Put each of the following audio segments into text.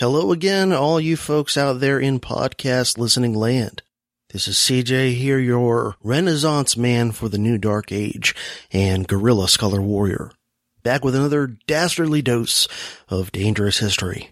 Hello again, all you folks out there in podcast listening land. This is CJ here, your renaissance man for the new dark age and guerrilla scholar warrior. Back with another dastardly dose of dangerous history.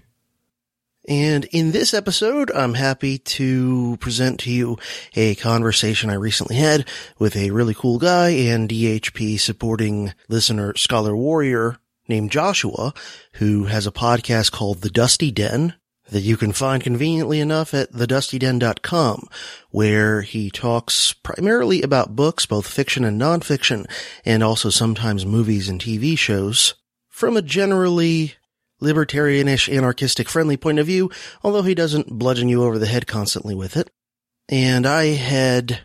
And in this episode, I'm happy to present to you a conversation I recently had with a really cool guy and DHP supporting listener Scholar Warrior named Joshua, who has a podcast called The Dusty Den that you can find conveniently enough at thedustyden.com, where he talks primarily about books, both fiction and nonfiction, and also sometimes movies and TV shows from a generally libertarianish, anarchistic friendly point of view, although he doesn't bludgeon you over the head constantly with it. And I had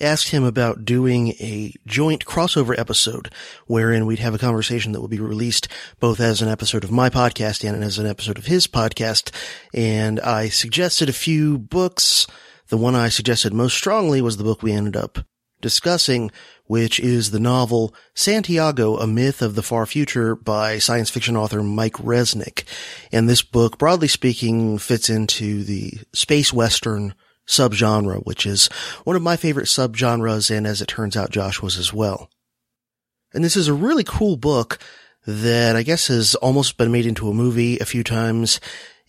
asked him about doing a joint crossover episode wherein we'd have a conversation that would be released both as an episode of my podcast and as an episode of his podcast. And I suggested a few books. The one I suggested most strongly was the book we ended up discussing, which is the novel Santiago, A Myth of the Far Future by science fiction author Mike Resnick. And this book, broadly speaking, fits into the space western subgenre, which is one of my favorite subgenres, and as it turns out, Josh was as well. And this is a really cool book that I guess has almost been made into a movie a few times.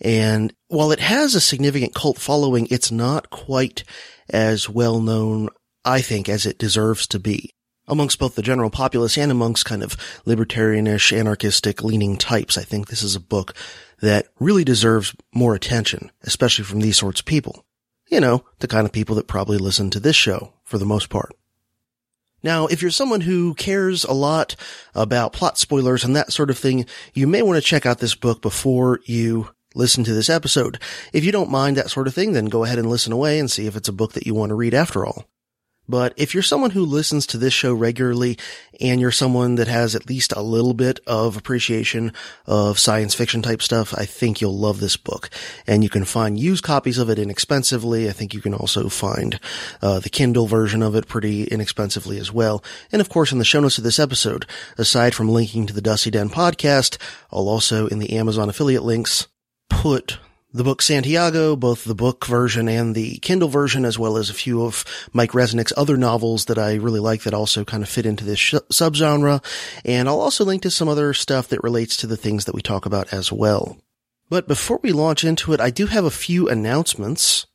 And while it has a significant cult following, it's not quite as well known, I think, as it deserves to be amongst both the general populace and amongst kind of libertarianish, anarchistic leaning types. I think this is a book that really deserves more attention, especially from these sorts of people you know, the kind of people that probably listen to this show for the most part. Now, if you're someone who cares a lot about plot spoilers and that sort of thing, you may want to check out this book before you listen to this episode. If you don't mind that sort of thing, then go ahead and listen away and see if it's a book that you want to read after all. But if you're someone who listens to this show regularly and you're someone that has at least a little bit of appreciation of science fiction type stuff, I think you'll love this book. And you can find used copies of it inexpensively. I think you can also find uh, the Kindle version of it pretty inexpensively as well. And of course, in the show notes of this episode, aside from linking to the Dusty Den podcast, I'll also in the Amazon affiliate links put the book Santiago, both the book version and the Kindle version, as well as a few of Mike Resnick's other novels that I really like that also kind of fit into this sh- subgenre. And I'll also link to some other stuff that relates to the things that we talk about as well. But before we launch into it, I do have a few announcements.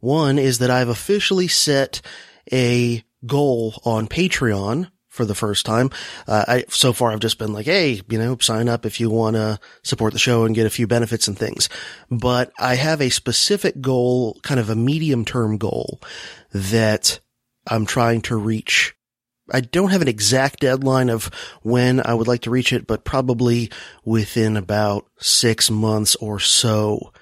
One is that I've officially set a goal on Patreon for the first time. Uh, I, so far I've just been like, Hey, you know, sign up if you want to support the show and get a few benefits and things. But I have a specific goal, kind of a medium term goal that I'm trying to reach. I don't have an exact deadline of when I would like to reach it, but probably within about six months or so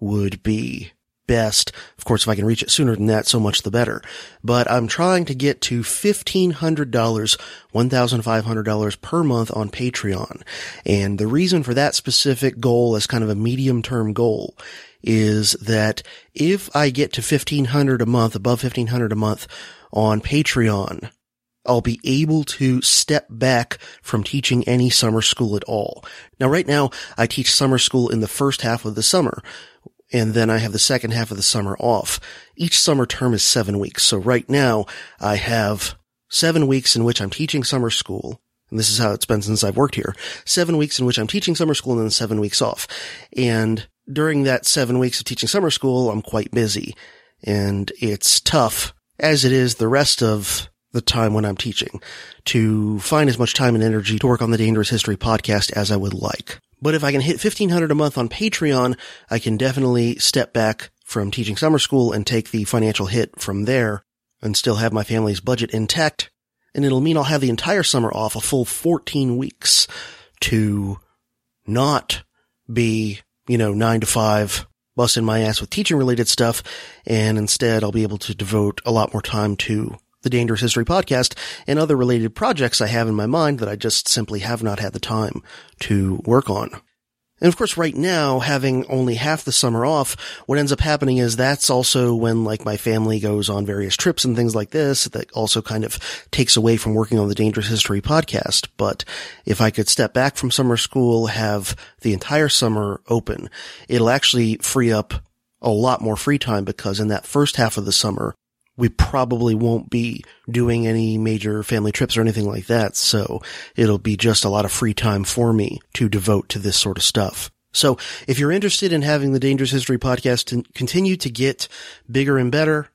would be best. Of course, if I can reach it sooner than that, so much the better. But I'm trying to get to $1,500, $1,500 per month on Patreon. And the reason for that specific goal as kind of a medium term goal is that if I get to 1500 a month, above 1500 a month on Patreon, I'll be able to step back from teaching any summer school at all. Now, right now, I teach summer school in the first half of the summer, and then I have the second half of the summer off. Each summer term is seven weeks. So right now I have seven weeks in which I'm teaching summer school. And this is how it's been since I've worked here. Seven weeks in which I'm teaching summer school and then seven weeks off. And during that seven weeks of teaching summer school, I'm quite busy and it's tough as it is the rest of the time when I'm teaching to find as much time and energy to work on the Dangerous History podcast as I would like. But if I can hit 1500 a month on Patreon, I can definitely step back from teaching summer school and take the financial hit from there and still have my family's budget intact. And it'll mean I'll have the entire summer off a full 14 weeks to not be you know, nine to five, busting my ass with teaching related stuff. And instead I'll be able to devote a lot more time to the Dangerous History podcast and other related projects I have in my mind that I just simply have not had the time to work on. And of course, right now, having only half the summer off, what ends up happening is that's also when like my family goes on various trips and things like this that also kind of takes away from working on the Dangerous History podcast. But if I could step back from summer school, have the entire summer open, it'll actually free up a lot more free time because in that first half of the summer, we probably won't be doing any major family trips or anything like that. So it'll be just a lot of free time for me to devote to this sort of stuff. So if you're interested in having the Dangerous History podcast continue to get bigger and better,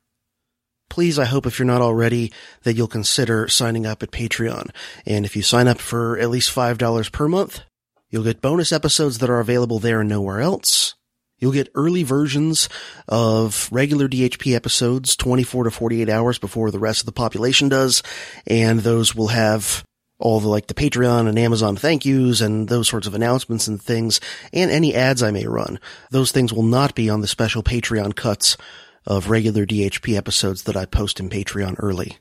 please, I hope if you're not already, that you'll consider signing up at Patreon. And if you sign up for at least $5 per month, you'll get bonus episodes that are available there and nowhere else. You'll get early versions of regular DHP episodes 24 to 48 hours before the rest of the population does. And those will have all the like the Patreon and Amazon thank yous and those sorts of announcements and things and any ads I may run. Those things will not be on the special Patreon cuts of regular DHP episodes that I post in Patreon early.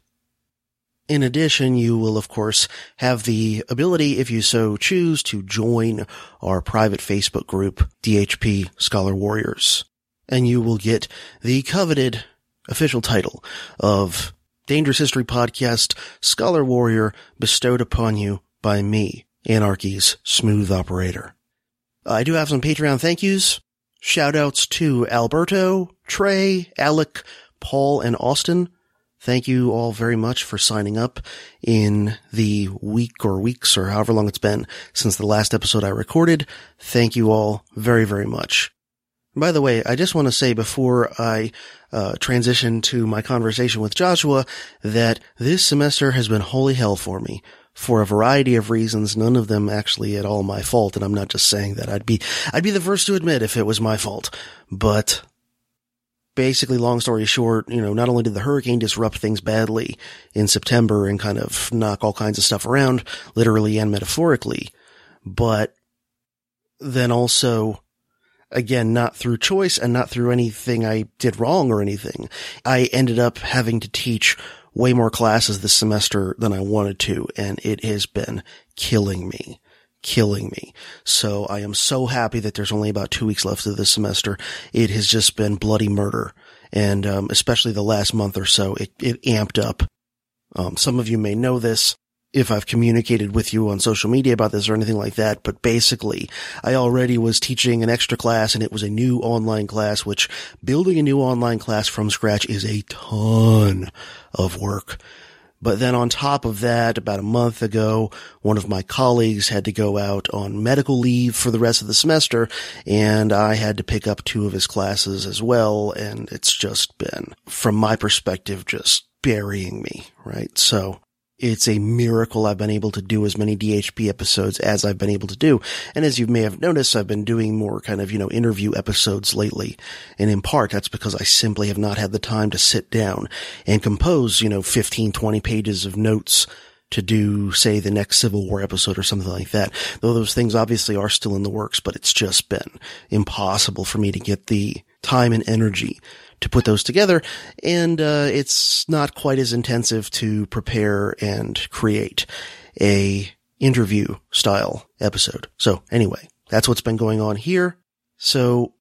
In addition, you will of course have the ability, if you so choose, to join our private Facebook group, DHP Scholar Warriors. And you will get the coveted official title of Dangerous History Podcast Scholar Warrior bestowed upon you by me, Anarchy's smooth operator. I do have some Patreon thank yous. Shout outs to Alberto, Trey, Alec, Paul, and Austin Thank you all very much for signing up in the week or weeks or however long it's been since the last episode I recorded. Thank you all very, very much. By the way, I just want to say before I uh, transition to my conversation with Joshua that this semester has been holy hell for me for a variety of reasons, none of them actually at all my fault. And I'm not just saying that. I'd be, I'd be the first to admit if it was my fault, but basically, long story short, you know, not only did the hurricane disrupt things badly in September and kind of knock all kinds of stuff around, literally and metaphorically, but then also, again, not through choice and not through anything I did wrong or anything. I ended up having to teach way more classes this semester than I wanted to, and it has been killing me killing me. So I am so happy that there's only about two weeks left of this semester. It has just been bloody murder. And, um, especially the last month or so, it, it amped up. Um, some of you may know this if I've communicated with you on social media about this or anything like that, but basically I already was teaching an extra class and it was a new online class, which building a new online class from scratch is a ton of work. But then on top of that, about a month ago, one of my colleagues had to go out on medical leave for the rest of the semester, and I had to pick up two of his classes as well, and it's just been, from my perspective, just burying me, right? So, it's a miracle I've been able to do as many DHP episodes as I've been able to do. And as you may have noticed, I've been doing more kind of, you know, interview episodes lately. And in part, that's because I simply have not had the time to sit down and compose, you know, 15, 20 pages of notes to do, say, the next Civil War episode or something like that. Though those things obviously are still in the works, but it's just been impossible for me to get the time and energy to put those together. And, uh, it's not quite as intensive to prepare and create a interview style episode. So anyway, that's what's been going on here. So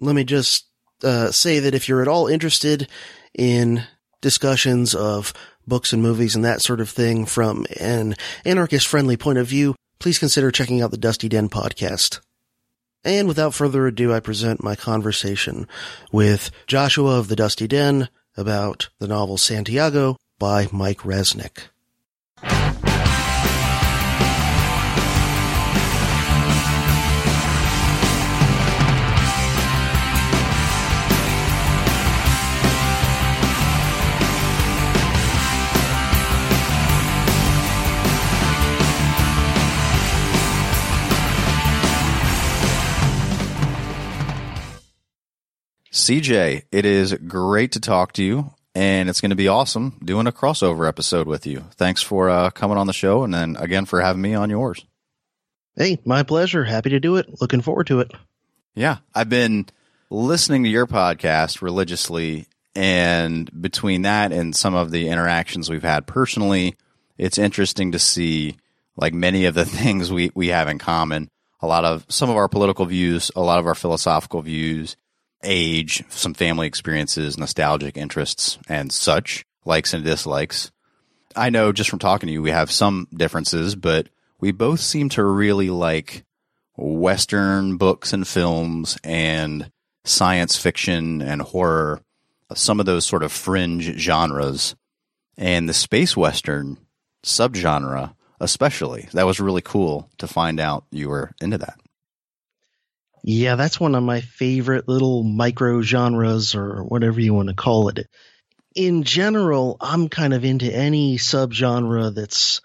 let me just, uh, say that if you're at all interested in discussions of books and movies and that sort of thing from an anarchist friendly point of view, please consider checking out the Dusty Den podcast. And without further ado, I present my conversation with Joshua of the Dusty Den about the novel Santiago by Mike Resnick. CJ, it is great to talk to you, and it's going to be awesome doing a crossover episode with you. Thanks for uh, coming on the show, and then again for having me on yours. Hey, my pleasure. Happy to do it. Looking forward to it. Yeah, I've been listening to your podcast religiously, and between that and some of the interactions we've had personally, it's interesting to see like many of the things we, we have in common. A lot of some of our political views, a lot of our philosophical views, age, some family experiences, nostalgic interests, and such, likes and dislikes. I know just from talking to you, we have some differences, but we both seem to really like Western books and films and science fiction and horror, some of those sort of fringe genres, and the space Western subgenre, especially. That was really cool to find out you were into that. Yeah, that's one of my favorite little micro genres or whatever you want to call it. In general, I'm kind of into any subgenre that's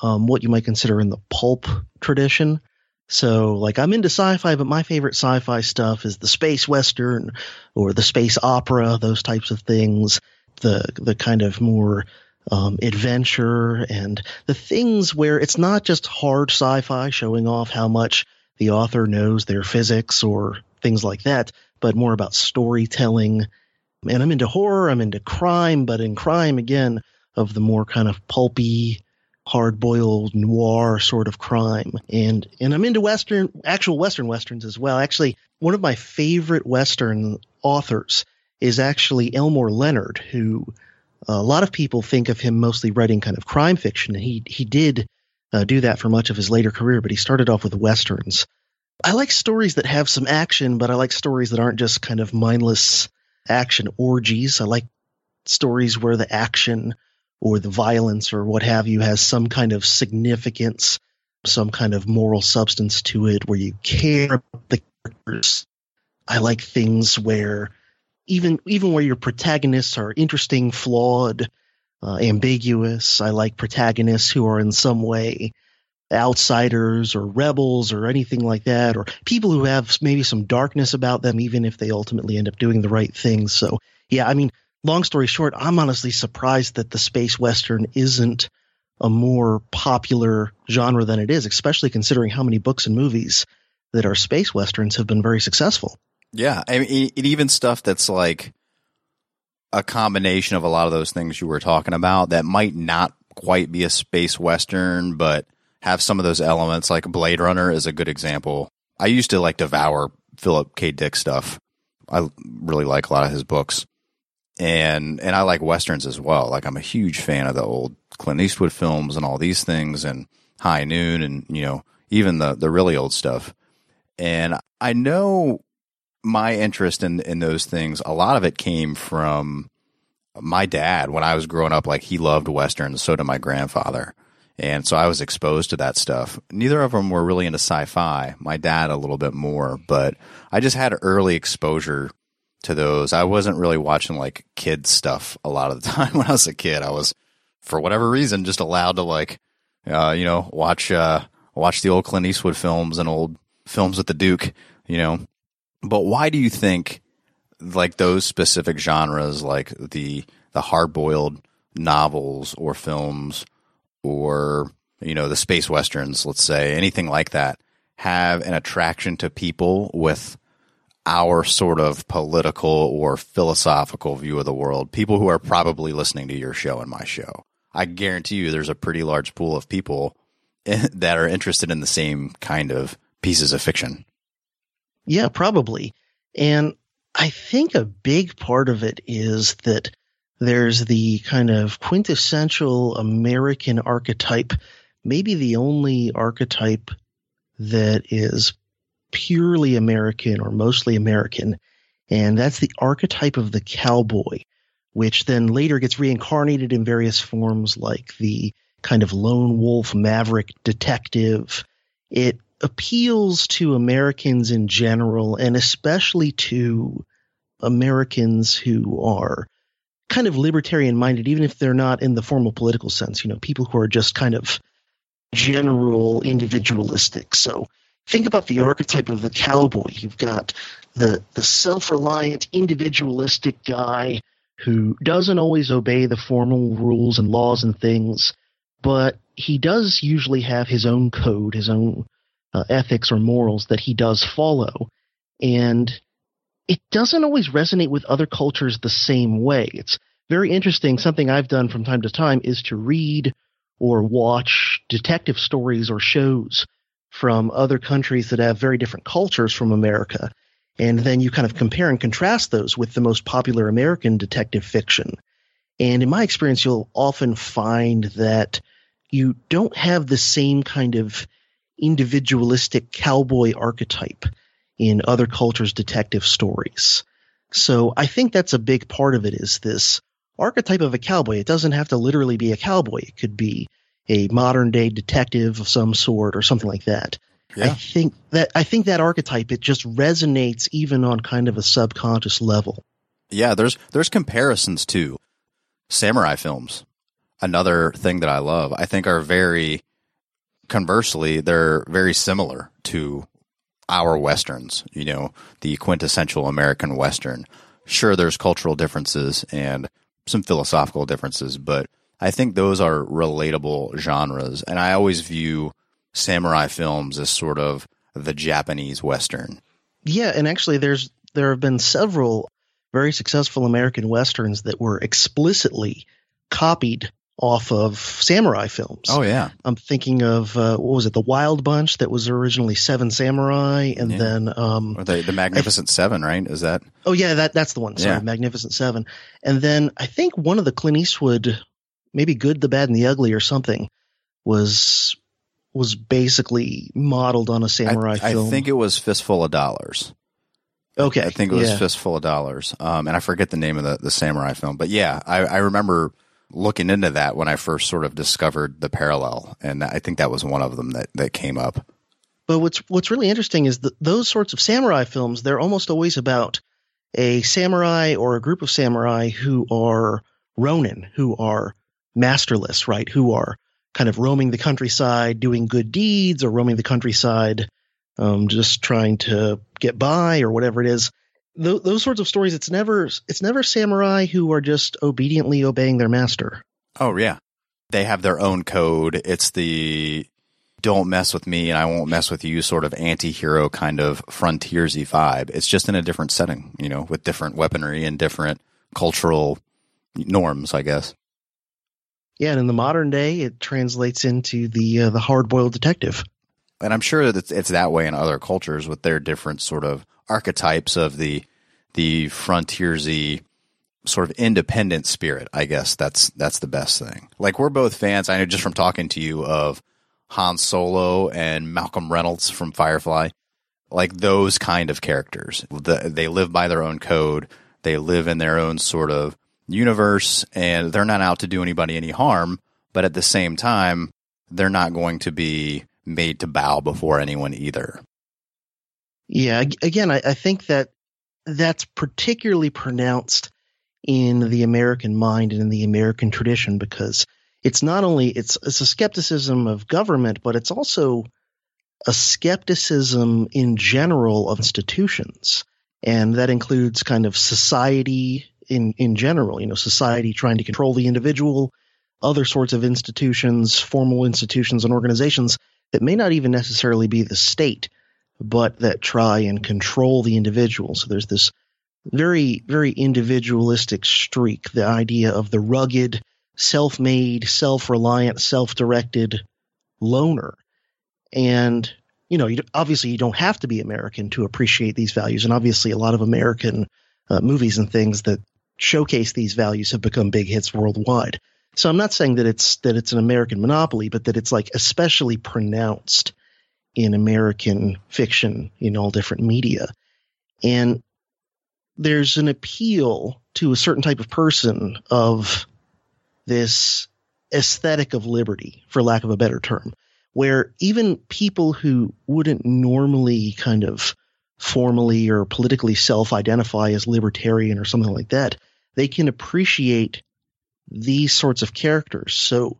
um, what you might consider in the pulp tradition. So, like, I'm into sci-fi, but my favorite sci-fi stuff is the space western or the space opera, those types of things. The the kind of more um, adventure and the things where it's not just hard sci-fi showing off how much the author knows their physics or things like that, but more about storytelling. And I'm into horror, I'm into crime, but in crime again of the more kind of pulpy hard boiled noir sort of crime. And and I'm into western actual western westerns as well. Actually, one of my favorite western authors is actually Elmore Leonard, who a lot of people think of him mostly writing kind of crime fiction, and he he did uh, do that for much of his later career. But he started off with westerns. I like stories that have some action, but I like stories that aren't just kind of mindless action orgies. I like stories where the action or the violence or what have you has some kind of significance, some kind of moral substance to it where you care about the characters. I like things where even even where your protagonists are interesting, flawed, uh, ambiguous. I like protagonists who are in some way outsiders or rebels or anything like that, or people who have maybe some darkness about them, even if they ultimately end up doing the right thing. So, yeah, I mean, long story short, I'm honestly surprised that the space western isn't a more popular genre than it is, especially considering how many books and movies that are space westerns have been very successful. Yeah, I mean, it, even stuff that's like a combination of a lot of those things you were talking about that might not quite be a space western, but have some of those elements. Like Blade Runner is a good example. I used to like devour Philip K. Dick stuff. I really like a lot of his books and and I like westerns as well. Like I'm a huge fan of the old Clint Eastwood films and all these things, and High Noon, and you know even the the really old stuff. And I know my interest in in those things. A lot of it came from my dad when I was growing up. Like he loved westerns, so did my grandfather. And so I was exposed to that stuff. Neither of them were really into sci-fi. My dad a little bit more, but I just had early exposure to those. I wasn't really watching like kids stuff a lot of the time when I was a kid. I was, for whatever reason, just allowed to like, uh, you know, watch, uh, watch the old Clint Eastwood films and old films with the Duke, you know. But why do you think like those specific genres, like the, the hard boiled novels or films or, you know, the space westerns, let's say, anything like that, have an attraction to people with our sort of political or philosophical view of the world, people who are probably listening to your show and my show. I guarantee you there's a pretty large pool of people that are interested in the same kind of pieces of fiction. Yeah, probably. And I think a big part of it is that there's the kind of quintessential American archetype, maybe the only archetype that is purely American or mostly American. And that's the archetype of the cowboy, which then later gets reincarnated in various forms like the kind of lone wolf maverick detective. It appeals to Americans in general and especially to Americans who are kind of libertarian minded, even if they're not in the formal political sense, you know, people who are just kind of general individualistic. So think about the archetype of the cowboy. You've got the the self-reliant, individualistic guy who doesn't always obey the formal rules and laws and things, but he does usually have his own code, his own uh, ethics or morals that he does follow. and it doesn't always resonate with other cultures the same way. It's very interesting. Something I've done from time to time is to read or watch detective stories or shows from other countries that have very different cultures from America. And then you kind of compare and contrast those with the most popular American detective fiction. And in my experience, you'll often find that you don't have the same kind of individualistic cowboy archetype in other cultures' detective stories. So I think that's a big part of it is this archetype of a cowboy. It doesn't have to literally be a cowboy. It could be a modern day detective of some sort or something like that. Yeah. I think that I think that archetype it just resonates even on kind of a subconscious level. Yeah, there's there's comparisons to samurai films. Another thing that I love, I think are very conversely, they're very similar to our westerns, you know, the quintessential American western. Sure there's cultural differences and some philosophical differences, but I think those are relatable genres. And I always view samurai films as sort of the Japanese Western. Yeah, and actually there's there have been several very successful American westerns that were explicitly copied off of samurai films. Oh yeah, I'm thinking of uh, what was it, the Wild Bunch that was originally Seven Samurai, and yeah. then um, or the the Magnificent th- Seven, right? Is that? Oh yeah, that that's the one. Sorry, yeah. Magnificent Seven, and then I think one of the Clint Eastwood, maybe Good, the Bad, and the Ugly, or something, was was basically modeled on a samurai I, film. I think it was Fistful of Dollars. Okay, I think it was yeah. Fistful of Dollars, um, and I forget the name of the, the samurai film. But yeah, I, I remember looking into that when I first sort of discovered the parallel, and I think that was one of them that that came up. But what's what's really interesting is that those sorts of samurai films they're almost always about a samurai or a group of samurai who are ronin, who are masterless, right? Who are kind of roaming the countryside, doing good deeds, or roaming the countryside, um, just trying to get by, or whatever it is th- those sorts of stories, it's never it's never samurai who are just obediently obeying their master. Oh yeah, they have their own code. It's the don't mess with me and I won't mess with you sort of anti-hero kind of frontiersy vibe. It's just in a different setting, you know, with different weaponry and different cultural norms, I guess. Yeah, and in the modern day, it translates into the uh, the hard-boiled detective. And I'm sure that it's, it's that way in other cultures with their different sort of archetypes of the the frontiersy sort of independent spirit. I guess that's that's the best thing. Like we're both fans. I know just from talking to you of Han Solo and Malcolm Reynolds from Firefly, like those kind of characters. The, they live by their own code. They live in their own sort of universe, and they're not out to do anybody any harm. But at the same time, they're not going to be made to bow before anyone either. Yeah, again, I, I think that that's particularly pronounced in the American mind and in the American tradition because it's not only it's it's a skepticism of government, but it's also a skepticism in general of institutions, and that includes kind of society in in general. You know, society trying to control the individual, other sorts of institutions, formal institutions and organizations that may not even necessarily be the state, but that try and control the individual. So there's this very, very individualistic streak, the idea of the rugged, self made, self reliant, self directed loner. And, you know, you, obviously you don't have to be American to appreciate these values. And obviously a lot of American uh, movies and things that showcase these values have become big hits worldwide. So I'm not saying that it's that it's an American monopoly, but that it's like especially pronounced in American fiction in all different media. And there's an appeal to a certain type of person of this aesthetic of liberty, for lack of a better term, where even people who wouldn't normally kind of formally or politically self identify as libertarian or something like that, they can appreciate these sorts of characters. So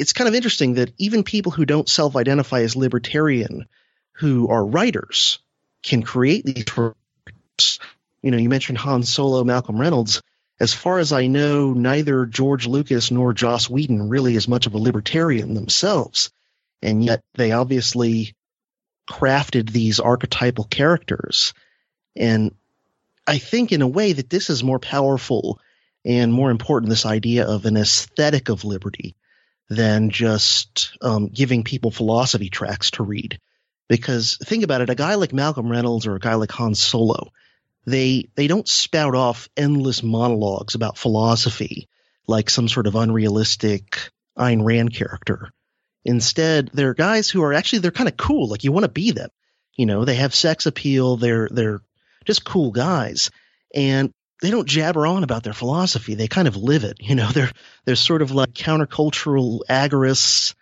it's kind of interesting that even people who don't self identify as libertarian, who are writers, can create these works. You know, you mentioned Han Solo, Malcolm Reynolds. As far as I know, neither George Lucas nor Joss Whedon really is much of a libertarian themselves. And yet they obviously crafted these archetypal characters And I think in a way that this is more powerful and more important, this idea of an aesthetic of liberty than just um, giving people philosophy tracks to read. Because think about it, a guy like Malcolm Reynolds or a guy like Han Solo, they they don't spout off endless monologues about philosophy like some sort of unrealistic Ayn Rand character. Instead, they're guys who are actually they're kind of cool. Like you want to be them. You know, they have sex appeal. They're they're just cool guys, and they don't jabber on about their philosophy. They kind of live it. You know, they're they're sort of like countercultural agorists.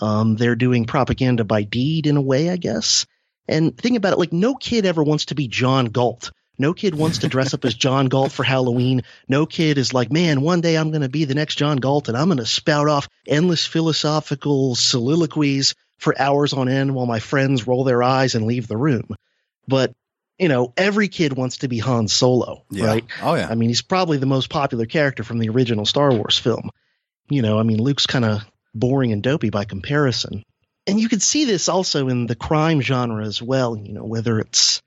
Um, they're doing propaganda by deed in a way, I guess. And think about it, like no kid ever wants to be John Galt no kid wants to dress up as John Galt for Halloween. No kid is like, man, one day I'm going to be the next John Galt and I'm going to spout off endless philosophical soliloquies for hours on end while my friends roll their eyes and leave the room. But, you know, every kid wants to be Han Solo, Yeah. right? Oh yeah. I mean, he's probably the most popular character from the original Star Wars film. You know, I mean, Luke's kind of boring and dopey by comparison. And you can see this also in the crime genre as well, you know, whether it's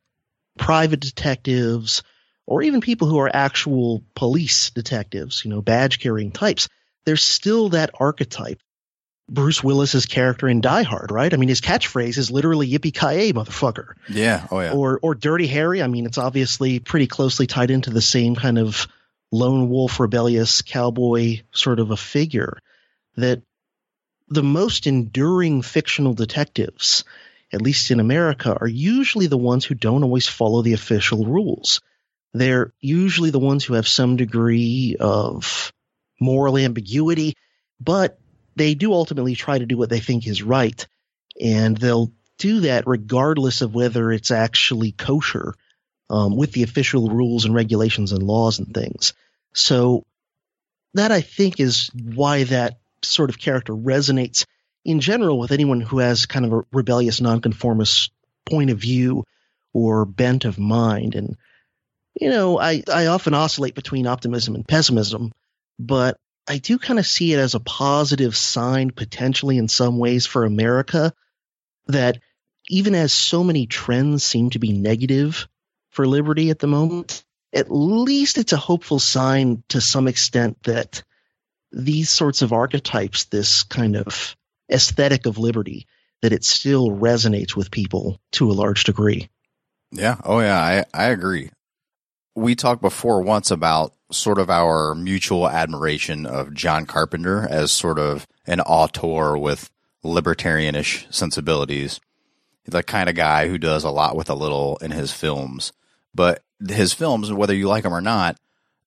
private detectives or even people who are actual police detectives, you know, badge carrying types. There's still that archetype. Bruce Willis's character in Die Hard, right? I mean, his catchphrase is literally "Yippee ki motherfucker." yeah. Oh yeah. or or Dirty Harry. I mean, it's obviously pretty closely tied into the same kind of lone wolf, rebellious cowboy sort of a figure. That the most enduring fictional detectives, at least in America, are usually the ones who don't always follow the official rules. They're usually the ones who have some degree of moral ambiguity, but they do ultimately try to do what they think is right. And they'll do that regardless of whether it's actually kosher um, with the official rules and regulations and laws and things. So that I think is why that sort of character resonates in general with anyone who has kind of a rebellious nonconformist point of view or bent of mind. And you know, I, I often oscillate between optimism and pessimism, but I do kind of see it as a positive sign potentially in some ways for America that even as so many trends seem to be negative for liberty at the moment, at least it's a hopeful sign to some extent that these sorts of archetypes, this kind of aesthetic of liberty, that it still resonates with people to a large degree. Yeah. Oh, yeah. I, I agree. We talked before once about sort of our mutual admiration of John Carpenter as sort of an auteur with libertarianish sensibilities. The kind of guy who does a lot with a little in his films. But his films, whether you like them or not,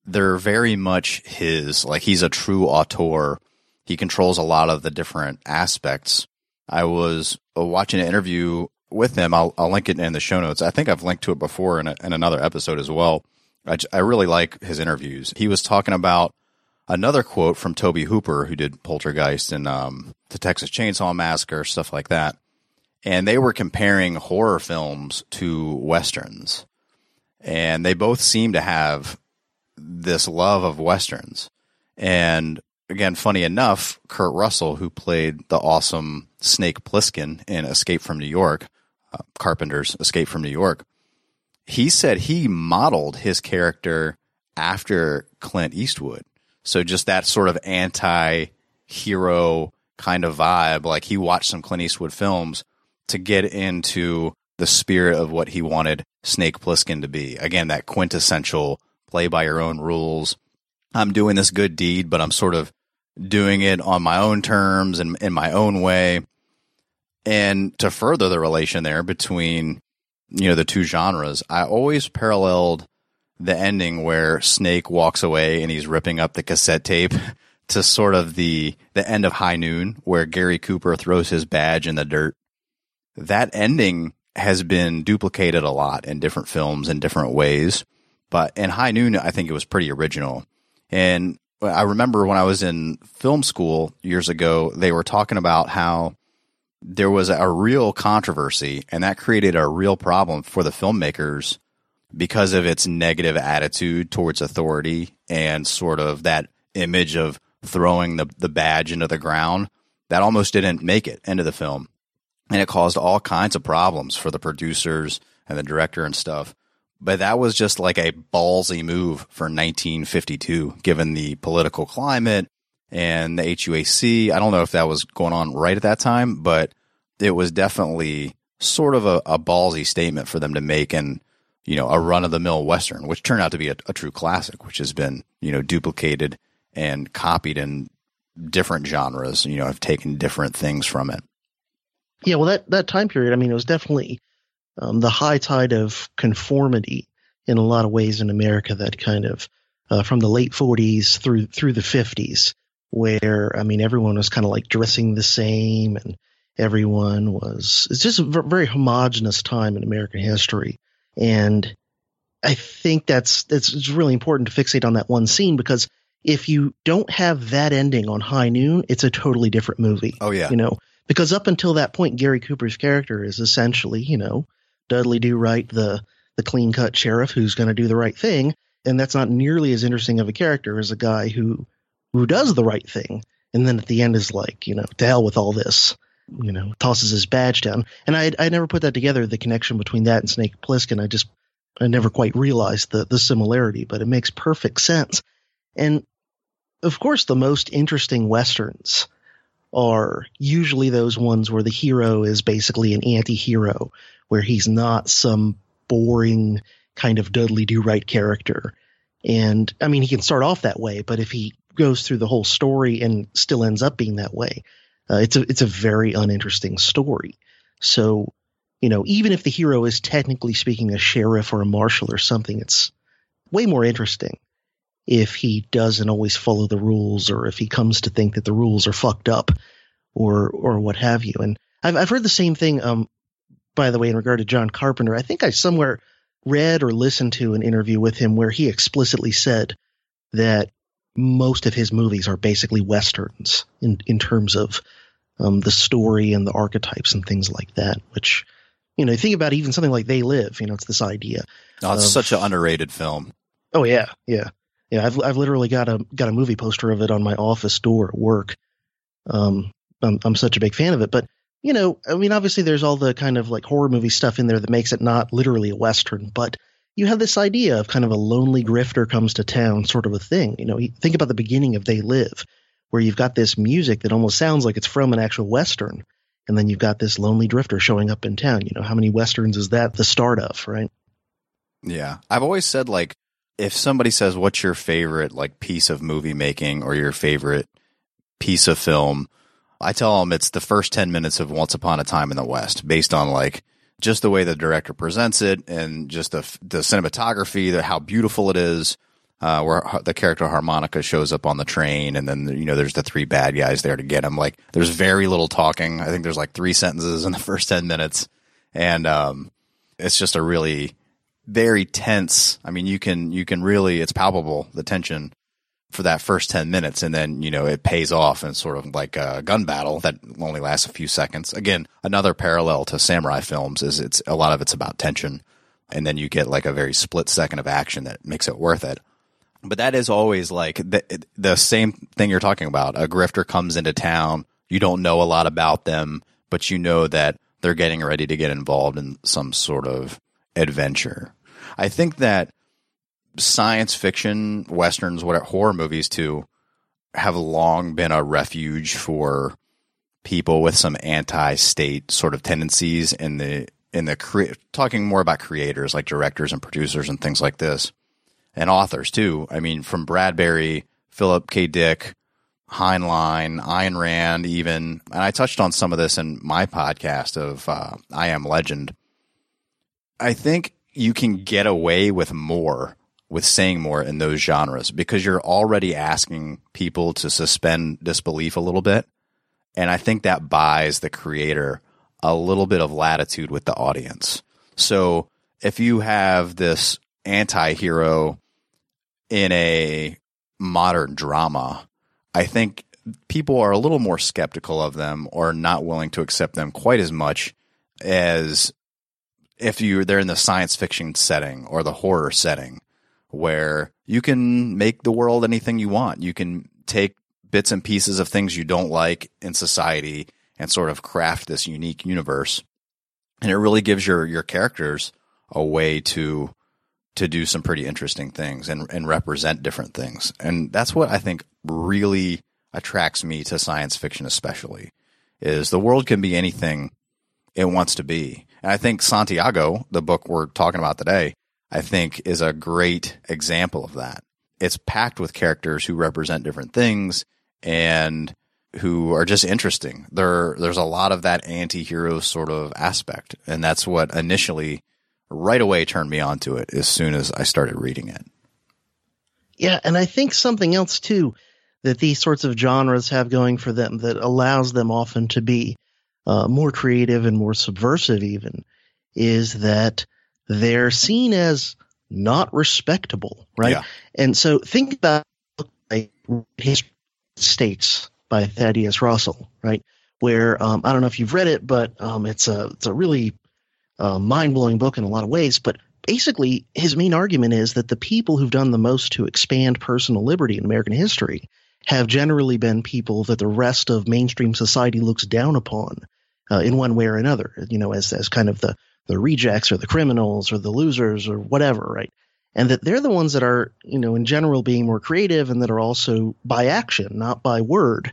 they're very much his. Like he's a true auteur. He controls a lot of the different aspects. I was uh, watching an interview with him. I'll, I'll link it in the show notes. I think I've linked to it before in, a, in another episode as well. I, I really like his interviews. He was talking about another quote from Tobe Hooper, who did Poltergeist and um, the Texas Chainsaw Massacre, stuff like that. And they were comparing horror films to westerns. And they both seem to have this love of westerns. And again, funny enough, Kurt Russell, who played the awesome Snake Plissken in Escape from New York, uh, Carpenter's Escape from New York, he said he modeled his character after Clint Eastwood. So just that sort of anti hero kind of vibe. Like he watched some Clint Eastwood films to get into the spirit of what he wanted Snake Plissken to be. Again, that quintessential play by your own rules. I'm doing this good deed, but I'm sort of doing it on my own terms and in my own way. And to further the relation there between, you know, the two genres, I always paralleled the ending where Snake walks away and he's ripping up the cassette tape to sort of the the end of High Noon where Gary Cooper throws his badge in the dirt. That ending has been duplicated a lot in different films in different ways, but in High Noon I think it was pretty original. And I remember when I was in film school years ago, they were talking about how there was a real controversy and that created a real problem for the filmmakers because of its negative attitude towards authority and sort of that image of throwing the, the badge into the ground that almost didn't make it into the film. And it caused all kinds of problems for the producers and the director and stuff. but that was just like a ballsy move for 1952, given the political climate and the HUAC. I don't know if that was going on right at that time, but it was definitely sort of a, a ballsy statement for them to make and, you know, a run of the mill Western, which turned out to be a, a true classic, which has been, you know, duplicated and copied in different genres, you know, have taken different things from it. Yeah, well, that, that time period, I mean, it was definitely um, the high tide of conformity in a lot of ways in America that kind of uh, from the late 40s through through the 50s, where I mean everyone was kind of like dressing the same and everyone was it's just a very homogenous time in American history, and I think that's that's it's really important to fixate on that one scene because if you don't have that ending on High Noon, it's a totally different movie. Oh yeah, you know? Because up until that point, Gary Cooper's character is essentially you know Dudley Do Right, the the clean cut sheriff who's going to do the right thing, and that's not nearly as interesting of a character as a guy who who does the right thing, and then at the end is like, you know, to hell with all this, you know, tosses his badge down. And I I never put that together, the connection between that and Snake Plissken. I just I never quite realized the the similarity, but it makes perfect sense. And of course, the most interesting westerns are usually those ones where the hero is basically an anti-hero, where he's not some boring kind of Dudley Do Right character. And I mean, he can start off that way, but if he goes through the whole story and still ends up being that way, uh, it's a it's a very uninteresting story. So, you know, even if the hero is technically speaking a sheriff or a marshal or something, it's way more interesting if he doesn't always follow the rules or if he comes to think that the rules are fucked up or or what have you. And I've I've heard the same thing um by the way in regard to John Carpenter. I think I somewhere read or listened to an interview with him where he explicitly said that most of his movies are basically westerns in in terms of um, the story and the archetypes and things like that. Which, you know, think about even something like They Live. You know, it's this idea. Oh, it's of, such an underrated film. Oh yeah, yeah, yeah. I've I've literally got a got a movie poster of it on my office door at work. Um, I'm I'm such a big fan of it, but you know, I mean, obviously there's all the kind of like horror movie stuff in there that makes it not literally a western, but you have this idea of kind of a lonely grifter comes to town sort of a thing. You know, think about the beginning of They Live, where you've got this music that almost sounds like it's from an actual western, and then you've got this lonely drifter showing up in town. You know, how many westerns is that the start of, right? Yeah, I've always said like if somebody says what's your favorite like piece of movie making or your favorite piece of film, I tell them it's the first 10 minutes of Once Upon a Time in the West based on like just the way the director presents it and just the the cinematography, the how beautiful it is. Uh, where the character harmonica shows up on the train, and then you know there's the three bad guys there to get him. Like there's very little talking. I think there's like three sentences in the first ten minutes, and um, it's just a really very tense. I mean, you can you can really it's palpable the tension for that first 10 minutes and then you know it pays off and sort of like a gun battle that only lasts a few seconds. Again another parallel to samurai films is it's a lot of it's about tension and then you get like a very split second of action that makes it worth it. But that is always like the, the same thing you're talking about. A grifter comes into town you don't know a lot about them but you know that they're getting ready to get involved in some sort of adventure. I think that science fiction westerns, what horror movies too, have long been a refuge for people with some anti-state sort of tendencies in the in the cre- talking more about creators like directors and producers and things like this, and authors too. I mean, from Bradbury, Philip K. Dick, Heinlein, Ayn Rand, even, and I touched on some of this in my podcast of uh, I Am Legend. I think you can get away with more with saying more in those genres because you're already asking people to suspend disbelief a little bit. And I think that buys the creator a little bit of latitude with the audience. So if you have this anti hero in a modern drama, I think people are a little more skeptical of them or not willing to accept them quite as much as if you they're in the science fiction setting or the horror setting where you can make the world anything you want. You can take bits and pieces of things you don't like in society and sort of craft this unique universe. And it really gives your your characters a way to to do some pretty interesting things and, and represent different things. And that's what I think really attracts me to science fiction, especially is the world can be anything it wants to be. And I think Santiago, the book we're talking about today, I think is a great example of that. It's packed with characters who represent different things and who are just interesting. There, there's a lot of that anti-hero sort of aspect. And that's what initially right away turned me onto it as soon as I started reading it. Yeah. And I think something else too that these sorts of genres have going for them that allows them often to be uh, more creative and more subversive even is that they're seen as not respectable, right? Yeah. And so think about like History States by Thaddeus Russell, right? Where um, I don't know if you've read it, but um, it's a it's a really uh, mind blowing book in a lot of ways. But basically, his main argument is that the people who've done the most to expand personal liberty in American history have generally been people that the rest of mainstream society looks down upon uh, in one way or another, you know, as, as kind of the, the rejects or the criminals or the losers or whatever, right? And that they're the ones that are, you know, in general being more creative and that are also by action, not by word,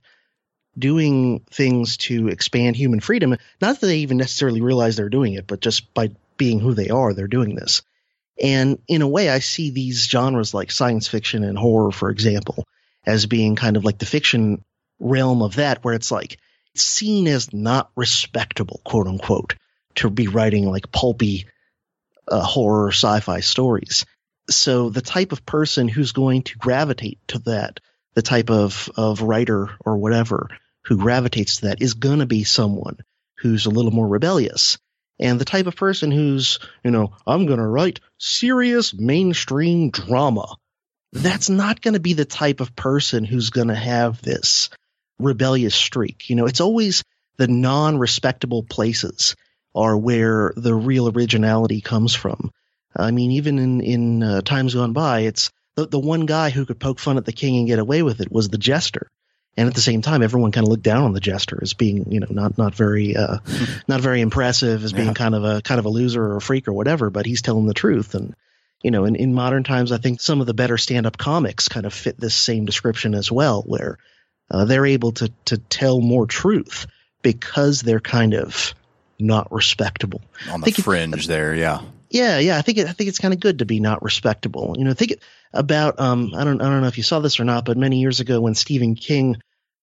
doing things to expand human freedom. Not that they even necessarily realize they're doing it, but just by being who they are, they're doing this. And in a way, I see these genres like science fiction and horror, for example, as being kind of like the fiction realm of that, where it's like it's seen as not respectable, quote unquote, to be writing like pulpy uh, horror sci-fi stories. So the type of person who's going to gravitate to that, the type of, of writer or whatever who gravitates to that is going to be someone who's a little more rebellious. And the type of person who's, you know, I'm going to write serious mainstream drama that's not going to be the type of person who's going to have this rebellious streak. You know, it's always the non respectable places are where the real originality comes from. I mean, even in, in uh, times gone by, it's the, the one guy who could poke fun at the king and get away with it was the jester. And at the same time, everyone kind of looked down on the jester as being, you know, not not very, uh, not very impressive, as being yeah. kind of a kind of a loser or a freak or whatever. But he's telling the truth, and you know, in, in modern times, I think some of the better stand up comics kind of fit this same description as well, where uh, they're able to, to tell more truth because they're kind of not respectable. On the fringe it, there, yeah. Yeah, yeah. I think it, I think it's kind of good to be not respectable. You know, think about um, I don't I don't know if you saw this or not, but many years ago when Stephen King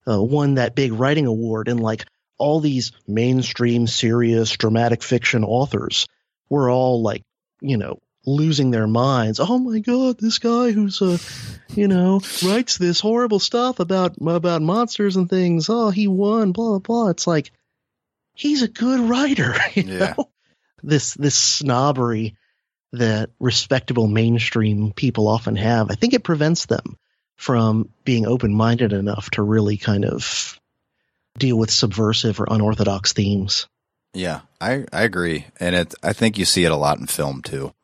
uh, won that big writing award, and like all these mainstream, serious, dramatic fiction authors were all like, you know, losing their minds. Oh my god, this guy who's uh, you know, writes this horrible stuff about about monsters and things. Oh, he won, blah blah blah. It's like he's a good writer, you yeah. know. This this snobbery that respectable mainstream people often have, I think it prevents them from being open-minded enough to really kind of deal with subversive or unorthodox themes. Yeah, I, I agree. And it, I think you see it a lot in film too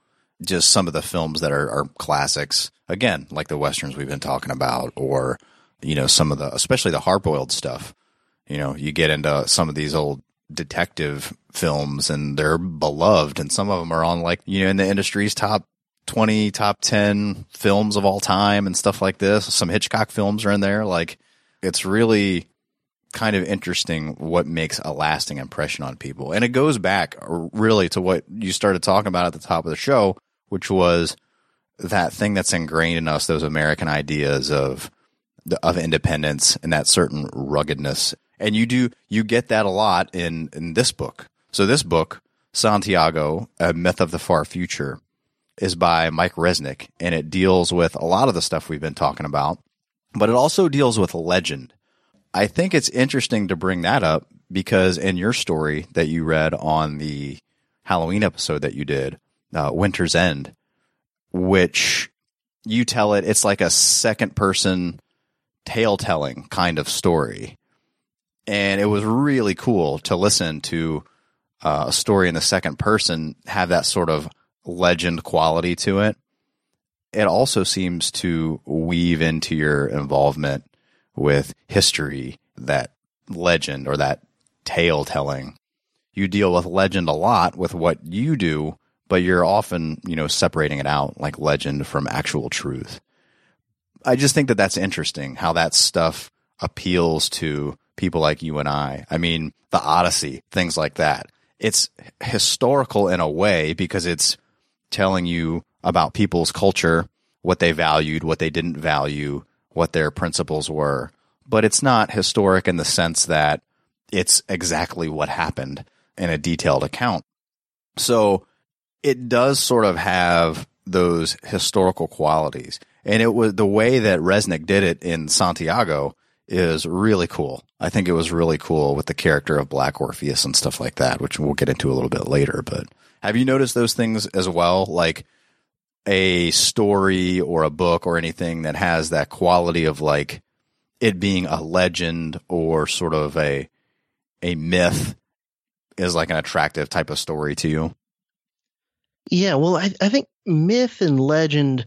just some of the films that are, are classics. Again, like the westerns we've been talking about, or you know some of the, especially the hard-boiled stuff. You know, you get into some of these old detective films, and they're beloved, and some of them are on like you know in the industry's top 20 top 10 films of all time and stuff like this. Some Hitchcock films are in there. Like it's really kind of interesting what makes a lasting impression on people. And it goes back uh, really to what you started talking about at the top of the show, which was that thing that's ingrained in us, those American ideas of of independence and that certain ruggedness. And you do you get that a lot in in this book. So this book, Santiago, A Myth of the Far Future, is by Mike Resnick, and it deals with a lot of the stuff we've been talking about, but it also deals with legend. I think it's interesting to bring that up because in your story that you read on the Halloween episode that you did, uh, Winter's End, which you tell it, it's like a second person tale telling kind of story. And it was really cool to listen to uh, a story in the second person have that sort of legend quality to it. It also seems to weave into your involvement with history, that legend or that tale telling. You deal with legend a lot with what you do but you're often, you know, separating it out like legend from actual truth. I just think that that's interesting how that stuff appeals to people like you and I. I mean, the Odyssey, things like that. It's historical in a way because it's telling you about people's culture, what they valued, what they didn't value, what their principles were. But it's not historic in the sense that it's exactly what happened in a detailed account. So it does sort of have those historical qualities. And it was the way that Resnick did it in Santiago is really cool. I think it was really cool with the character of Black Orpheus and stuff like that, which we'll get into a little bit later. But have you noticed those things as well? Like a story or a book or anything that has that quality of like it being a legend or sort of a a myth is like an attractive type of story to you. Yeah, well, I, I think myth and legend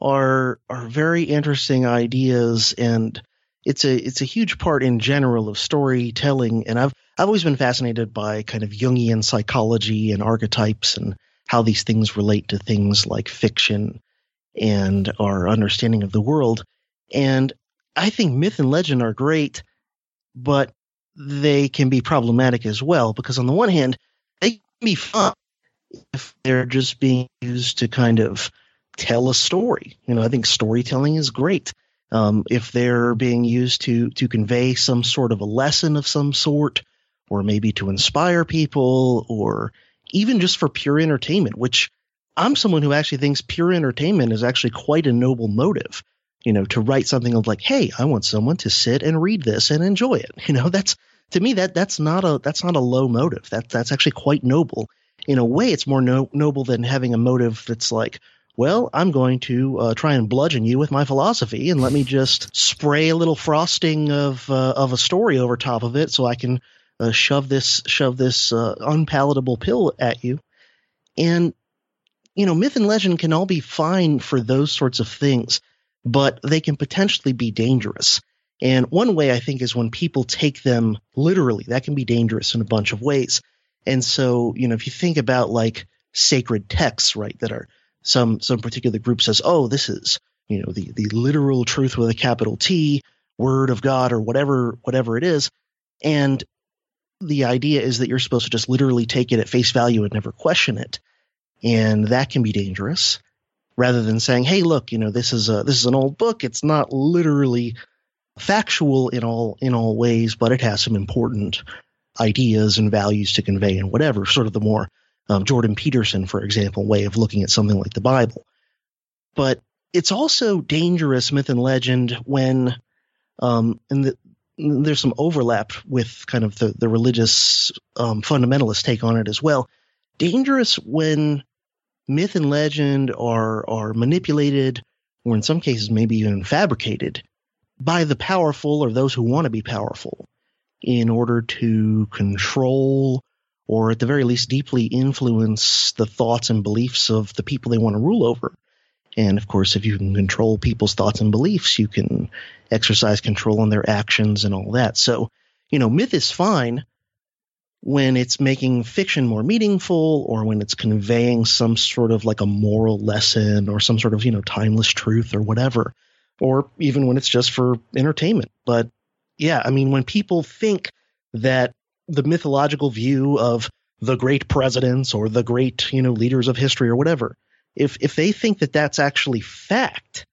are are very interesting ideas, and it's a it's a huge part in general of storytelling. And I've I've always been fascinated by kind of Jungian psychology and archetypes and how these things relate to things like fiction and our understanding of the world. And I think myth and legend are great, but they can be problematic as well because on the one hand, they can be fun if they're just being used to kind of tell a story. You know, I think storytelling is great. Um, if they're being used to to convey some sort of a lesson of some sort, or maybe to inspire people, or even just for pure entertainment, which I'm someone who actually thinks pure entertainment is actually quite a noble motive. You know, to write something of like, hey, I want someone to sit and read this and enjoy it. You know, that's to me that that's not a that's not a low motive. That that's actually quite noble. In a way, it's more no, noble than having a motive that's like, well, I'm going to uh, try and bludgeon you with my philosophy, and let me just spray a little frosting of uh, of a story over top of it, so I can uh, shove this shove this uh, unpalatable pill at you. And you know, myth and legend can all be fine for those sorts of things, but they can potentially be dangerous. And one way I think is when people take them literally. That can be dangerous in a bunch of ways. And so, you know, if you think about like sacred texts, right, that are some some particular group says, oh, this is you know the the literal truth with a capital T, word of God, or whatever whatever it is, and the idea is that you're supposed to just literally take it at face value and never question it, and that can be dangerous. Rather than saying, "Hey, look, you know, this is a this is an old book. It's not literally factual in all in all ways, but it has some important ideas and values to convey and whatever. Sort of the more um, Jordan Peterson, for example, way of looking at something like the Bible. But it's also dangerous myth and legend when, um, and the, there's some overlap with kind of the the religious um, fundamentalist take on it as well. Dangerous when myth and legend are are manipulated, or in some cases maybe even fabricated by the powerful or those who want to be powerful in order to control or at the very least deeply influence the thoughts and beliefs of the people they want to rule over. And of course, if you can control people's thoughts and beliefs, you can exercise control on their actions and all that. So, you know, myth is fine when it's making fiction more meaningful or when it's conveying some sort of like a moral lesson or some sort of, you know, timeless truth or whatever or even when it's just for entertainment. But yeah, I mean, when people think that the mythological view of the great presidents or the great, you know, leaders of history or whatever, if if they think that that's actually fact,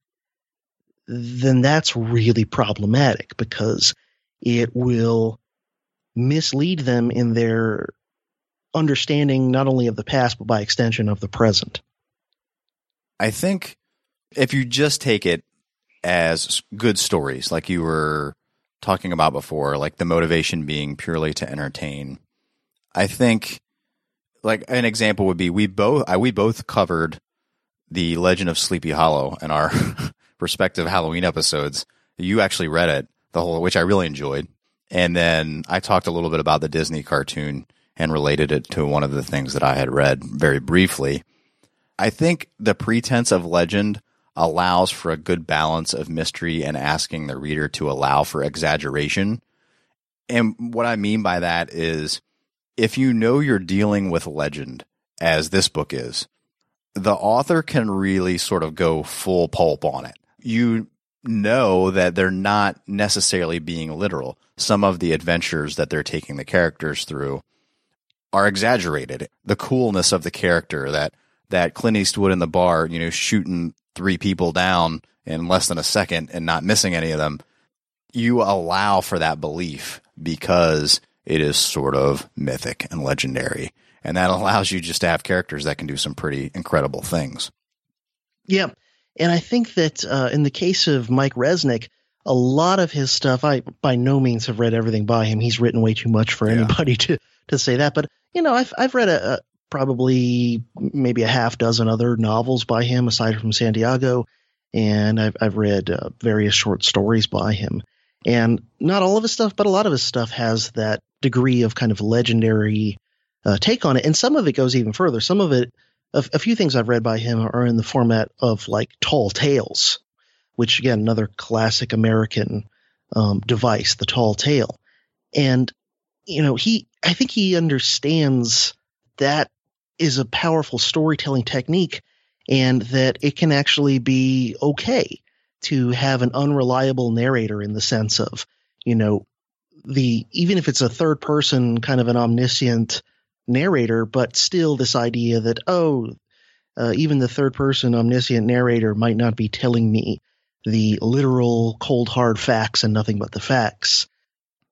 then that's really problematic because it will mislead them in their understanding not only of the past but by extension of the present. I think if you just take it as good stories, like you were talking about before, like the motivation being purely to entertain. I think, like an example would be we both I, we both covered the Legend of Sleepy Hollow in our respective Halloween episodes. You actually read it the whole, which I really enjoyed, and then I talked a little bit about the Disney cartoon and related it to one of the things that I had read very briefly. I think the pretense of legend allows for a good balance of mystery and asking the reader to allow for exaggeration. And what I mean by that is if you know you're dealing with legend as this book is, the author can really sort of go full pulp on it. You know that they're not necessarily being literal. Some of the adventures that they're taking the characters through are exaggerated. The coolness of the character that that Clint Eastwood in the bar, you know, shooting three people down in less than a second and not missing any of them. You allow for that belief because it is sort of mythic and legendary. And that allows you just to have characters that can do some pretty incredible things. Yeah. And I think that uh, in the case of Mike Resnick, a lot of his stuff, I by no means have read everything by him. He's written way too much for yeah. anybody to, to say that. But, you know, I've, I've read a, a, probably maybe a half dozen other novels by him aside from Santiago. And I've, I've read uh, various short stories by him. And not all of his stuff, but a lot of his stuff has that degree of kind of legendary uh, take on it. And some of it goes even further. Some of it, a, a few things I've read by him are in the format of like tall tales, which again, another classic American um, device, the tall tale. And, you know, he, I think he understands that is a powerful storytelling technique and that it can actually be okay to have an unreliable narrator in the sense of, you know, the even if it's a third person kind of an omniscient narrator, but still this idea that oh, uh, even the third person omniscient narrator might not be telling me the literal cold hard facts and nothing but the facts.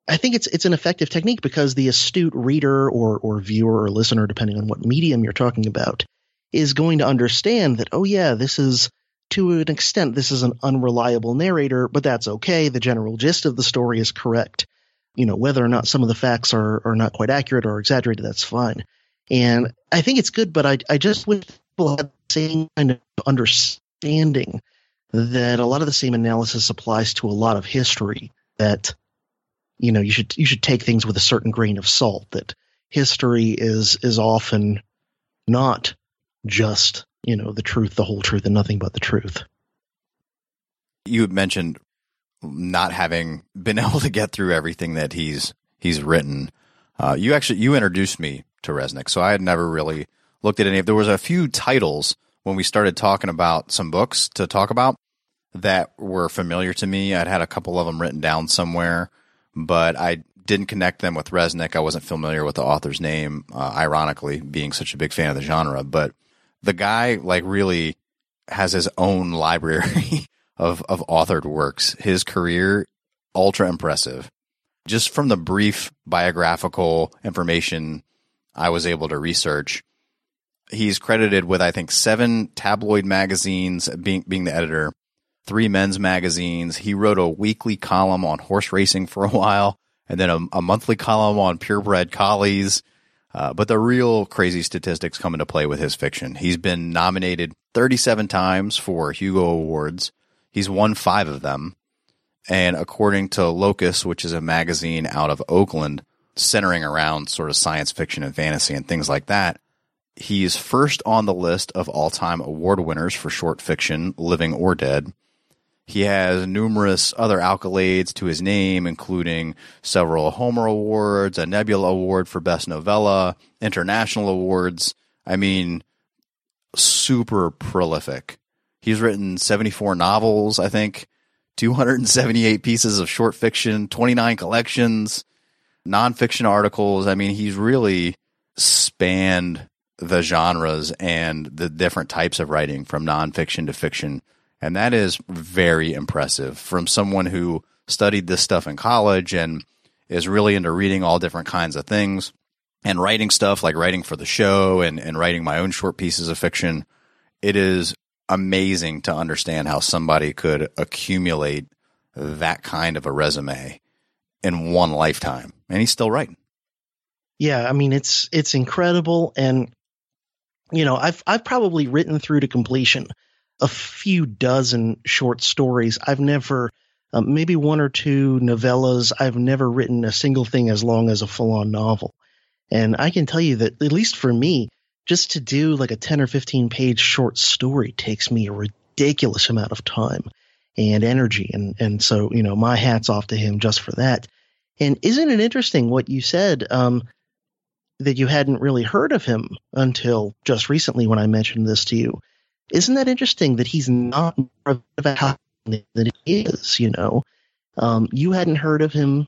I think it's it's an effective technique because the astute reader or or viewer or listener, depending on what medium you're talking about, is going to understand that oh yeah, this is to an extent this is an unreliable narrator, but that's okay. The general gist of the story is correct. You know whether or not some of the facts are are not quite accurate or exaggerated, that's fine. And I think it's good, but I I just wish people had the same kind of understanding that a lot of the same analysis applies to a lot of history that you know you should you should take things with a certain grain of salt that history is is often not just you know the truth the whole truth and nothing but the truth. You had mentioned not having been able to get through everything that he's he's written. Uh, you actually you introduced me to resnick so i had never really looked at any of there was a few titles when we started talking about some books to talk about that were familiar to me. I'd had a couple of them written down somewhere but I didn't connect them with Resnick. I wasn't familiar with the author's name, uh, ironically, being such a big fan of the genre. But the guy, like, really has his own library of, of authored works. His career, ultra impressive. Just from the brief biographical information I was able to research, he's credited with, I think, seven tabloid magazines, being, being the editor, three men's magazines. He wrote a weekly column on horse racing for a while, and then a, a monthly column on purebred collies. Uh, but the real crazy statistics come into play with his fiction. He's been nominated 37 times for Hugo Awards. He's won five of them. And according to Locus, which is a magazine out of Oakland, centering around sort of science fiction and fantasy and things like that, he's first on the list of all time award winners for short fiction, living or dead. He has numerous other accolades to his name, including several Homer Awards, a Nebula Award for Best Novella, international awards. I mean, super prolific. He's written 74 novels, I think, 278 pieces of short fiction, 29 collections, nonfiction articles. I mean, he's really spanned the genres and the different types of writing from nonfiction to fiction and that is very impressive from someone who studied this stuff in college and is really into reading all different kinds of things and writing stuff like writing for the show and, and writing my own short pieces of fiction. It is amazing to understand how somebody could accumulate that kind of a resume in one lifetime. And he's still writing. Yeah, I mean it's it's incredible and you know, I've I've probably written through to completion a few dozen short stories. I've never, um, maybe one or two novellas. I've never written a single thing as long as a full on novel. And I can tell you that, at least for me, just to do like a 10 or 15 page short story takes me a ridiculous amount of time and energy. And, and so, you know, my hat's off to him just for that. And isn't it interesting what you said? Um, that you hadn't really heard of him until just recently when I mentioned this to you. Isn't that interesting that he's not more of a house than he is? You know, um, you hadn't heard of him,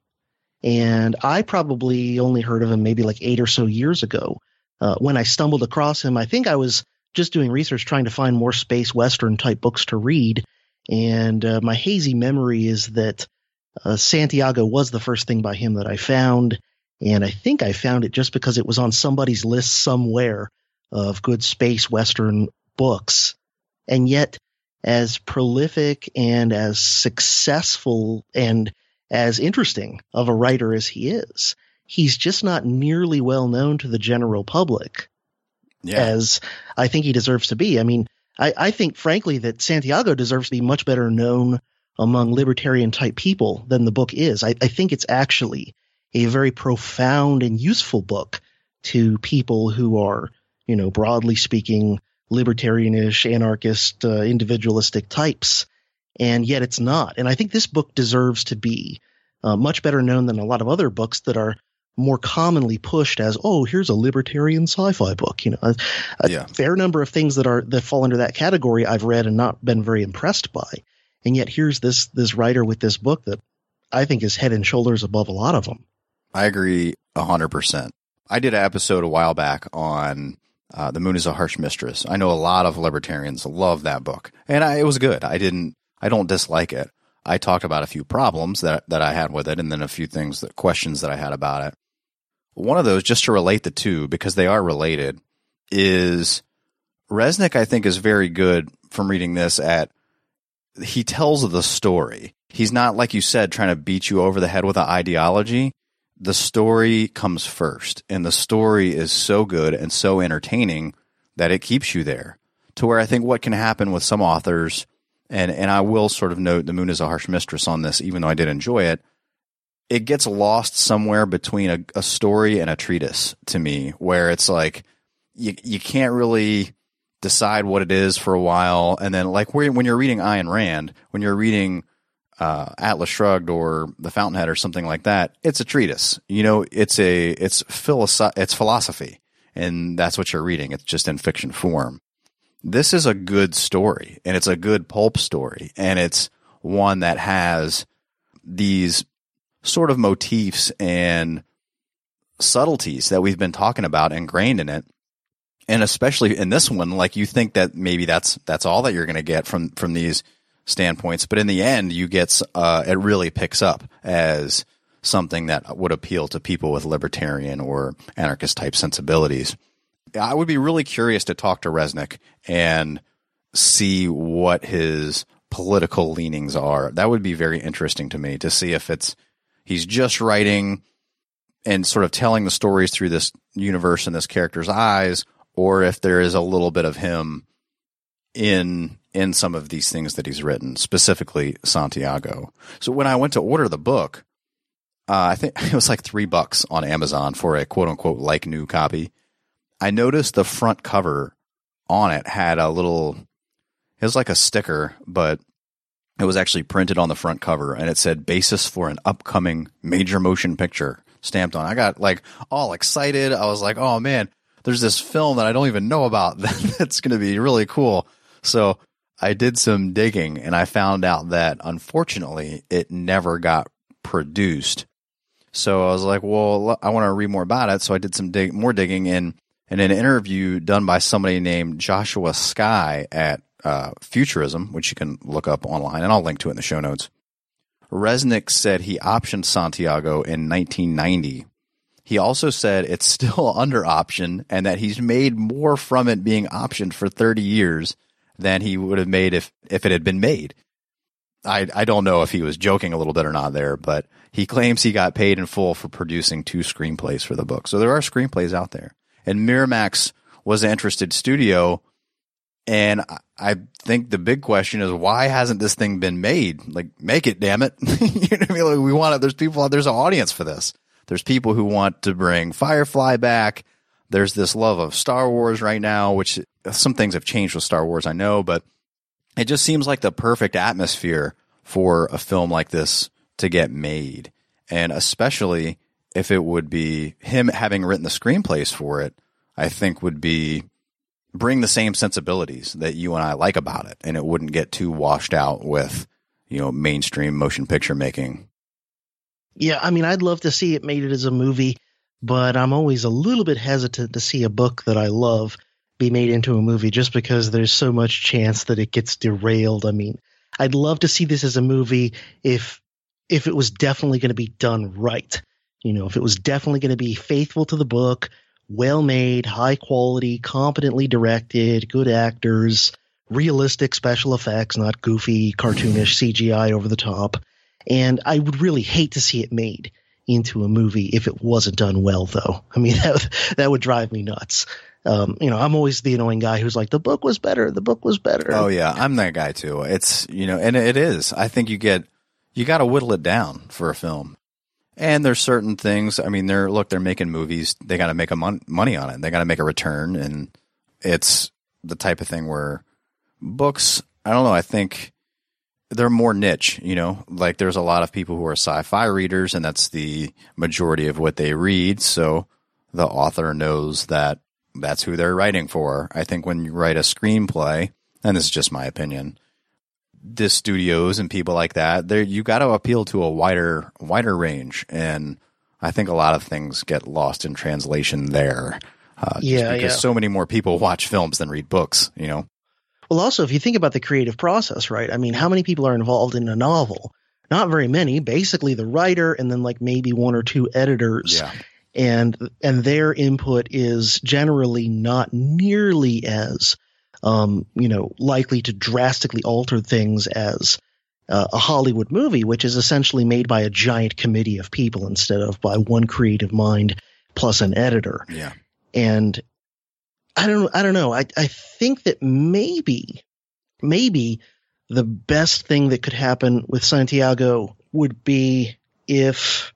and I probably only heard of him maybe like eight or so years ago. Uh, when I stumbled across him, I think I was just doing research trying to find more space western type books to read, and uh, my hazy memory is that uh, Santiago was the first thing by him that I found, and I think I found it just because it was on somebody's list somewhere of good space western books. And yet, as prolific and as successful and as interesting of a writer as he is, he's just not nearly well known to the general public yeah. as I think he deserves to be. I mean, I, I think, frankly, that Santiago deserves to be much better known among libertarian type people than the book is. I, I think it's actually a very profound and useful book to people who are, you know, broadly speaking, libertarianish, anarchist, uh, individualistic types. And yet it's not. And I think this book deserves to be uh, much better known than a lot of other books that are more commonly pushed as, oh, here's a libertarian sci-fi book. You know, a, a yeah. fair number of things that are that fall under that category I've read and not been very impressed by. And yet here's this this writer with this book that I think is head and shoulders above a lot of them. I agree hundred percent. I did an episode a while back on uh, "The Moon Is a Harsh Mistress." I know a lot of libertarians love that book, and I, it was good. I didn't. I don't dislike it. I talked about a few problems that that I had with it, and then a few things that questions that I had about it. One of those, just to relate the two because they are related, is Resnick. I think is very good from reading this at he tells the story. He's not like you said trying to beat you over the head with an ideology the story comes first and the story is so good and so entertaining that it keeps you there to where I think what can happen with some authors and and I will sort of note the moon is a harsh mistress on this even though I did enjoy it it gets lost somewhere between a, a story and a treatise to me where it's like you you can't really decide what it is for a while and then like when you're reading Ayn Rand when you're reading uh, Atlas Shrugged or The Fountainhead or something like that, it's a treatise. You know, it's a it's philosoph- it's philosophy, and that's what you're reading. It's just in fiction form. This is a good story, and it's a good pulp story, and it's one that has these sort of motifs and subtleties that we've been talking about ingrained in it. And especially in this one, like you think that maybe that's that's all that you're going to get from from these standpoints, but in the end, you get uh, it really picks up as something that would appeal to people with libertarian or anarchist type sensibilities. I would be really curious to talk to Resnick and see what his political leanings are. That would be very interesting to me to see if it's he's just writing and sort of telling the stories through this universe and this character's eyes, or if there is a little bit of him in in some of these things that he's written, specifically Santiago. So when I went to order the book, uh, I think it was like three bucks on Amazon for a quote unquote like new copy. I noticed the front cover on it had a little, it was like a sticker, but it was actually printed on the front cover and it said basis for an upcoming major motion picture stamped on. I got like all excited. I was like, oh man, there's this film that I don't even know about that's going to be really cool. So I did some digging and I found out that unfortunately it never got produced. So I was like, well, I want to read more about it. So I did some dig- more digging in in an interview done by somebody named Joshua Sky at uh, Futurism, which you can look up online, and I'll link to it in the show notes. Resnick said he optioned Santiago in 1990. He also said it's still under option and that he's made more from it being optioned for 30 years than he would have made if if it had been made. I I don't know if he was joking a little bit or not there, but he claims he got paid in full for producing two screenplays for the book. So there are screenplays out there. And Miramax was an interested studio and I think the big question is why hasn't this thing been made? Like, make it, damn it! you know I mean? Like, we want it. There's people. There's an audience for this. There's people who want to bring Firefly back. There's this love of Star Wars right now, which some things have changed with Star Wars, I know, but it just seems like the perfect atmosphere for a film like this to get made. And especially if it would be him having written the screenplays for it, I think would be bring the same sensibilities that you and I like about it, and it wouldn't get too washed out with you know mainstream motion picture making. Yeah, I mean, I'd love to see it made it as a movie, but I'm always a little bit hesitant to see a book that I love be made into a movie just because there's so much chance that it gets derailed. I mean, I'd love to see this as a movie if if it was definitely going to be done right. You know, if it was definitely going to be faithful to the book, well made, high quality, competently directed, good actors, realistic special effects, not goofy, cartoonish CGI over the top. And I would really hate to see it made into a movie if it wasn't done well, though. I mean, that, that would drive me nuts. Um, you know, I'm always the annoying guy who's like, the book was better, the book was better. Oh yeah, I'm that guy too. It's you know, and it is. I think you get you got to whittle it down for a film. And there's certain things. I mean, they're look, they're making movies. They got to make a mon- money on it. They got to make a return, and it's the type of thing where books. I don't know. I think they're more niche. You know, like there's a lot of people who are sci-fi readers, and that's the majority of what they read. So the author knows that that's who they're writing for. I think when you write a screenplay, and this is just my opinion, the studios and people like that, there you got to appeal to a wider wider range, and I think a lot of things get lost in translation there. Uh, Yeah, because yeah. so many more people watch films than read books. You know, Well, also, if you think about the creative process, right? I mean, how many people are involved in a novel? Not very many. Basically, the writer and then like maybe one or two editors. yeah, and and their input is generally not nearly as um, you know likely to drastically alter things as uh, a Hollywood movie, which is essentially made by a giant committee of people instead of by one creative mind plus an editor. yeah, And I don't I don't know. I I think that maybe maybe the best thing that could happen with Santiago would be if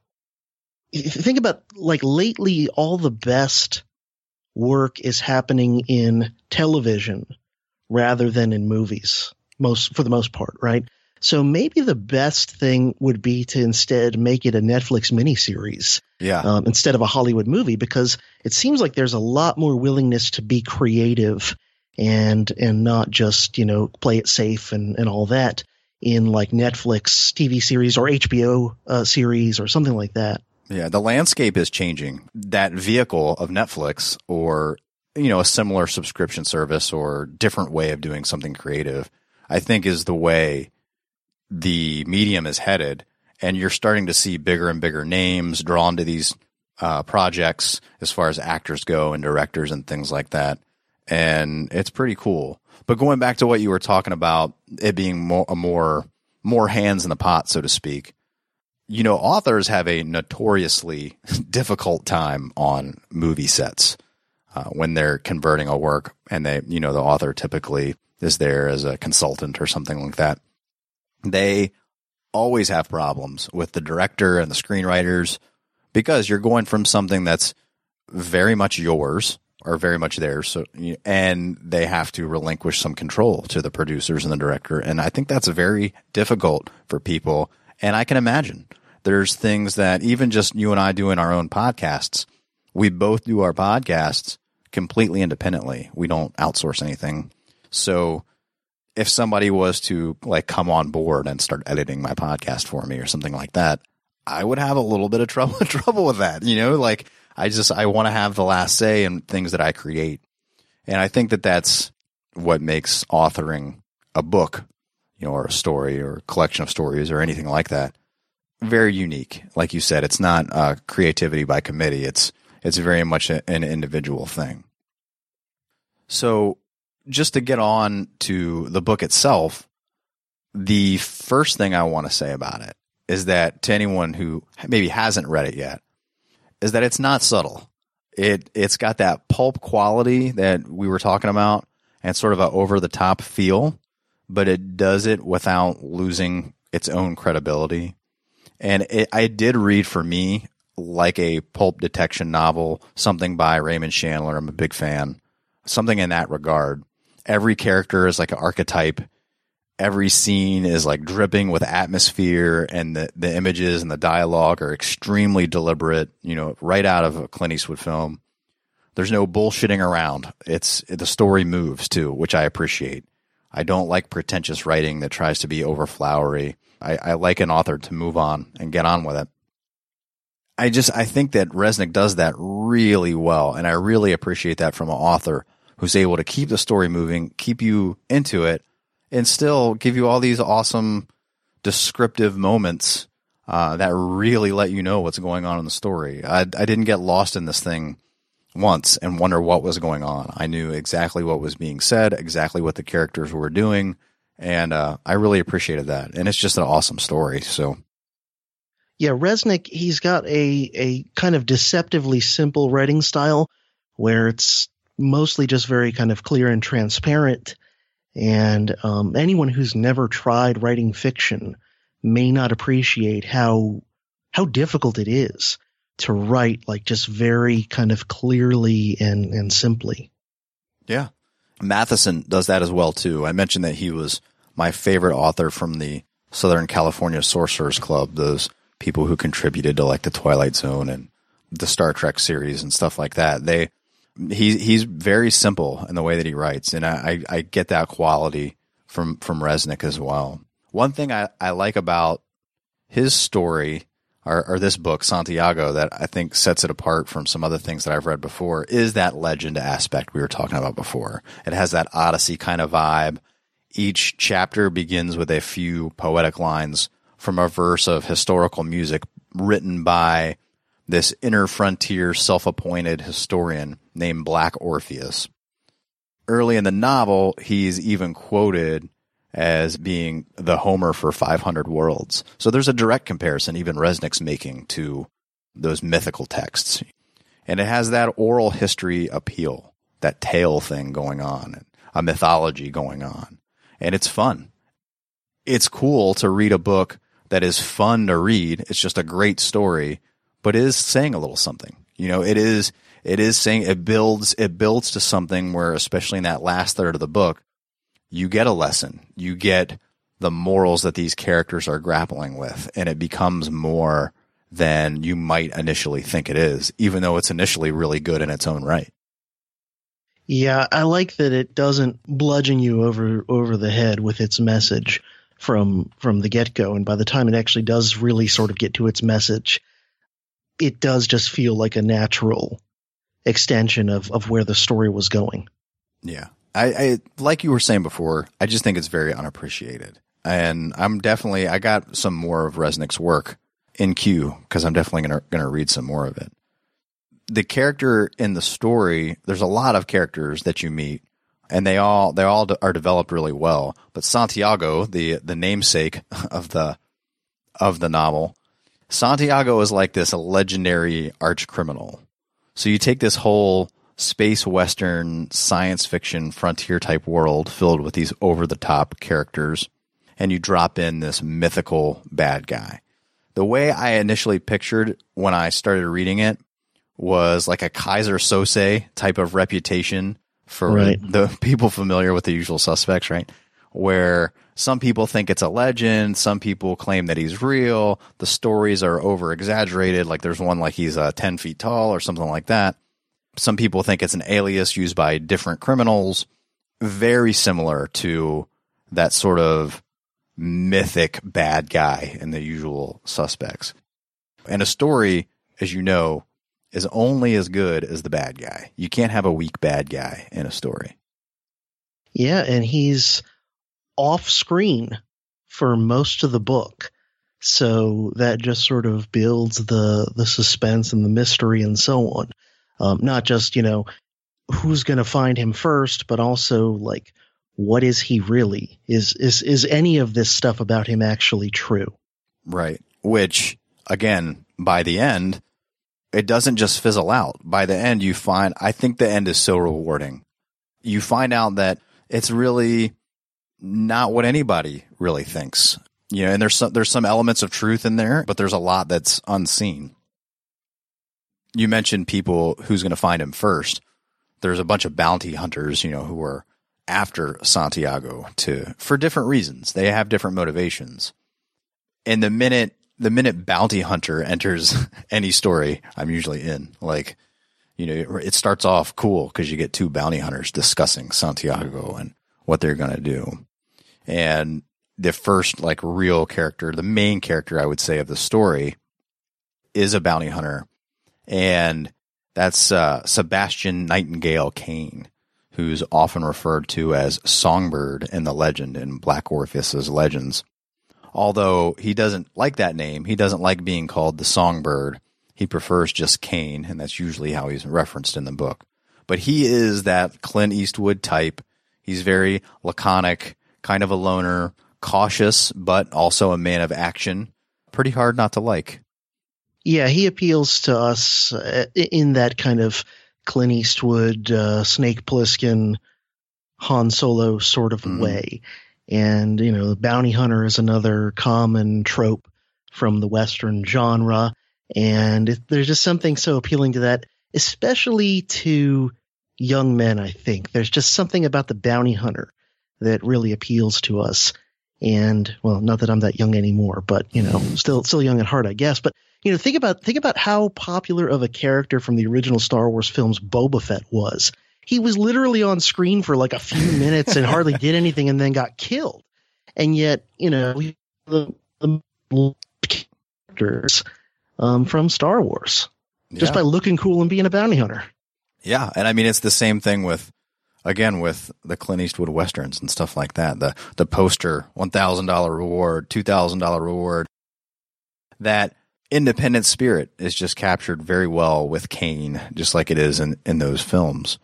think about like lately all the best work is happening in television rather than in movies most for the most part right so maybe the best thing would be to instead make it a netflix miniseries yeah. um, instead of a hollywood movie because it seems like there's a lot more willingness to be creative and and not just you know play it safe and and all that in like netflix tv series or hbo uh, series or something like that Yeah, the landscape is changing. That vehicle of Netflix or you know a similar subscription service or different way of doing something creative, I think is the way the medium is headed. And you're starting to see bigger and bigger names drawn to these uh, projects as far as actors go and directors and things like that. And it's pretty cool. But going back to what you were talking about, it being more, a more more hands in the pot, so to speak you know, authors have a notoriously difficult time on movie sets uh, when they're converting a work, and they, you know, the author typically is there as a consultant or something like that. They always have problems with the director and the screenwriters because you're going from something that's very much yours or very much theirs, so and they have to relinquish some control to the producers and the director, and I think that's very difficult for people and I can imagine there's things that even just you and I do in our own podcasts, we both do our podcasts completely independently. We don't outsource anything. So if somebody was to like come on board and start editing my podcast for me or something like that, I would have a little bit of trouble trouble with that. You know, like I just I want to have the last say in things that I create. And I think that that's what makes authoring a book you know, or a story or a collection of stories or anything like that. Very unique. Like you said, it's not uh, creativity by committee. It's it's very much a, an individual thing. So, just to get on to the book itself, the first thing I want to say about it is that to anyone who maybe hasn't read it yet, is that it's not subtle. It it's got that pulp quality that we were talking about, and sort of a over the top feel but it does it without losing its own credibility. And it, I did read for me like a pulp detection novel, something by Raymond Chandler. I'm a big fan. Something in that regard. Every character is like an archetype. every scene is like dripping with atmosphere and the, the images and the dialogue are extremely deliberate, you know, right out of a Clint Eastwood film. There's no bullshitting around. It's the story moves too, which I appreciate. I don't like pretentious writing that tries to be over flowery. I, I like an author to move on and get on with it. I just I think that Resnick does that really well, and I really appreciate that from an author who's able to keep the story moving, keep you into it, and still give you all these awesome descriptive moments uh, that really let you know what's going on in the story. I, I didn't get lost in this thing once and wonder what was going on. I knew exactly what was being said, exactly what the characters were doing, and uh, I really appreciated that. And it's just an awesome story. So yeah, Resnick, he's got a, a kind of deceptively simple writing style where it's mostly just very kind of clear and transparent. And um, anyone who's never tried writing fiction may not appreciate how how difficult it is to write like just very kind of clearly and and simply. Yeah. Matheson does that as well too. I mentioned that he was my favorite author from the Southern California Sorcerers Club, those people who contributed to like the Twilight Zone and the Star Trek series and stuff like that. They he he's very simple in the way that he writes, and I, I, I get that quality from from Resnick as well. One thing I, I like about his story or, or this book, Santiago, that I think sets it apart from some other things that I've read before is that legend aspect we were talking about before. It has that Odyssey kind of vibe. Each chapter begins with a few poetic lines from a verse of historical music written by this inner frontier self appointed historian named Black Orpheus. Early in the novel, he's even quoted as being the Homer for 500 worlds. So there's a direct comparison even Resnick's making to those mythical texts. And it has that oral history appeal, that tale thing going on, a mythology going on. And it's fun. It's cool to read a book that is fun to read. It's just a great story, but is saying a little something. You know, it is it is saying it builds it builds to something where especially in that last third of the book, you get a lesson. You get the morals that these characters are grappling with and it becomes more than you might initially think it is, even though it's initially really good in its own right. Yeah, I like that it doesn't bludgeon you over over the head with its message from from the get go, and by the time it actually does really sort of get to its message, it does just feel like a natural extension of of where the story was going. Yeah, I, I like you were saying before. I just think it's very unappreciated, and I'm definitely I got some more of Resnick's work in queue because I'm definitely gonna gonna read some more of it. The character in the story, there's a lot of characters that you meet and they all they all are developed really well. But Santiago, the the namesake of the of the novel, Santiago is like this legendary arch criminal. So you take this whole space western science fiction frontier type world filled with these over the top characters and you drop in this mythical bad guy. The way I initially pictured when I started reading it was like a Keyser Söze type of reputation for right. the people familiar with the usual suspects, right? Where some people think it's a legend, some people claim that he's real. The stories are over exaggerated, like there's one like he's uh, 10 feet tall or something like that. Some people think it's an alias used by different criminals. Very similar to that sort of mythic bad guy in the usual suspects. And a story, as you know, is only as good as the bad guy. You can't have a weak bad guy in a story. Yeah, and he's off screen for most of the book. So that just sort of builds the the suspense and the mystery and so on. Um, not just, you know, who's going to find him first, but also like what is he really? Is is is any of this stuff about him actually true? Right. Which again, by the end, it doesn't just fizzle out. By the end, you find, I think the end is so rewarding. You find out that it's really not what anybody really thinks. You know, and there's some, there's some elements of truth in there, but there's a lot that's unseen. You mentioned people who's going to find him first. There's a bunch of bounty hunters, you know, who are after Santiago to for different reasons. They have different motivations. And the minute the minute bounty hunter enters any story, I'm usually in. Like, you know, it starts off cool because you get two bounty hunters discussing Santiago and what they're going to do. And the first like real character, the main character I would say of the story is a bounty hunter. And that's uh, Sebastian Nightingale Kane, who's often referred to as Songbird in the legend in Black Orpheus's legends. Although he doesn't like that name, he doesn't like being called the Songbird. He prefers just Kane, and that's usually how he's referenced in the book. But he is that Clint Eastwood type. He's very laconic, kind of a loner, cautious, but also a man of action. Pretty hard not to like. Yeah, he appeals to us uh, in that kind of Clint Eastwood, uh, Snake Plissken, Han Solo sort of mm-hmm. way. And, you know, the bounty hunter is another common trope from the Western genre. And it, there's just something so appealing to that, especially to young men, I think. There's just something about the bounty hunter that really appeals to us. And, well, not that I'm that young anymore, but, you know, still, still young at heart, I guess. But, you know, think about, think about how popular of a character from the original Star Wars films Boba Fett was he was literally on screen for like a few minutes and hardly did anything and then got killed. And yet, you know, the, the characters um, from Star Wars yeah. just by looking cool and being a bounty hunter. Yeah, and I mean it's the same thing with again with the Clint Eastwood westerns and stuff like that. The the poster, one thousand dollar reward, two thousand dollar reward. That independent spirit is just captured very well with Kane, just like it is in, in those films.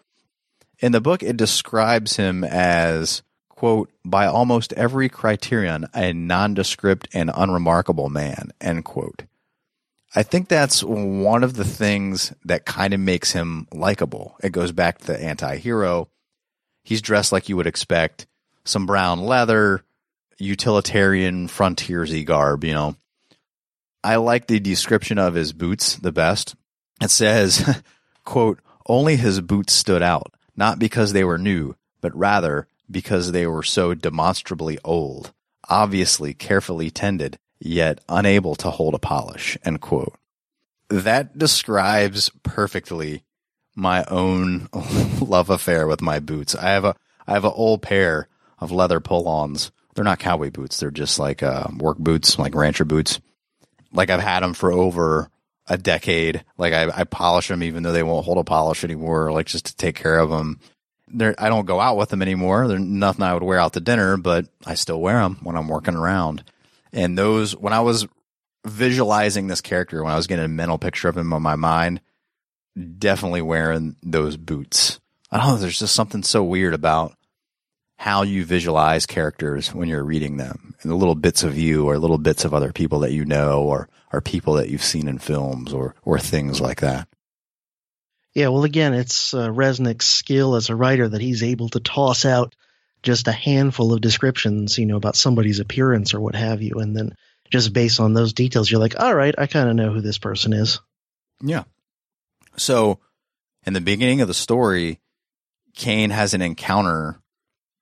In the book, it describes him as, quote, by almost every criterion, a nondescript and unremarkable man, end quote. I think that's one of the things that kind of makes him likable. It goes back to the anti hero. He's dressed like you would expect some brown leather, utilitarian frontiersy garb, you know. I like the description of his boots the best. It says, quote, only his boots stood out not because they were new, but rather because they were so demonstrably old, obviously carefully tended, yet unable to hold a polish. End quote. That describes perfectly my own love affair with my boots. I have a I have an old pair of leather pull-ons. They're not cowboy boots. They're just like uh, work boots, like rancher boots. Like I've had them for over a decade. Like I, I polish them even though they won't hold a polish anymore, like just to take care of them. They're, I don't go out with them anymore. They're nothing I would wear out to dinner, but I still wear them when I'm working around. And those, when I was visualizing this character, when I was getting a mental picture of him on my mind, definitely wearing those boots. I don't know. There's just something so weird about how you visualize characters when you're reading them and the little bits of you or little bits of other people that you know or are people that you've seen in films or or things like that. Yeah, well, again, it's uh, Resnick's skill as a writer that he's able to toss out just a handful of descriptions, you know, about somebody's appearance or what have you, and then just based on those details, you're like, all right, I kind of know who this person is. Yeah. So, in the beginning of the story, Kane has an encounter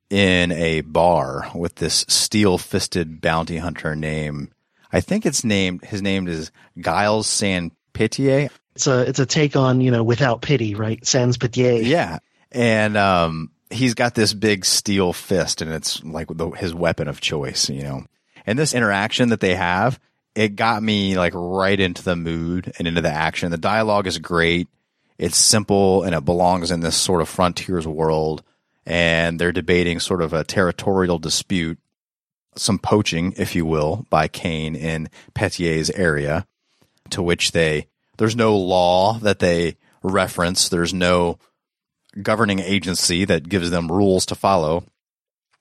in a bar with this steel fisted bounty hunter named, I think it's named, his name is Giles Sans Pitié. It's a, it's a take on, you know, without pity, right? Sans pitié. Yeah. And, um, he's got this big steel fist and it's like the, his weapon of choice, you know. And this interaction that they have, it got me like right into the mood and into the action. The dialogue is great. It's simple and it belongs in this sort of frontiers world and they're debating sort of a territorial dispute, some poaching, if you will, by Kane in Pitié's area, to which they there's no law that they reference. There's no governing agency that gives them rules to follow.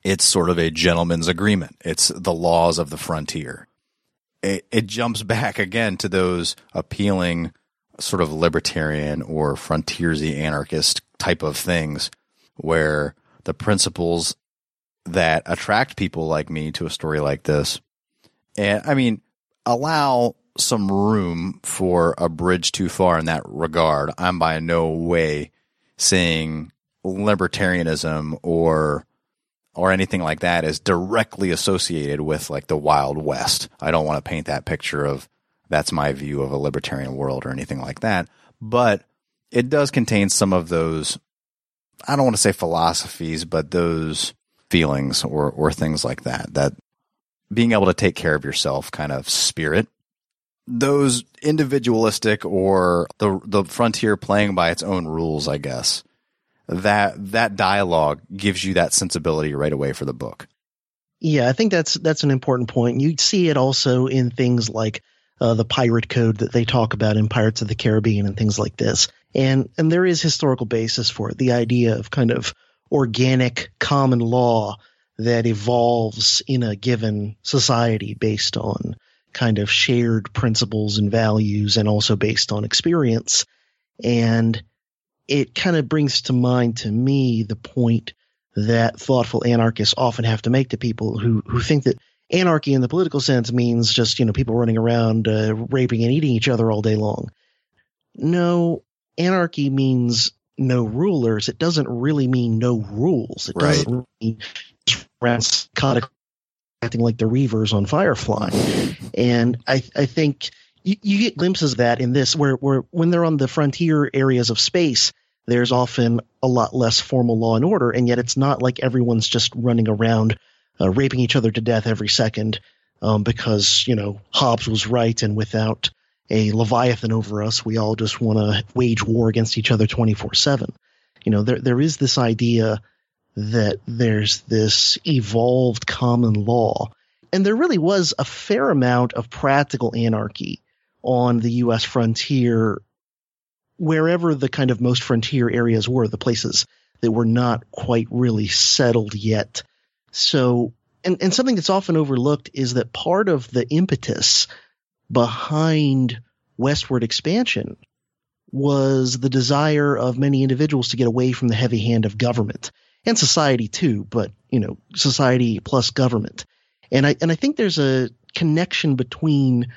It's sort of a gentleman's agreement. It's the laws of the frontier. It, it jumps back again to those appealing sort of libertarian or frontiersy anarchist type of things where the principles that attract people like me to a story like this, and I mean, allow some room for a bridge too far in that regard. I'm by no way saying libertarianism or or anything like that is directly associated with like the Wild West. I don't want to paint that picture of that's my view of a libertarian world or anything like that. But it does contain some of those, I don't want to say philosophies, but those feelings or, or things like that, that being able to take care of yourself kind of spirit. Those individualistic or the, the frontier playing by its own rules, I guess, that, that dialogue gives you that sensibility right away for the book. Yeah, I think that's that's an important point. You see it also in things like uh, the pirate code that they talk about in Pirates of the Caribbean and things like this. And and there is historical basis for it. The idea of kind of organic common law that evolves in a given society based on kind of shared principles and values and also based on experience. And it kind of brings to mind to me the point that thoughtful anarchists often have to make to people who, who think that anarchy in the political sense means just you know people running around uh, raping and eating each other all day long. No, anarchy means no rulers. It doesn't really mean no rules. It right. doesn't mean around acting like the Reavers on Firefly. And I, I think you, you get glimpses of that in this, where, where when they're on the frontier areas of space, there's often a lot less formal law and order, and yet it's not like everyone's just running around uh, raping each other to death every second um, because you know Hobbes was right, and without a Leviathan over us, we all just want to wage war against each other twenty four seven. You know, there there is this idea that there's this evolved common law, and there really was a fair amount of practical anarchy on the U.S. frontier, wherever the kind of most frontier areas were, the places that were not quite really settled yet so, and, and something that's often overlooked is that part of the impetus behind westward expansion was the desire of many individuals to get away from the heavy hand of government and society too, but you know, society plus government. And I and I think there's a connection between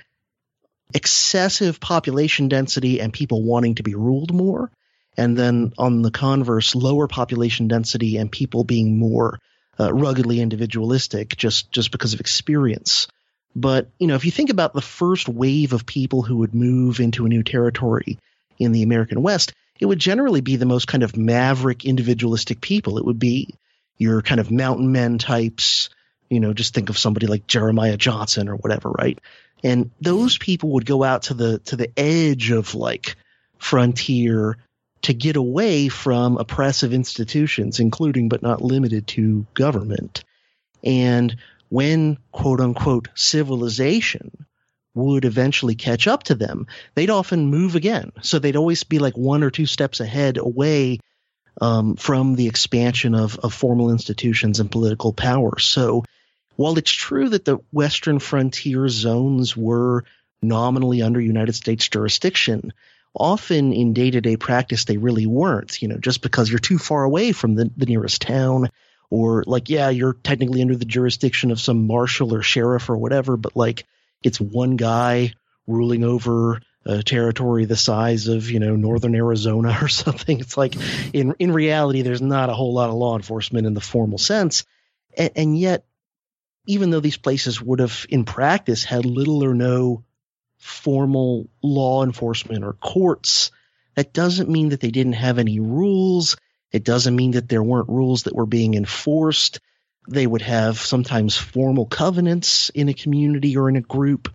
excessive population density and people wanting to be ruled more, and then on the converse, lower population density and people being more uh, ruggedly individualistic just just because of experience. But you know, if you think about the first wave of people who would move into a new territory in the American West, it would generally be the most kind of maverick individualistic people. It would be your kind of mountain men types. You know, just think of somebody like Jeremiah Johnson or whatever, right? And those people would go out to the to the edge of like frontier to get away from oppressive institutions, including but not limited to government. And when quote unquote civilization would eventually catch up to them, they'd often move again. So they'd always be like one or two steps ahead away um, from the expansion of, of formal institutions and political power. So while it's true that the Western frontier zones were nominally under United States jurisdiction, often in day to day practice, they really weren't, you know, just because you're too far away from the, the nearest town or like, yeah, you're technically under the jurisdiction of some marshal or sheriff or whatever, but like it's one guy ruling over a territory the size of, you know, northern Arizona or something. It's like in, in reality, there's not a whole lot of law enforcement in the formal sense. And, and yet, even though these places would have in practice had little or no formal law enforcement or courts, that doesn't mean that they didn't have any rules. It doesn't mean that there weren't rules that were being enforced. They would have sometimes formal covenants in a community or in a group,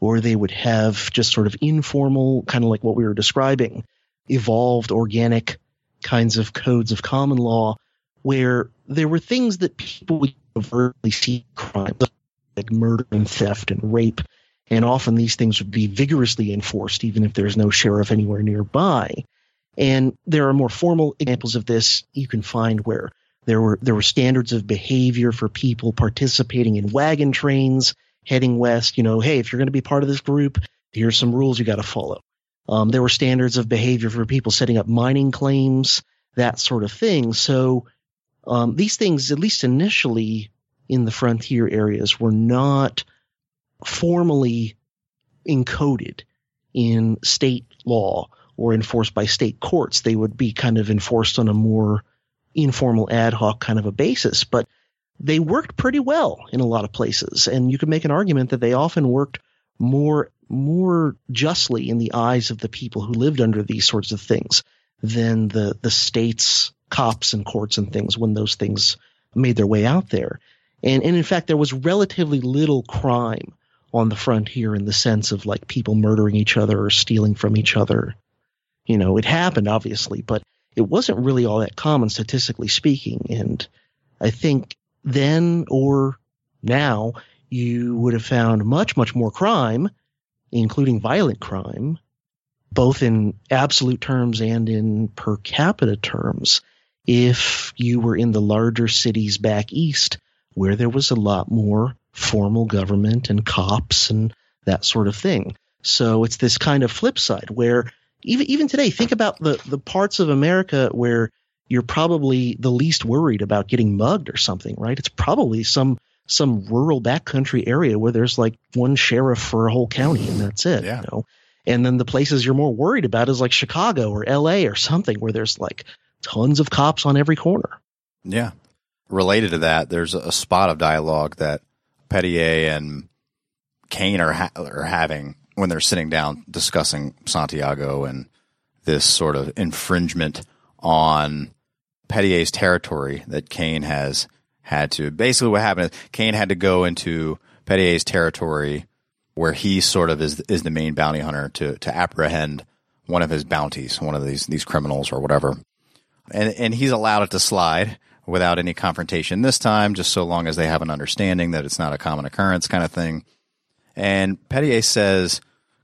or they would have just sort of informal, kind of like what we were describing, evolved organic kinds of codes of common law where there were things that people would overtly see crimes like murder and theft and rape and often these things would be vigorously enforced, even if there's no sheriff anywhere nearby. And there are more formal examples of this you can find where there were there were standards of behavior for people participating in wagon trains heading west. You know, hey, if you're going to be part of this group, here's some rules you got to follow. Um, there were standards of behavior for people setting up mining claims, that sort of thing. So um, these things, at least initially in the frontier areas, were not formally encoded in state law or enforced by state courts. They would be kind of enforced on a more informal ad hoc kind of a basis. But they worked pretty well in a lot of places. And you could make an argument that they often worked more more justly in the eyes of the people who lived under these sorts of things than the the state's cops and courts and things when those things made their way out there. And and in fact there was relatively little crime on the frontier in the sense of like people murdering each other or stealing from each other. You know, it happened obviously, but it wasn't really all that common statistically speaking. And I think then or now you would have found much, much more crime, including violent crime, both in absolute terms and in per capita terms, if you were in the larger cities back east where there was a lot more formal government and cops and that sort of thing. So it's this kind of flip side where even even today, think about the the parts of America where you're probably the least worried about getting mugged or something, right? It's probably some some rural backcountry area where there's like one sheriff for a whole county and that's it. Yeah. You know? And then the places you're more worried about is like Chicago or LA or something where there's like tons of cops on every corner. Yeah. Related to that, there's a spot of dialogue that Pitié and Kane are ha- are having when they're sitting down discussing Santiago and this sort of infringement on Pitié's territory that Kane has had to. Basically, what happened is Kane had to go into Pitié's territory where he sort of is is the main bounty hunter to to apprehend one of his bounties, one of these these criminals or whatever, and and he's allowed it to slide without any confrontation this time, just so long as they have an understanding that it's not a common occurrence kind of thing. And Pitié says,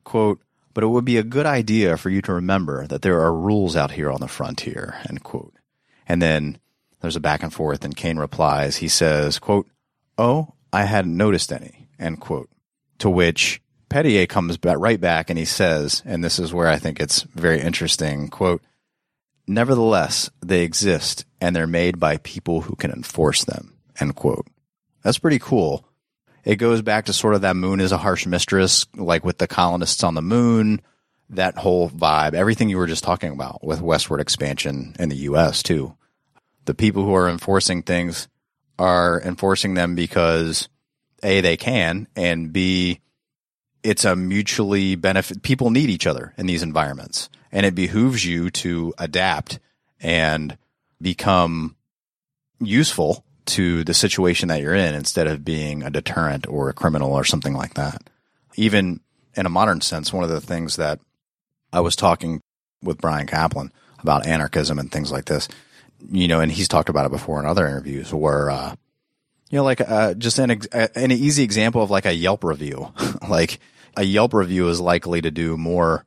quote, but it would be a good idea for you to remember that there are rules out here on the frontier, end quote. And then there's a back and forth and Kane replies, he says, quote, oh, I hadn't noticed any, end quote. To which Pitié comes back right back and he says, and this is where I think it's very interesting, quote, nevertheless, they exist and they're made by people who can enforce them, end quote. That's pretty cool. It goes back to sort of that moon is a harsh mistress, like with the colonists on the moon, that whole vibe, everything you were just talking about with westward expansion in the U.S. too. The people who are enforcing things are enforcing them because A, they can, and B, it's a mutually benefit. People need each other in these environments, and it behooves you to adapt and become useful to the situation that you're in instead of being a deterrent or a criminal or something like that. Even in a modern sense, one of the things that I was talking with Bryan Caplan about anarchism and things like this, you know, and he's talked about it before in other interviews where, uh, you know, like uh, just an ex- an easy example of like a Yelp review. like a Yelp review is likely to do more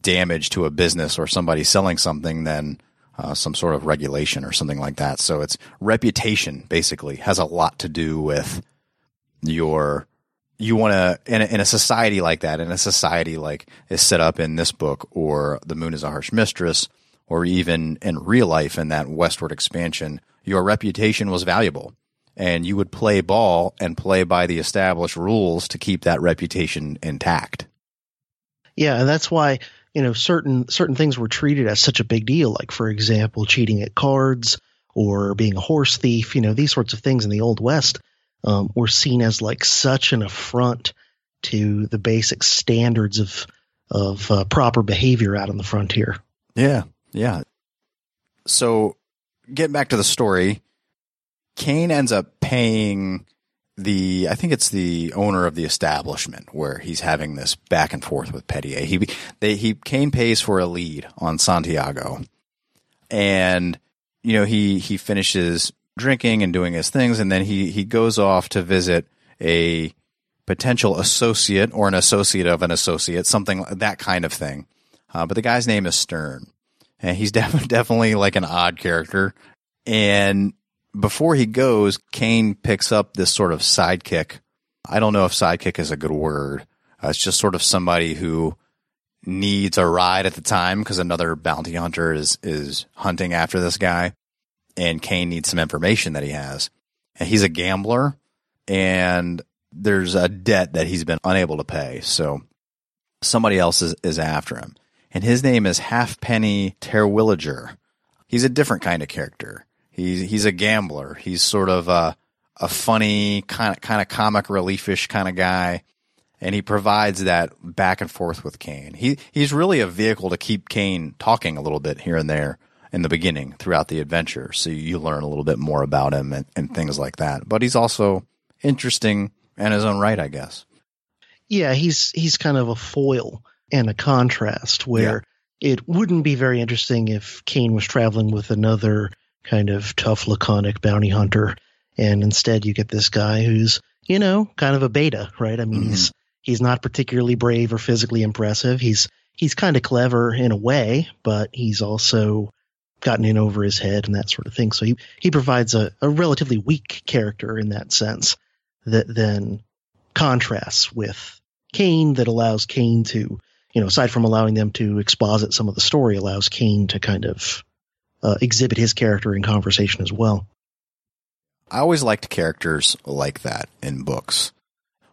damage to a business or somebody selling something than uh, some sort of regulation or something like that. So it's reputation basically has a lot to do with your you want to in, in a society like that in a society like is set up in this book or the moon is a harsh mistress or even in real life in that westward expansion your reputation was valuable and you would play ball and play by the established rules to keep that reputation intact Yeah, and that's why you know certain certain things were treated as such a big deal. Like for example, cheating at cards or being a horse thief. You know, these sorts of things in the old west um, were seen as like such an affront to the basic standards of of uh, proper behavior out on the frontier. Yeah, yeah. So, getting back to the story, Kane ends up paying the I think it's the owner of the establishment where he's having this back and forth with Pitié. He they he Kane pays for a lead on Santiago, and you know he he finishes drinking and doing his things, and then he he goes off to visit a potential associate or an associate of an associate, something that kind of thing. Uh, but the guy's name is Stern, and he's def- definitely like an odd character. And before he goes, Kane picks up this sort of sidekick. I don't know if sidekick is a good word. Uh, it's just sort of somebody who needs a ride at the time because another bounty hunter is is hunting after this guy, and Kane needs some information that he has. And he's a gambler, and there's a debt that he's been unable to pay. So somebody else is, is after him. And his name is Halfpenny Terwilliger. He's a different kind of character. He's he's a gambler. He's sort of uh a funny kind of kind of comic reliefish kind of guy, and he provides that back and forth with Kane. He he's really a vehicle to keep Kane talking a little bit here and there in the beginning throughout the adventure, so you learn a little bit more about him and, and things like that. But he's also interesting in his own right, I guess. Yeah, he's he's kind of a foil and a contrast where it wouldn't be very interesting if Kane was traveling with another kind of tough, laconic bounty hunter, and instead you get this guy who's you know kind of a beta, right? I mean, Mhm. he's he's not particularly brave or physically impressive. He's he's kind of clever in a way, but he's also gotten in over his head and that sort of thing. So he he provides a, a relatively weak character in that sense that then contrasts with Kane that allows Kane to, you know, aside from allowing them to exposit some of the story, allows Kane to kind of uh, exhibit his character in conversation as well. I always liked characters like that in books.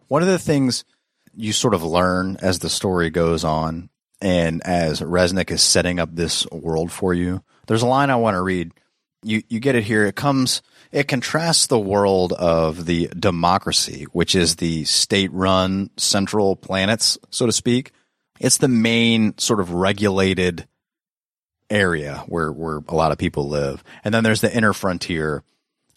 One of the things you sort of learn as the story goes on and as Resnick is setting up this world for you, there's a line I want to read. You you get it here. It comes it contrasts the world of the democracy, which is the state-run central planets, so to speak. It's the main sort of regulated area where where a lot of people live. And then there's the inner frontier,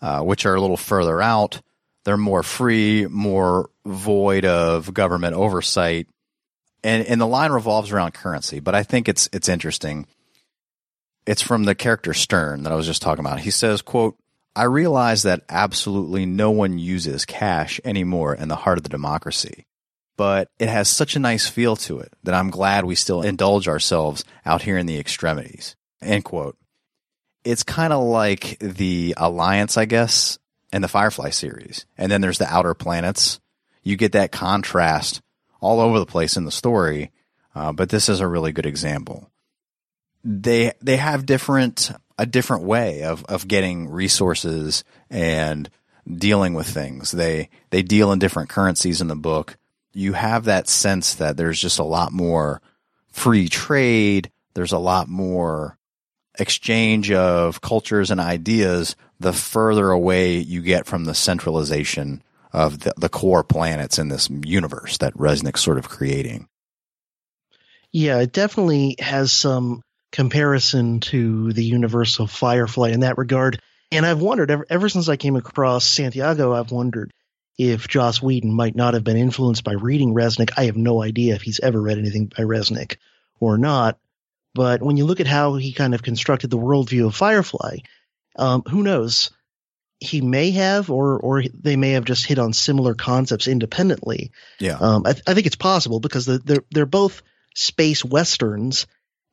uh, which are a little further out. They're more free, more void of government oversight, and and the line revolves around currency. But I think it's it's interesting. It's from the character Stern that I was just talking about. He says, "quote I realize that absolutely no one uses cash anymore in the heart of the democracy." But it has such a nice feel to it that I'm glad we still indulge ourselves out here in the extremities. End quote it's kind of like the Alliance, I guess, and the Firefly series. And then there's the Outer Planets. You get that contrast all over the place in the story, uh, but this is a really good example. They they have different a different way of of getting resources and dealing with things. They they deal in different currencies in the book. You have that sense that there's just a lot more free trade. There's a lot more exchange of cultures and ideas, the further away you get from the centralization of the, the core planets in this universe that Resnick's sort of creating. Yeah, it definitely has some comparison to the universe of Firefly in that regard. And I've wondered ever, ever since I came across Santiago, I've wondered if Joss Whedon might not have been influenced by reading Resnick. I have no idea if he's ever read anything by Resnick or not. But when you look at how he kind of constructed the worldview of Firefly, um, who knows? He may have, or or they may have just hit on similar concepts independently. Yeah. Um, I, I think it's possible because the, they're they're both space westerns,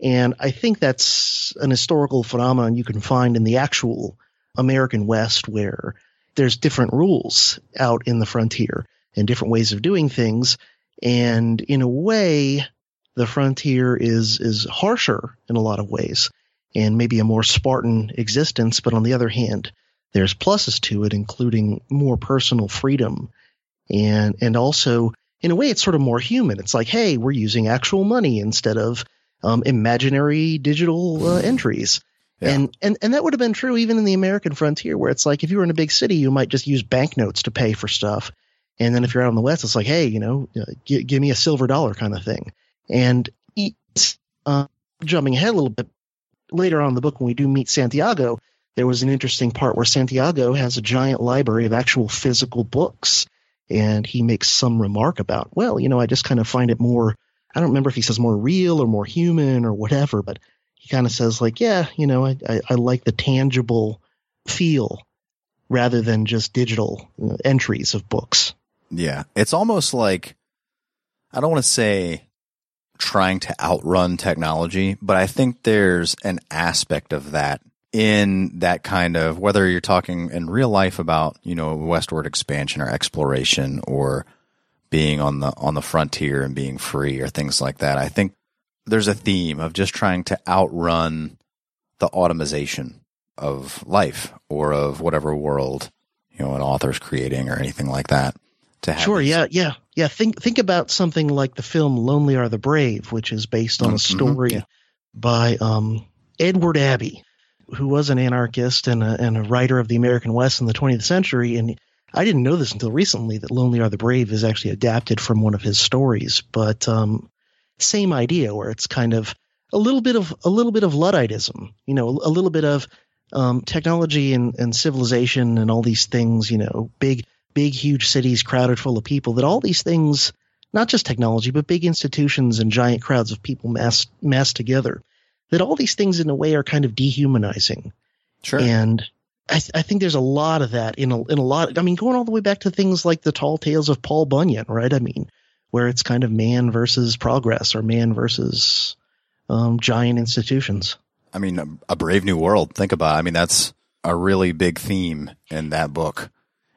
and I think that's an historical phenomenon you can find in the actual American West, where there's different rules out in the frontier and different ways of doing things, and in a way, the frontier is is harsher in a lot of ways, and maybe a more Spartan existence. But on the other hand, there's pluses to it, including more personal freedom, and and also in a way, it's sort of more human. It's like, hey, we're using actual money instead of um, imaginary digital uh, entries. Yeah. And, and and that would have been true even in the American frontier, where it's like if you were in a big city, you might just use banknotes to pay for stuff, and then if you're out in the West, it's like, hey, you know, uh, gi- give me a silver dollar kind of thing. And uh, jumping ahead a little bit later on in the book, when we do meet Santiago, there was an interesting part where Santiago has a giant library of actual physical books, and he makes some remark about, well, you know, I just kind of find it more. I don't remember if he says more real or more human or whatever, but he kind of says like, yeah, you know, I, I, I like the tangible feel rather than just digital entries of books. Yeah. It's almost like, I don't want to say trying to outrun technology, but I think there's an aspect of that in that kind of, whether you're talking in real life about, you know, westward expansion or exploration or being on the, on the frontier and being free or things like that. I think there's a theme of just trying to outrun the automation of life or of whatever world, you know, an author's creating or anything like that. To have Sure, these- yeah, yeah, yeah. Think think about something like the film "Lonely Are the Brave," which is based on a Mhm, story yeah. by um, Edward Abbey, who was an anarchist and a, and a writer of the American West in the 20th century. And I didn't know this until recently that Lonely Are the Brave is actually adapted from one of his stories, but um, same idea where it's kind of a little bit of a little bit of Ludditism, you know, a little bit of um, technology and, and civilization and all these things, you know, big big huge cities crowded full of people. That all these things, not just technology, but big institutions and giant crowds of people massed massed together. That all these things in a way are kind of dehumanizing. Sure. And I, th- I, think there's a lot of that in a, in a lot. I mean, going all the way back to things like the tall tales of Paul Bunyan, right? I mean, where it's kind of man versus progress or man versus um, giant institutions. I mean, a brave new world. Think about. It. I mean, that's a really big theme in that book,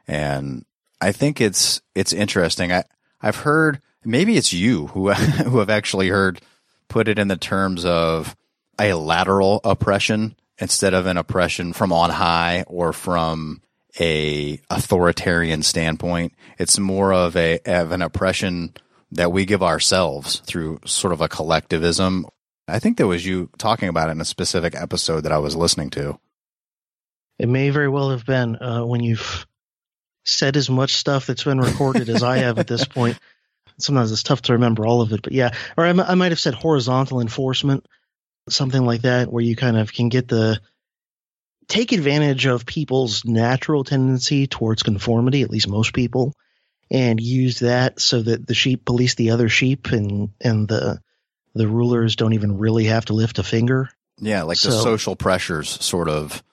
and I think it's it's interesting. I I've heard maybe it's you who who have actually heard put it in the terms of a lateral oppression instead of an oppression from on high or from a authoritarian standpoint. It's more of a of an oppression that we give ourselves through sort of a collectivism. I think that was you talking about it in a specific episode that I was listening to. It may very well have been uh, when you've said as much stuff that's been recorded as I have at this point. Sometimes it's tough to remember all of it, but yeah. Or I, I might have said horizontal enforcement something like that where you kind of can get the take advantage of people's natural tendency towards conformity, at least most people, and use that so that the sheep police the other sheep and and the the rulers don't even really have to lift a finger. Yeah, like so, the social pressures sort of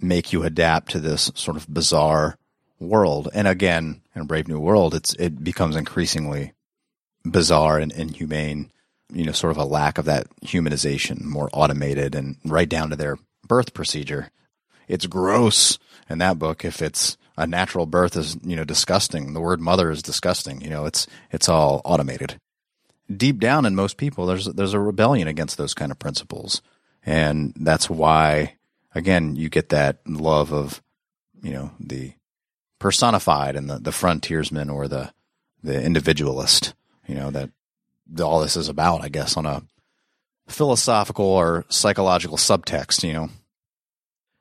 make you adapt to this sort of bizarre world. And again, in a Brave New World, it's it becomes increasingly bizarre and inhumane you know, sort of a lack of that humanization, more automated and right down to their birth procedure. It's gross in that book if it's a natural birth is, you know, disgusting. The word mother is disgusting. You know, it's it's all automated. Deep down in most people there's there's a rebellion against those kind of principles. And that's why again you get that love of, you know, the personified and the, the frontiersman or the the individualist, you know, that all this is about, I guess, on a philosophical or psychological subtext, you know.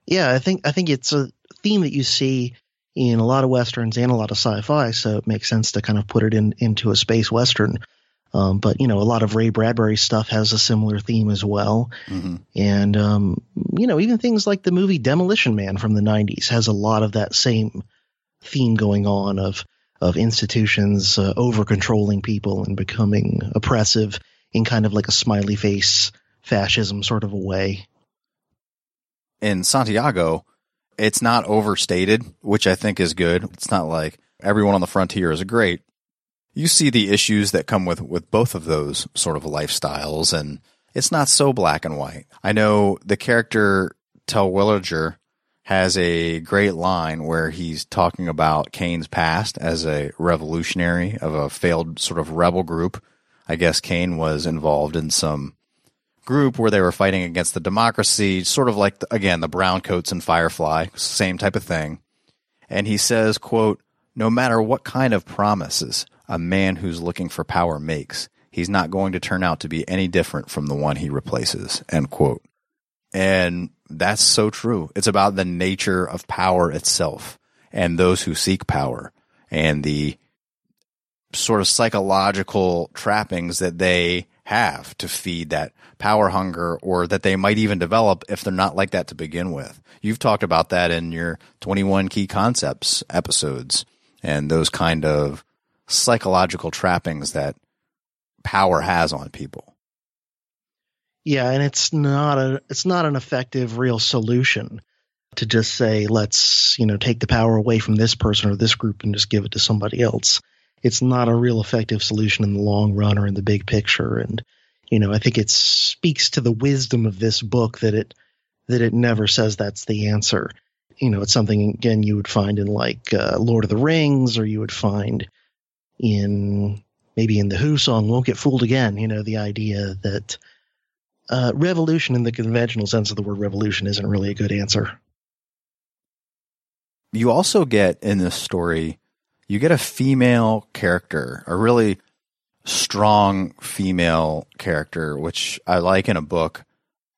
Yeah, I think I think it's a theme that you see in a lot of westerns and a lot of sci-fi, so it makes sense to kind of put it in into a space western. Um, but you know, a lot of Ray Bradbury stuff has a similar theme as well, mm-hmm. and um, you know, even things like the movie Demolition Man from the '90s has a lot of that same theme going on of of institutions uh, over controlling people and becoming oppressive in kind of like a smiley face fascism sort of a way. In Santiago, it's not overstated, which I think is good. It's not like everyone on the frontier is great. You see the issues that come with, with both of those sort of lifestyles, and it's not so black and white. I know the character Terwilliger has a great line where he's talking about Kane's past as a revolutionary of a failed sort of rebel group. I guess Kane was involved in some group where they were fighting against the democracy, sort of like the, again the browncoats and Firefly, same type of thing. And he says, "quote No matter what kind of promises a man who's looking for power makes, he's not going to turn out to be any different from the one he replaces." End quote. And that's so true. It's about the nature of power itself and those who seek power and the sort of psychological trappings that they have to feed that power hunger or that they might even develop if they're not like that to begin with. You've talked about that in your 21 key concepts episodes and those kind of psychological trappings that power has on people. Yeah, and it's not a it's not an effective real solution to just say let's, you know, take the power away from this person or this group and just give it to somebody else. It's not a real effective solution in the long run or in the big picture and you know, I think it speaks to the wisdom of this book that it that it never says that's the answer. You know, it's something again you would find in like uh, Lord of the Rings or you would find in maybe in the Who song "Won't Get Fooled Again." You know, the idea that uh, revolution in the conventional sense of the word revolution isn't really a good answer. You also get in this story, you get a female character, a really strong female character, which I like in a book.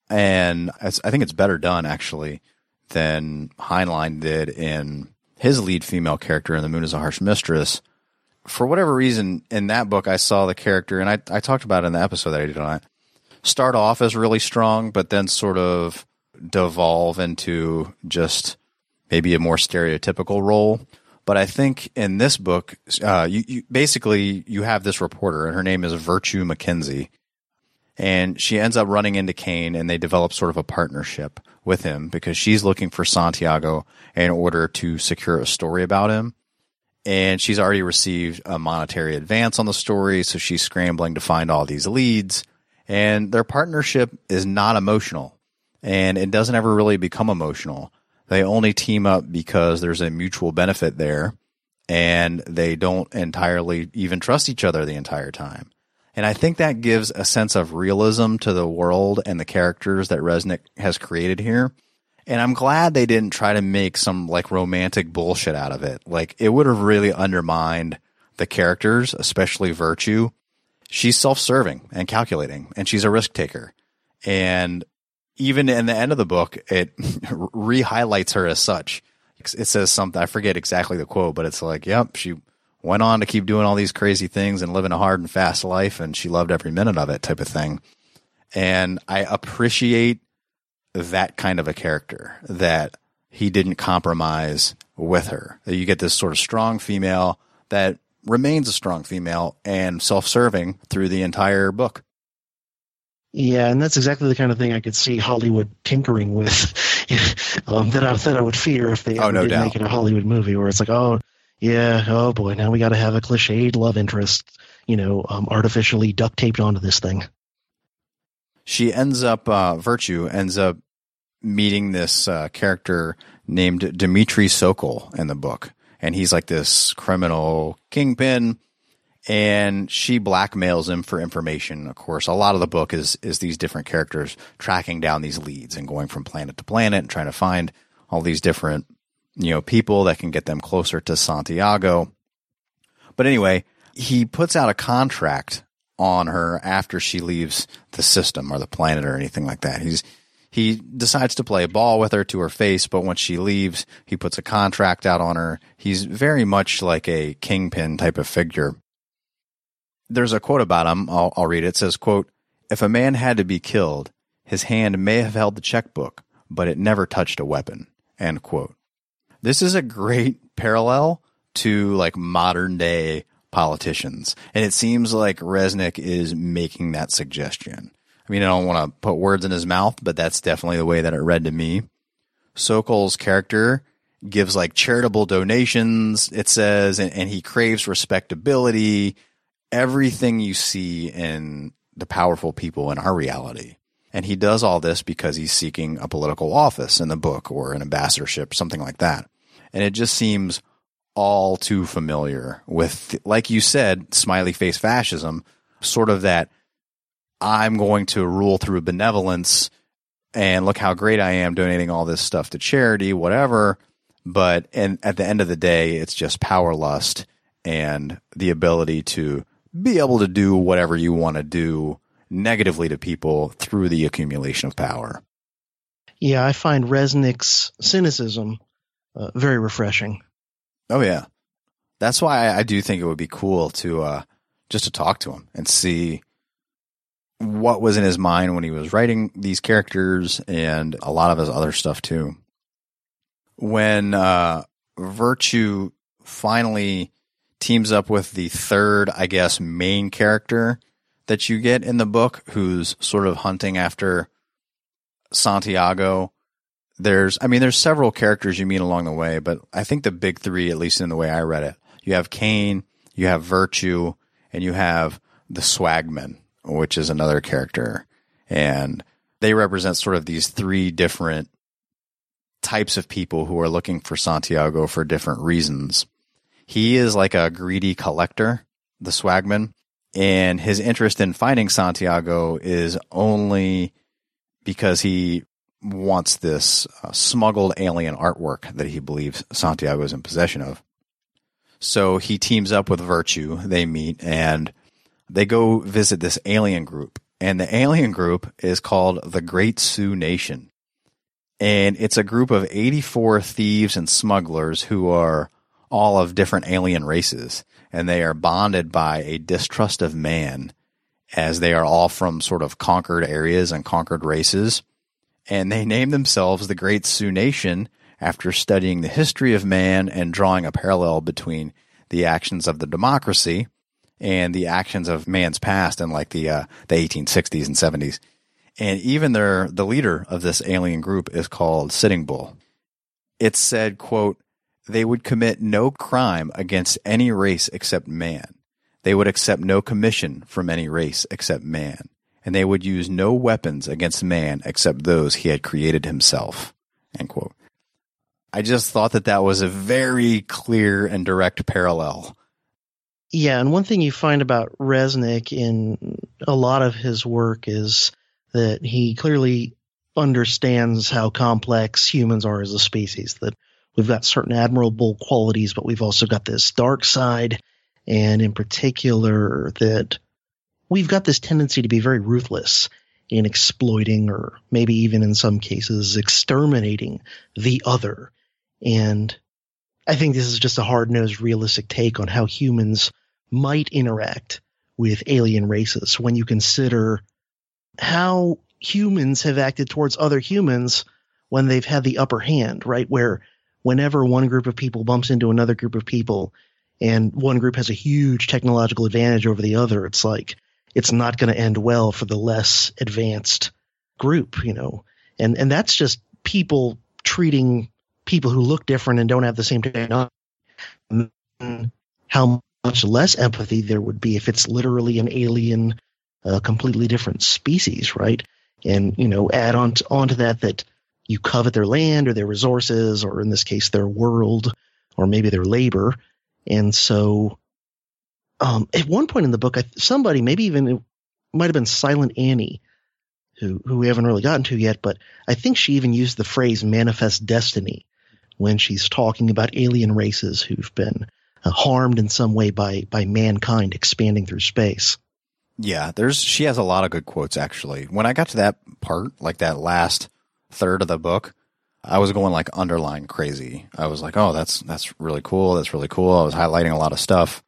And I think it's better done actually than Heinlein did in his lead female character in The Moon is a Harsh Mistress. For whatever reason, in that book, I saw the character, and I, I talked about it in the episode that I did on it, start off as really strong, but then sort of devolve into just maybe a more stereotypical role. But I think in this book, uh, you, you basically you have this reporter, and her name is Virtue McKenzie, and she ends up running into Kane, and they develop sort of a partnership with him because she's looking for Santiago in order to secure a story about him. And she's already received a monetary advance on the story, so she's scrambling to find all these leads. And their partnership is not emotional, and it doesn't ever really become emotional. They only team up because there's a mutual benefit there, and they don't entirely even trust each other the entire time. And I think that gives a sense of realism to the world and the characters that Resnick has created here. And I'm glad they didn't try to make some like romantic bullshit out of it. Like it would have really undermined the characters, especially Virtue. She's self-serving and calculating and she's a risk taker. And even in the end of the book, it re-highlights her as such. It says something, I forget exactly the quote, but it's like, yep, she went on to keep doing all these crazy things and living a hard and fast life and she loved every minute of it type of thing. And i appreciate that kind of a character that he didn't compromise with her. You get this sort of strong female that remains a strong female and self-serving through the entire book yeah, and that's exactly the kind of thing I could see Hollywood tinkering with. um, that I that I would fear if they oh, no did doubt. make it a Hollywood movie, where it's like, oh, yeah, oh boy, now we got to have a cliched love interest, you know, um, artificially duct taped onto this thing. she ends up uh, virtue ends up meeting this uh, character named Dmitry Sokol in the book and he's like this criminal kingpin and she blackmails him for information of course a lot of the book is is these different characters tracking down these leads and going from planet to planet and trying to find all these different you know people that can get them closer to Santiago but anyway he puts out a contract on her after she leaves the system or the planet or anything like that. He's he decides to play ball with her to her face, but once she leaves, he puts a contract out on her. He's very much like a kingpin type of figure. There's a quote about him. I'll, I'll read it. It says, "quote If a man had to be killed, his hand may have held the checkbook, but it never touched a weapon." End quote. This is a great parallel to like modern day politicians. And it seems like Resnick is making that suggestion. I mean, I don't want to put words in his mouth, but that's definitely the way that it read to me. Sokol's character gives like charitable donations, it says, and, and he craves respectability, everything you see in the powerful people in our reality. And he does all this because he's seeking a political office in the book or an ambassadorship, something like that. And it just seems all too familiar with, like you said, smiley face fascism, sort of that I'm going to rule through benevolence and look how great I am donating all this stuff to charity, whatever. But and at the end of the day, it's just power lust and the ability to be able to do whatever you want to do negatively to people through the accumulation of power. Yeah, I find Resnick's cynicism uh, very refreshing. Oh yeah, that's why I, do think it would be cool to uh, just to talk to him and see what was in his mind when he was writing these characters and a lot of his other stuff too. When uh, Virtue finally teams up with the third, I guess, main character that you get in the book, who's sort of hunting after Santiago there's I mean there's several characters you meet along the way, but I think the big three, at least in the way I read it, you have Kane, you have Virtue, and you have the Swagman, which is another character. And they represent sort of these three different types of people who are looking for Santiago for different reasons. He is like a greedy collector, the Swagman, and his interest in finding Santiago is only because he wants this uh, smuggled alien artwork that he believes Santiago is in possession of. So he teams up with Virtue. They meet and they go visit this alien group. And the alien group is called the Great Sioux Nation. And it's a group of 84 thieves and smugglers who are all of different alien races. And they are bonded by a distrust of man as they are all from sort of conquered areas and conquered races. And they name themselves the Great Sioux Nation after studying the history of man and drawing a parallel between the actions of the democracy and the actions of man's past in like the uh, the 1860s and 70s. And even their the leader of this alien group is called Sitting Bull. It said, quote, they would commit no crime against any race except man. They would accept no commission from any race except man. And they would use no weapons against man except those he had created himself. End quote. I just thought that that was a very clear and direct parallel. Yeah, and one thing you find about Resnick in a lot of his work is that he clearly understands how complex humans are as a species, that we've got certain admirable qualities, but we've also got this dark side, and in particular that we've got this tendency to be very ruthless in exploiting or maybe even in some cases exterminating the other and I think this is just a hard nosed, realistic take on how humans might interact with alien races when you consider how humans have acted towards other humans when they've had the upper hand, right? Where whenever one group of people bumps into another group of people and one group has a huge technological advantage over the other, it's like it's not going to end well for the less advanced group, you know. And and that's just people treating people who look different and don't have the same technology, how much less empathy there would be if it's literally an alien, a completely different species, right? And you know, add on to, onto that that you covet their land or their resources, or in this case, their world, or maybe their labor, and so. Um, at one point in the book, I, somebody, maybe even it might have been Silent Annie, who who we haven't really gotten to yet, but I think she even used the phrase "manifest destiny" when she's talking about alien races who've been uh, harmed in some way by by mankind expanding through space. Yeah, there's she has a lot of good quotes actually. When I got to that part, like that last third of the book, I was going like underline crazy. I was like, "Oh, that's that's really cool. That's really cool." I was highlighting a lot of stuff.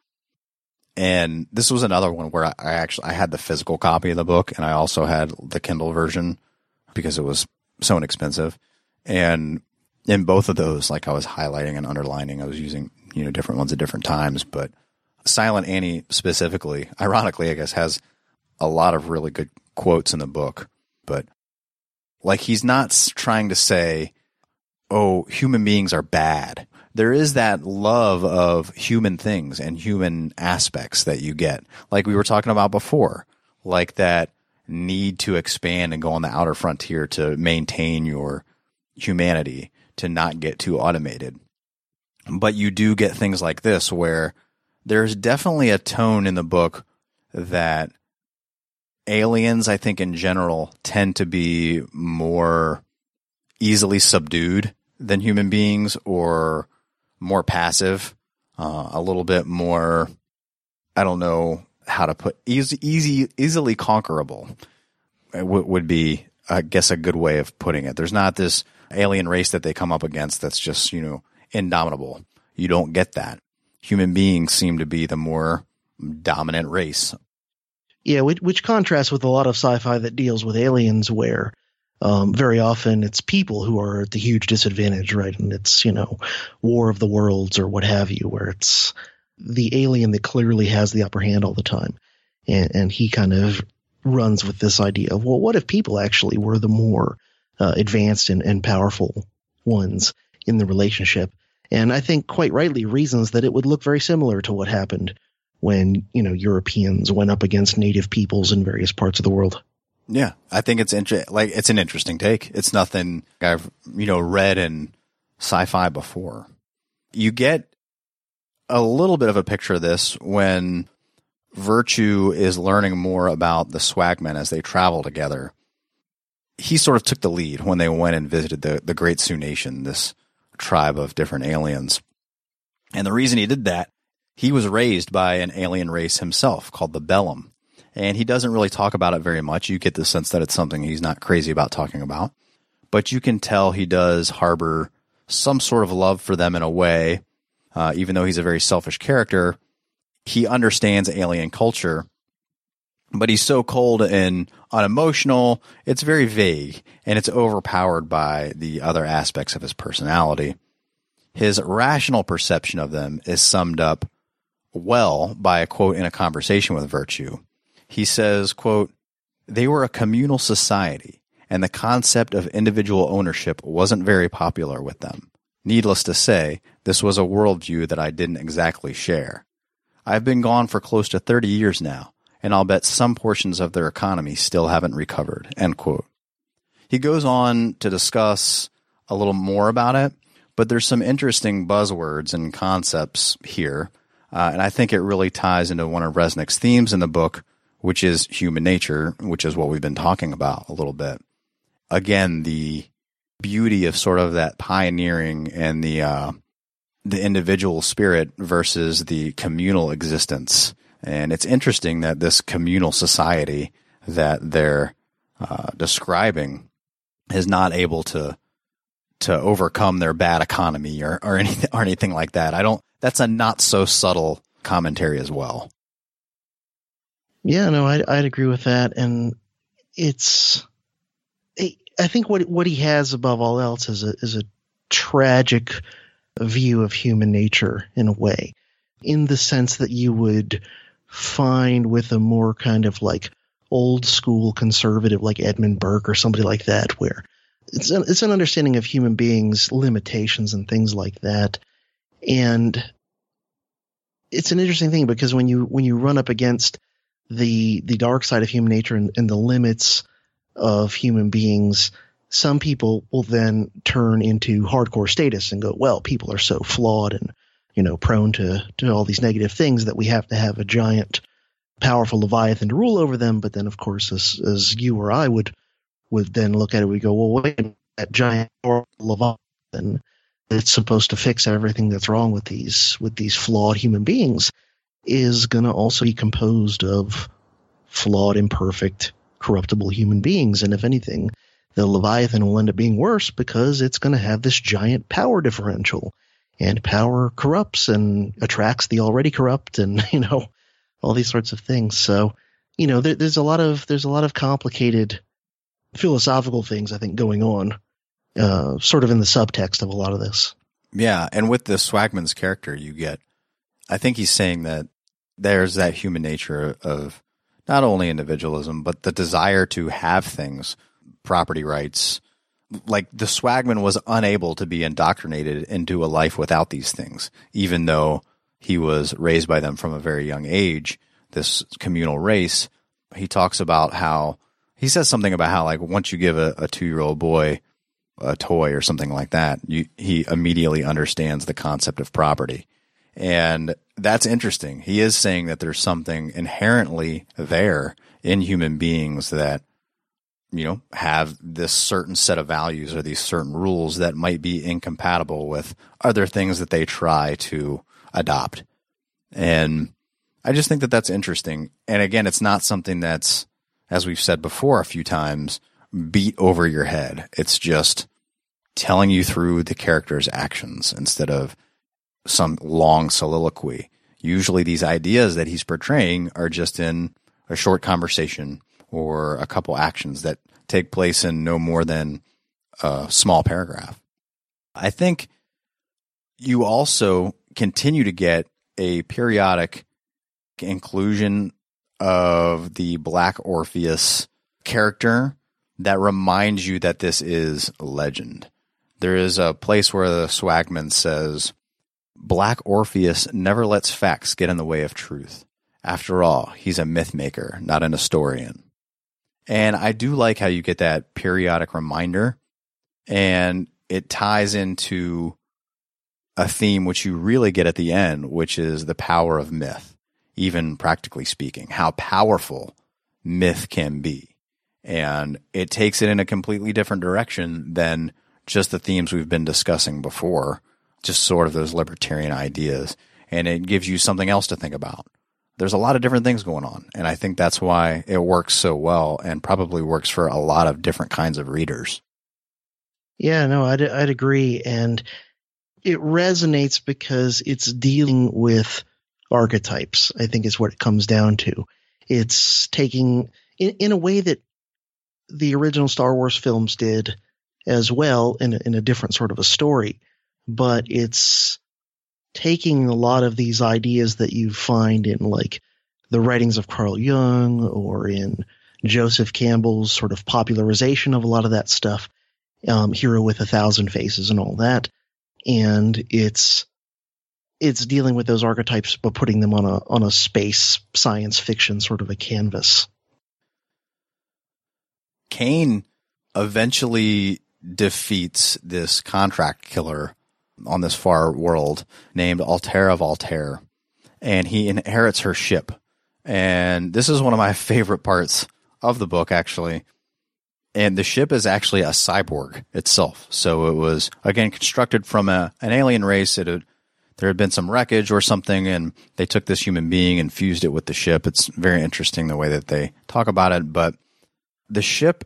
And this was another one where I, I actually I had the physical copy of the book and I also had the Kindle version because it was so inexpensive. And in both of those, like I was highlighting and underlining, I was using, you know, different ones at different times, but Silent Annie specifically, ironically, I guess, has a lot of really good quotes in the book, but like he's not trying to say, oh, human beings are bad. There is that love of human things and human aspects that you get, like we were talking about before, like that need to expand and go on the outer frontier to maintain your humanity to not get too automated. But you do get things like this where there's definitely a tone in the book that aliens, I think in general, tend to be more easily subdued than human beings or more passive, uh, a little bit more, I don't know how to put easy, easy, easily conquerable w- would be, I guess, a good way of putting it. There's not this alien race that they come up against that's just, you know, indomitable. You don't get that. Human beings seem to be the more dominant race. Yeah, which, which contrasts with a lot of sci-fi that deals with aliens, where um, very often it's people who are at the huge disadvantage, right? And it's you know, War of the Worlds or what have you, where it's the alien that clearly has the upper hand all the time, and and he kind of runs with this idea of well, what if people actually were the more uh, advanced and, and powerful ones in the relationship. And I think quite rightly reasons that it would look very similar to what happened when, you know, Europeans went up against native peoples in various parts of the world. Yeah, I think it's inter- like it's an interesting take. It's nothing I've you know read in sci-fi before. You get a little bit of a picture of this when Virtue is learning more about the Swagman as they travel together he sort of took the lead when they went and visited the, the Great Sioux Nation, this tribe of different aliens. And the reason he did that, he was raised by an alien race himself called the Bellum. And he doesn't really talk about it very much. You get the sense that it's something he's not crazy about talking about. but you can tell he does harbor some sort of love for them in a way. Uh, even though he's a very selfish character, he understands alien culture, but he's so cold and unemotional. It's very vague and it's overpowered by the other aspects of his personality. His rational perception of them is summed up well by a quote in a conversation with Virtue. He says, quote, they were a communal society and the concept of individual ownership wasn't very popular with them. Needless to say, this was a worldview that I didn't exactly share. I've been gone for close to 30 years now, and I'll bet some portions of their economy still haven't recovered. End quote. He goes on to discuss a little more about it, but there's some interesting buzzwords and concepts here. Uh, and I think it really ties into one of Resnick's themes in the book, which is human nature, which is what we've been talking about a little bit again the beauty of sort of that pioneering and the uh, the individual spirit versus the communal existence. And it's interesting that this communal society that they're uh, describing is not able to to overcome their bad economy or, or anything or anything like that. I don't. That's a not so subtle commentary as well. Yeah, no, I'd, I'd agree with that, and it's I think what what he has above all else is a is a tragic view of human nature in a way, in the sense that you would find with a more kind of like old school conservative like Edmund Burke or somebody like that, where it's an, it's an understanding of human beings' limitations and things like that, and it's an interesting thing because when you when you run up against the the dark side of human nature and, and the limits of human beings, some people will then turn into hardcore status and go, well, people are so flawed and, you know, prone to, to all these negative things that we have to have a giant, powerful Leviathan to rule over them. But then, of course, as, as you or I would, would then look at it, we go, well, wait, a minute, that giant Leviathan that's supposed to fix everything that's wrong with these, with these flawed human beings is going to also be composed of flawed, imperfect corruptible human beings. And if anything, the Leviathan will end up being worse because it's going to have this giant power differential. And power corrupts and attracts the already corrupt and, you know, all these sorts of things. So, you know, there, there's a lot of, there's a lot of complicated philosophical things, I think, going on, uh, sort of in the subtext of a lot of this. Yeah. And with the Swagman's character, you get, I think he's saying that there's that human nature of not only individualism, but the desire to have things, property rights. Like the Swagman was unable to be indoctrinated into a life without these things, even though he was raised by them from a very young age, this communal race. He talks about how he says something about how like once you give a, a two year old boy a toy or something like that, you, he immediately understands the concept of property. And that's interesting. He is saying that there's something inherently there in human beings that, you know, have this certain set of values or these certain rules that might be incompatible with other things that they try to adopt. And I just think that that's interesting. And again, it's not something that's, as we've said before a few times, beat over your head. It's just telling you through the character's actions instead of some long soliloquy. Usually these ideas that he's portraying are just in a short conversation or a couple actions that take place in no more than a small paragraph. I think you also continue to get a periodic inclusion of the Black Orpheus character that reminds you that this is legend. There is a place where the Swagman says, Black Orpheus never lets facts get in the way of truth. After all, he's a myth maker, not an historian. And I do like how you get that periodic reminder and it ties into a theme which you really get at the end, which is the power of myth, even practically speaking, how powerful myth can be. And it takes it in a completely different direction than just the themes we've been discussing before just sort of those libertarian ideas. And it gives you something else to think about. There's a lot of different things going on. And I think that's why it works so well and probably works for a lot of different kinds of readers. Yeah, no, I'd, I'd agree. And it resonates because it's dealing with archetypes, I think is what it comes down to. It's taking, in, in a way that the original Star Wars films did as well, in a, in a different sort of a story, but it's taking a lot of these ideas that you find in like the writings of Carl Jung or in Joseph Campbell's sort of popularization of a lot of that stuff, um, Hero with a Thousand Faces and all that. And it's, it's dealing with those archetypes, but putting them on a, on a space science fiction sort of a canvas. Cain eventually defeats this contract killer on this far world named Altair of Altair, and he inherits her ship. And this is one of my favorite parts of the book, actually. And the ship is actually a cyborg itself. So it was, again, constructed from a, an alien race. It had, there had been some wreckage or something, and they took this human being and fused it with the ship. It's very interesting the way that they talk about it. But the ship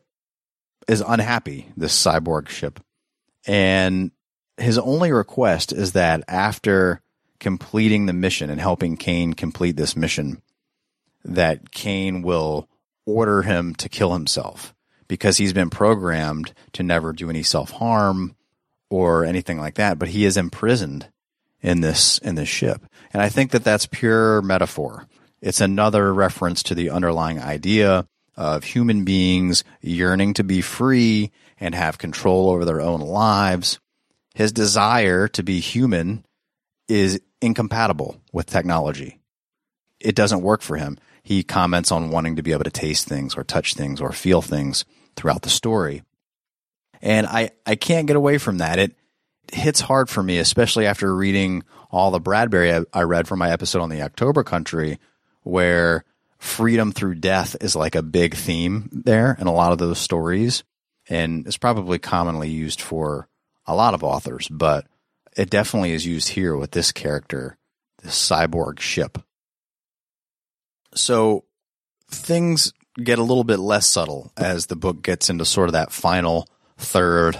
is unhappy, this cyborg ship. And his only request is that after completing the mission and helping Cain complete this mission, that Cain will order him to kill himself because he's been programmed to never do any self harm or anything like that. But he is imprisoned in this in this ship, and I think that that's pure metaphor. It's another reference to the underlying idea of human beings yearning to be free and have control over their own lives. His desire to be human is incompatible with technology. It doesn't work for him. He comments on wanting to be able to taste things or touch things or feel things throughout the story. And I, I can't get away from that. It hits hard for me, especially after reading all the Bradbury I, I read for my episode on the October Country, where freedom through death is like a big theme there in a lot of those stories. And it's probably commonly used for a lot of authors, but it definitely is used here with this character, this cyborg ship. So things get a little bit less subtle as the book gets into sort of that final third.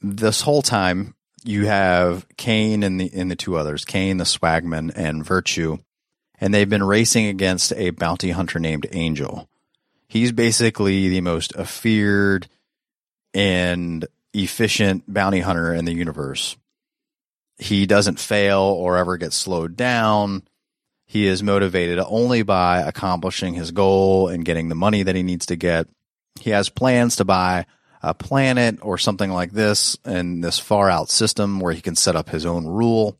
This whole time you have Cain and the and the two others, Cain the swagman and Virtue, and they've been racing against a bounty hunter named Angel. He's basically the most feared and efficient bounty hunter in the universe. He doesn't fail or ever get slowed down. He is motivated only by accomplishing his goal and getting the money that he needs to get. He has plans to buy a planet or something like this in this far out system where he can set up his own rule.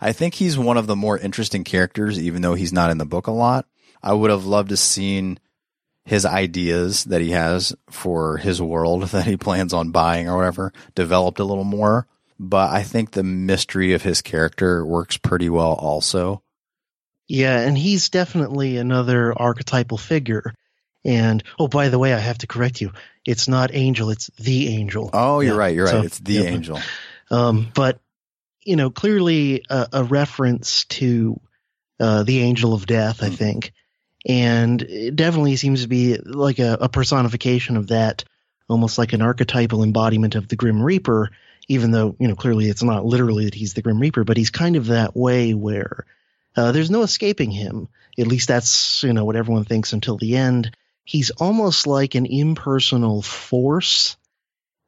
I think he's one of the more interesting characters, even though he's not in the book a lot. I would have loved to seen his ideas that he has for his world that he plans on buying or whatever developed a little more. But I think the mystery of his character works pretty well also. Yeah, and he's definitely another archetypal figure. And oh, by the way, I have to correct you. It's not Angel, it's the Angel. Oh, you're yeah. right. You're so, right. It's the yeah. Angel. Um, but you know, clearly a, a reference to uh, the angel of death, I hmm. think. And it definitely seems to be like a, a, personification of that, almost like an archetypal embodiment of the Grim Reaper, even though, you know, clearly it's not literally that he's the Grim Reaper, but he's kind of that way where uh, there's no escaping him. At least that's, you know, what everyone thinks until the end. He's almost like an impersonal force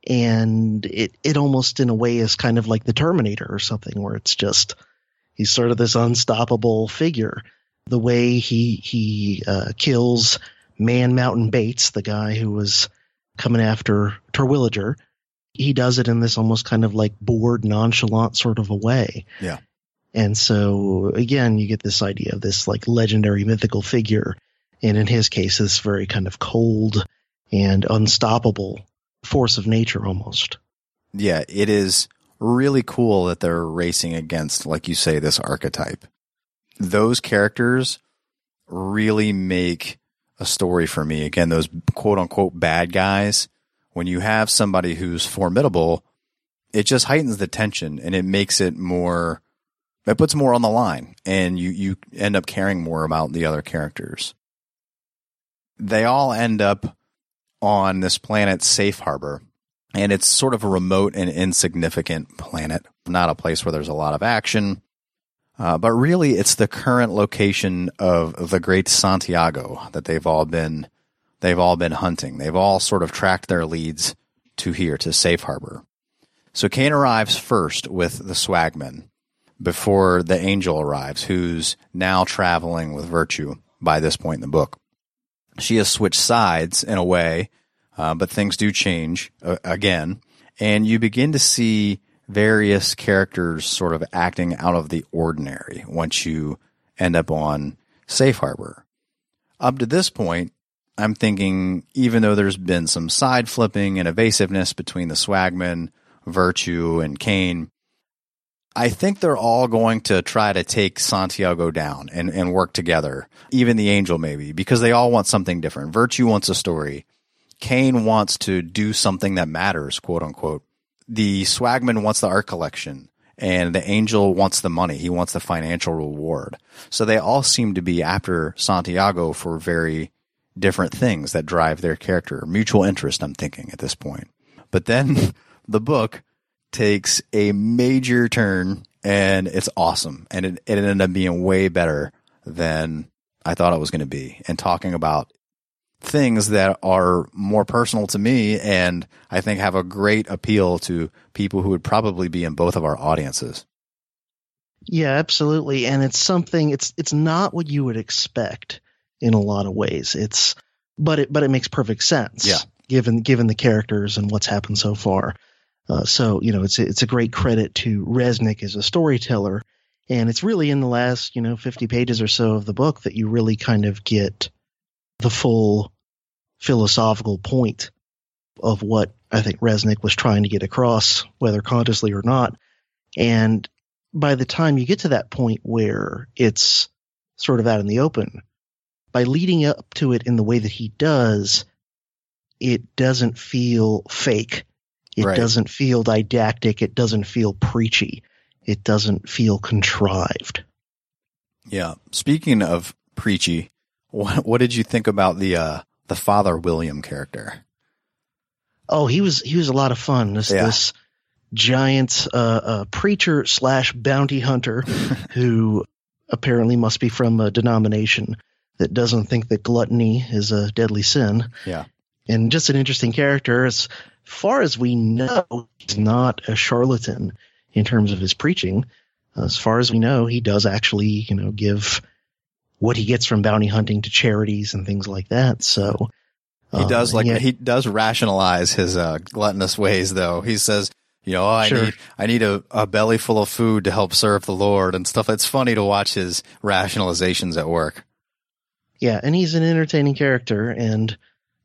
and it it almost in a way is kind of like the Terminator or something, where it's just he's sort of this unstoppable figure. The way he he uh, kills Man Mountain Bates, the guy who was coming after Terwilliger, he does it in this almost kind of like bored, nonchalant sort of a way. Yeah. And so again, you get this idea of this like legendary mythical figure, and in his case, this very kind of cold and unstoppable force of nature almost. Yeah, it is really cool that they're racing against, like you say, this archetype. Those characters really make a story for me. Again, those quote unquote bad guys, when you have somebody who's formidable, it just heightens the tension and it makes it more, it puts more on the line and you, you end up caring more about the other characters. They all end up on this planet safe harbor and it's sort of a remote and insignificant planet, not a place where there's a lot of action. Uh, but really, it's the current location of the Great Santiago that they've all been they've all been hunting. They've all sort of tracked their leads to here to Safe Harbor. So Cain arrives first with the swagman before the angel arrives, who's now traveling with Virtue by this point in the book. She has switched sides in a way, uh, but things do change uh, again, and you begin to see various characters sort of acting out of the ordinary once you end up on Safe Harbor. Up to this point, I'm thinking even though there's been some side flipping and evasiveness between the swagman, Virtue, and Cain, I think they're all going to try to take Santiago down and, and work together. Even the angel, maybe, because they all want something different. Virtue wants a story. Cain wants to do something that matters, quote unquote. The swagman wants the art collection and the angel wants the money. He wants the financial reward. So they all seem to be after Santiago for very different things that drive their character. Mutual interest, I'm thinking at this point. But then the book takes a major turn and it's awesome. And it, it ended up being way better than I thought it was going to be and talking about things that are more personal to me and I think have a great appeal to people who would probably be in both of our audiences. Yeah, absolutely. And it's something it's it's not what you would expect in a lot of ways. It's but it but it makes perfect sense. Yeah. Given given the characters and what's happened so far. Uh, so you know it's a, it's a great credit to Resnick as a storyteller, and it's really in the last you know 50 pages or so of the book that you really kind of get the full philosophical point of what I think Resnick was trying to get across, whether consciously or not. And by the time you get to that point where it's sort of out in the open, by leading up to it in the way that he does, it doesn't feel fake. It Right. doesn't feel didactic. It doesn't feel preachy. It doesn't feel contrived. Yeah. Speaking of preachy, what, what did you think about the uh, the Father William character? Oh, he was he was a lot of fun. This Yeah. this giant uh, uh, preacher slash bounty hunter who apparently must be from a denomination that doesn't think that gluttony is a deadly sin. Yeah. and just an interesting character. As far as we know, he's not a charlatan in terms of his preaching. As far as we know, he does actually, you know, give what he gets from bounty hunting to charities and things like that. So He um, does like he does rationalize his uh, gluttonous ways, though. He says, "You know, oh, I Sure. need I need a, a belly full of food to help serve the Lord and stuff." It's funny to watch his rationalizations at work. yeah, and he's an entertaining character, and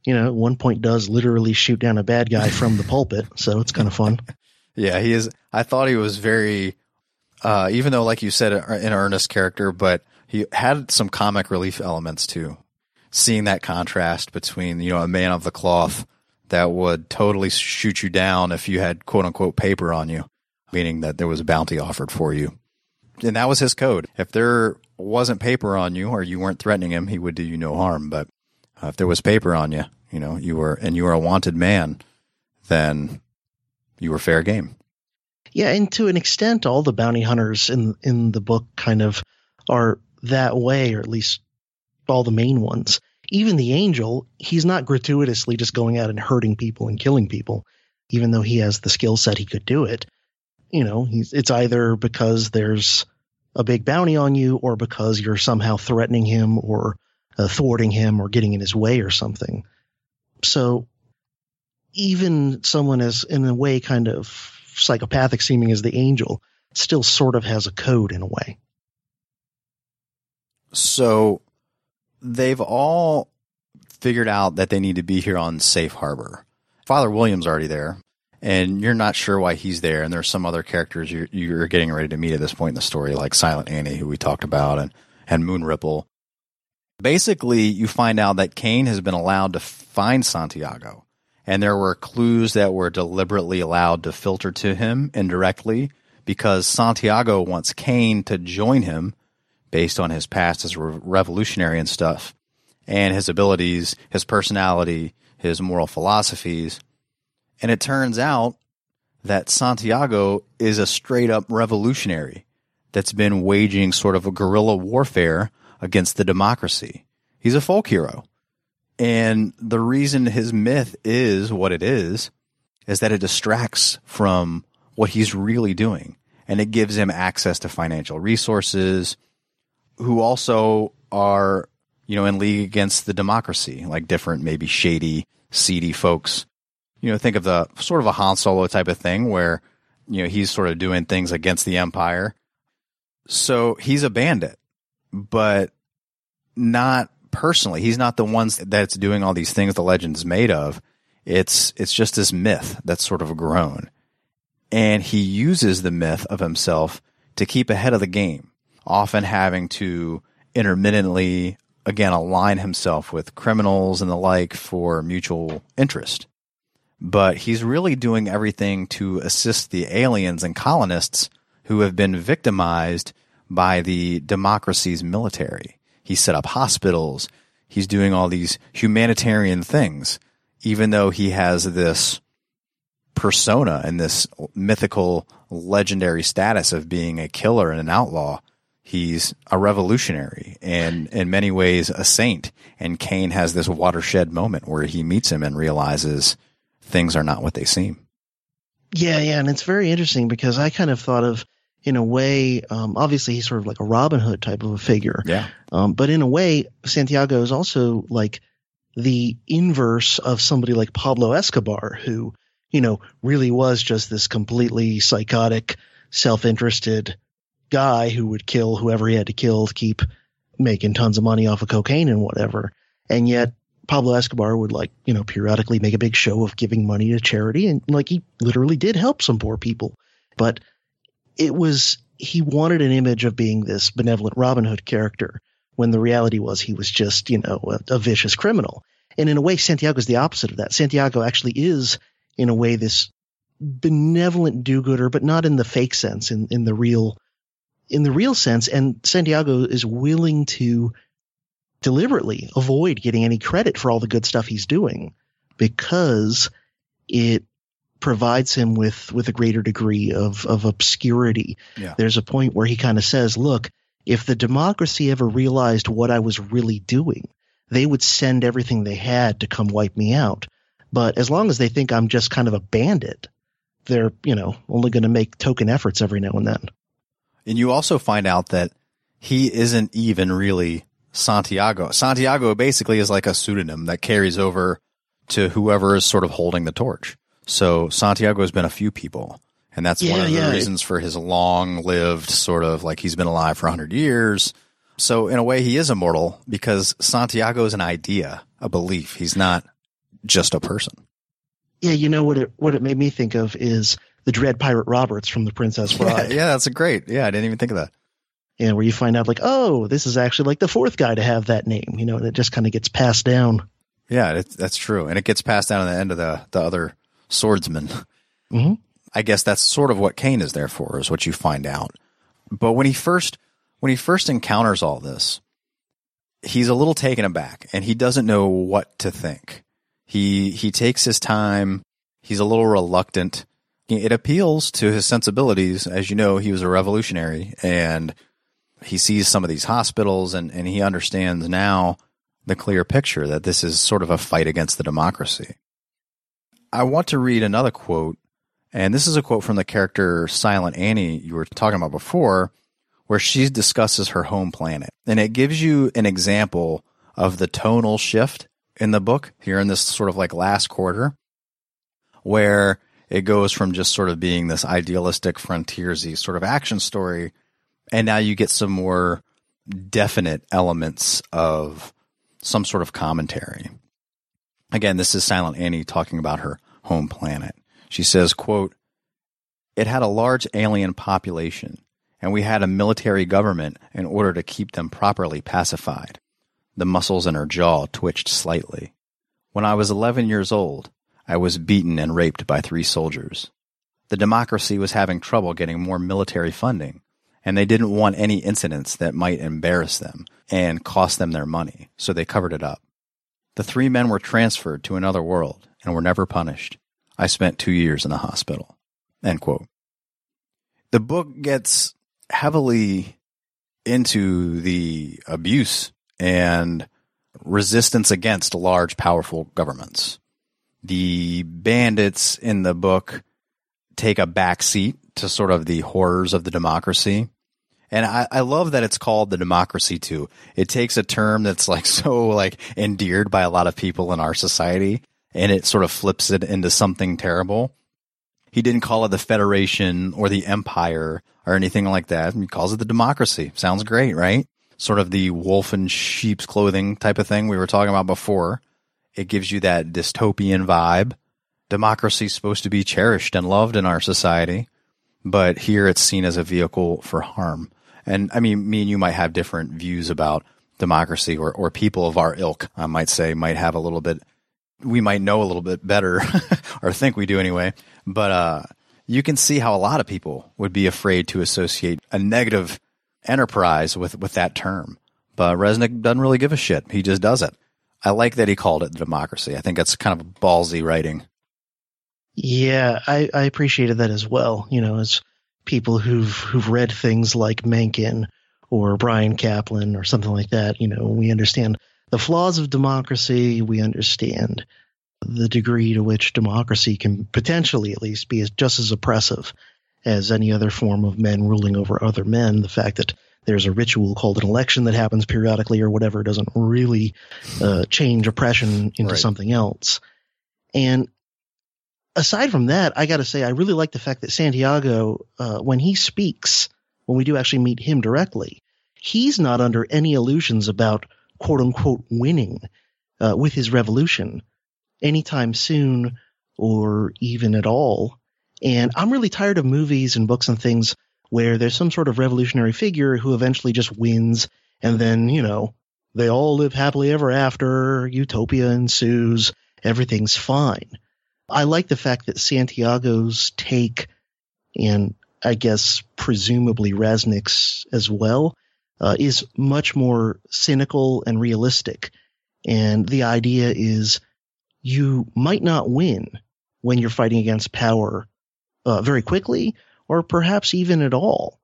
you know, at one point does literally shoot down a bad guy from the pulpit, so it's kind of fun. Yeah, he is. I thought he was very, uh, even though, like you said, an earnest character, but he had some comic relief elements too. Seeing that contrast between, you know, a man of the cloth that would totally shoot you down if you had quote unquote paper on you, meaning that there was a bounty offered for you. And that was his code. If there wasn't paper on you or you weren't threatening him, he would do you no harm. But uh, if there was paper on you, you know, you were, and you were a wanted man, then you were fair game. Yeah, and to an extent, all the bounty hunters in in the book kind of are that way, or at least all the main ones. Even the angel, he's not gratuitously just going out and hurting people and killing people, even though he has the skill set he could do it. You know, he's it's either because there's a big bounty on you, or because you're somehow threatening him, or uh, thwarting him, or getting in his way, or something. So even someone as in a way kind of psychopathic seeming as the angel still sort of has a code in a way. So they've all figured out that they need to be here on safe harbor. Father William's already there, and you're not sure why he's there. And there's some other characters you're, you're getting ready to meet at this point in the story, like Silent Annie, who we talked about, and and Moon Ripple. Basically, you find out that Cain has been allowed to find Santiago, and there were clues that were deliberately allowed to filter to him indirectly because Santiago wants Cain to join him based on his past as a revolutionary and stuff, and his abilities, his personality, his moral philosophies. And it turns out that Santiago is a straight up revolutionary that's been waging sort of a guerrilla warfare against the democracy. He's a folk hero. And the reason his myth is what it is, is that it distracts from what he's really doing. And it gives him access to financial resources who also are, you know, in league against the democracy, like different, maybe shady, seedy folks. You know, think of the sort of a Han Solo type of thing where, you know, he's sort of doing things against the empire. So he's a bandit, but not personally. He's not the ones that's doing all these things the legend's made of. It's it's just this myth that's sort of grown. And he uses the myth of himself to keep ahead of the game, often having to intermittently again align himself with criminals and the like for mutual interest. But he's really doing everything to assist the aliens and colonists who have been victimized by the democracy's military. He set up hospitals. He's doing all these humanitarian things, even though he has this persona and this mythical, legendary status of being a killer and an outlaw. He's a revolutionary and in many ways a saint. And Cain has this watershed moment where he meets him and realizes things are not what they seem. Yeah, yeah, and it's very interesting because I kind of thought of in a way, um, obviously he's sort of like a Robin Hood type of a figure. Yeah. Um, but in a way, Santiago is also like the inverse of somebody like Pablo Escobar, who, you know, really was just this completely psychotic, self-interested guy who would kill whoever he had to kill to keep making tons of money off of cocaine and whatever. And yet Pablo Escobar would like, you know, periodically make a big show of giving money to charity and like he literally did help some poor people. But it was he wanted an image of being this benevolent Robin Hood character when the reality was he was just, you know, a, a vicious criminal. And in a way, Santiago is the opposite of that. Santiago actually is, in a way, this benevolent do-gooder, but not in the fake sense, in, in the real, in the real sense. And Santiago is willing to deliberately avoid getting any credit for all the good stuff he's doing because it provides him with with a greater degree of of obscurity. Yeah. There's a point where he kind of says, "Look, if the democracy ever realized what I was really doing, they would send everything they had to come wipe me out. But as long as they think I'm just kind of a bandit, they're, you know, only going to make token efforts every now and then." And you also find out that he isn't even really Santiago. Santiago basically is like a pseudonym that carries over to whoever is sort of holding the torch. So Santiago has been a few people. And that's one of the yeah. reasons for his long lived sort of like he's been alive for 100 years. So in a way, he is immortal because Santiago is an idea, a belief. He's not just a person. Yeah, you know what it what it made me think of is the Dread Pirate Roberts from The Princess Bride. yeah, that's a great. Yeah, I didn't even think of that. Yeah, where you find out like, oh, this is actually like the fourth guy to have that name, you know, and it just kind of gets passed down. Yeah, it, that's true. And it gets passed down at the end of the, the other swordsman. Mhm. I guess that's sort of what Cain is there for, is what you find out. But when he first when he first encounters all this, he's a little taken aback and he doesn't know what to think. He he takes his time. He's a little reluctant. It appeals to his sensibilities. As you know, he was a revolutionary and he sees some of these hospitals and, and he understands now the clear picture that this is sort of a fight against the democracy. I want to read another quote, and this is a quote from the character Silent Annie you were talking about before, where she discusses her home planet. And it gives you an example of the tonal shift in the book here in this sort of like last quarter, where it goes from just sort of being this idealistic frontiersy sort of action story, and now you get some more definite elements of some sort of commentary. Again, this is Silent Annie talking about her home planet. She says, quote, It had a large alien population, and we had a military government in order to keep them properly pacified. The muscles in her jaw twitched slightly. When I was 11 years old, I was beaten and raped by three soldiers. The democracy was having trouble getting more military funding, and they didn't want any incidents that might embarrass them and cost them their money, so they covered it up. The three men were transferred to another world and were never punished. I spent two years in the hospital. End quote. The book gets heavily into the abuse and resistance against large, powerful governments. The bandits in the book take a back seat to sort of the horrors of the democracy. And I, I love that it's called the democracy too. It takes a term that's like so like endeared by a lot of people in our society and it sort of flips it into something terrible. He didn't call it the Federation or the Empire or anything like that. He calls it the democracy. Sounds great, right? Sort of the wolf in sheep's clothing type of thing we were talking about before. It gives you that dystopian vibe. Democracy is supposed to be cherished and loved in our society, but here it's seen as a vehicle for harm. And I mean, me and you might have different views about democracy or, or people of our ilk, I might say, might have a little bit, we might know a little bit better or think we do anyway. But, uh, you can see how a lot of people would be afraid to associate a negative enterprise with, with that term. But Resnick doesn't really give a shit. He just does it. I like that he called it democracy. I think that's kind of ballsy writing. Yeah, I, I appreciated that as well. You know, as people who've who've read things like Mencken or Bryan Caplan or something like that, you know, we understand the flaws of democracy. We understand the degree to which democracy can potentially, at least, be just as oppressive as any other form of men ruling over other men. The fact that there's a ritual called an election that happens periodically or whatever doesn't really uh, change oppression into right. something else. And aside from that, I got to say, I really like the fact that Santiago, uh, when he speaks, when we do actually meet him directly, he's not under any illusions about quote unquote winning uh, with his revolution anytime soon or even at all. And I'm really tired of movies and books and things where there's some sort of revolutionary figure who eventually just wins and then, you know, they all live happily ever after, utopia ensues, everything's fine. I like the fact that Santiago's take, and I guess presumably Resnick's as well, uh, is much more cynical and realistic. And the idea is you might not win when you're fighting against power uh, very quickly or perhaps even at all.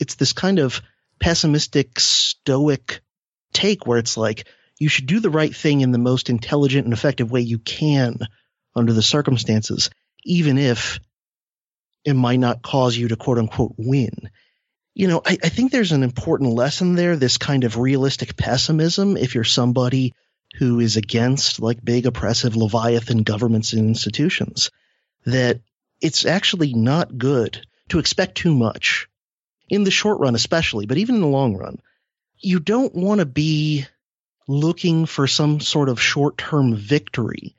It's this kind of pessimistic, stoic take where it's like you should do the right thing in the most intelligent and effective way you can under the circumstances, even if it might not cause you to quote unquote win. You know, I, I think there's an important lesson there, this kind of realistic pessimism. If you're somebody who is against like big oppressive Leviathan governments and institutions, that it's actually not good to expect too much in the short run, especially, but even in the long run. You don't want to be looking for some sort of short term victory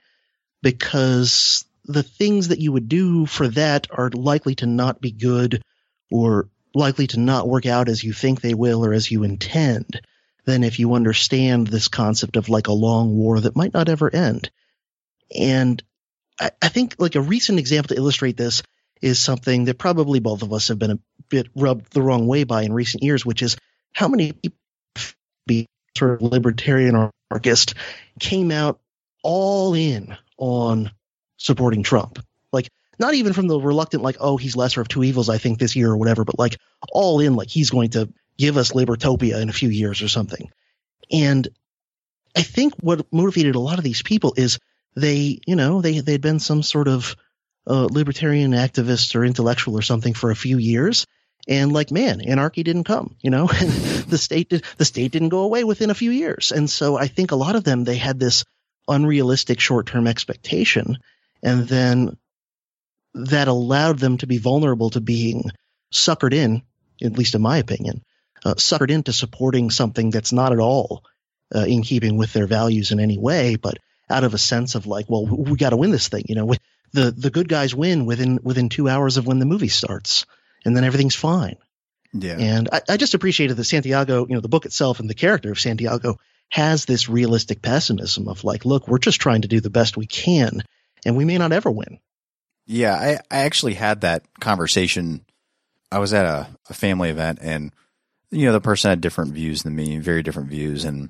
because the things that you would do for that are likely to not be good or likely to not work out as you think they will or as you intend than if you understand this concept of like a long war that might not ever end. And I, I think like a recent example to illustrate this is something that probably both of us have been a bit rubbed the wrong way by in recent years, which is how many people be sort of libertarian or anarchist came out all in on supporting Trump. Like not even from the reluctant like, oh, he's lesser of two evils, I think this year or whatever, but like all in like he's going to give us Libertopia in a few years or something. And I think what motivated a lot of these people is they, you know, they they'd been some sort of uh, libertarian activist or intellectual or something for a few years, and like, man, anarchy didn't come, you know, the state did, the state didn't go away within a few years, and so I think a lot of them they had this unrealistic short term expectation, and then that allowed them to be vulnerable to being suckered in, at least in my opinion, uh, suckered into supporting something that's not at all uh, in keeping with their values in any way, but out of a sense of like, well, we got to win this thing. You know, the the good guys win within within two hours of when the movie starts, and then everything's fine. Yeah. And I, I just appreciated that Santiago, you know, the book itself and the character of Santiago has this realistic pessimism of like, look, we're just trying to do the best we can, and we may not ever win. Yeah, I, I actually had that conversation. I was at a, a family event and you know, the person had different views than me, very different views. And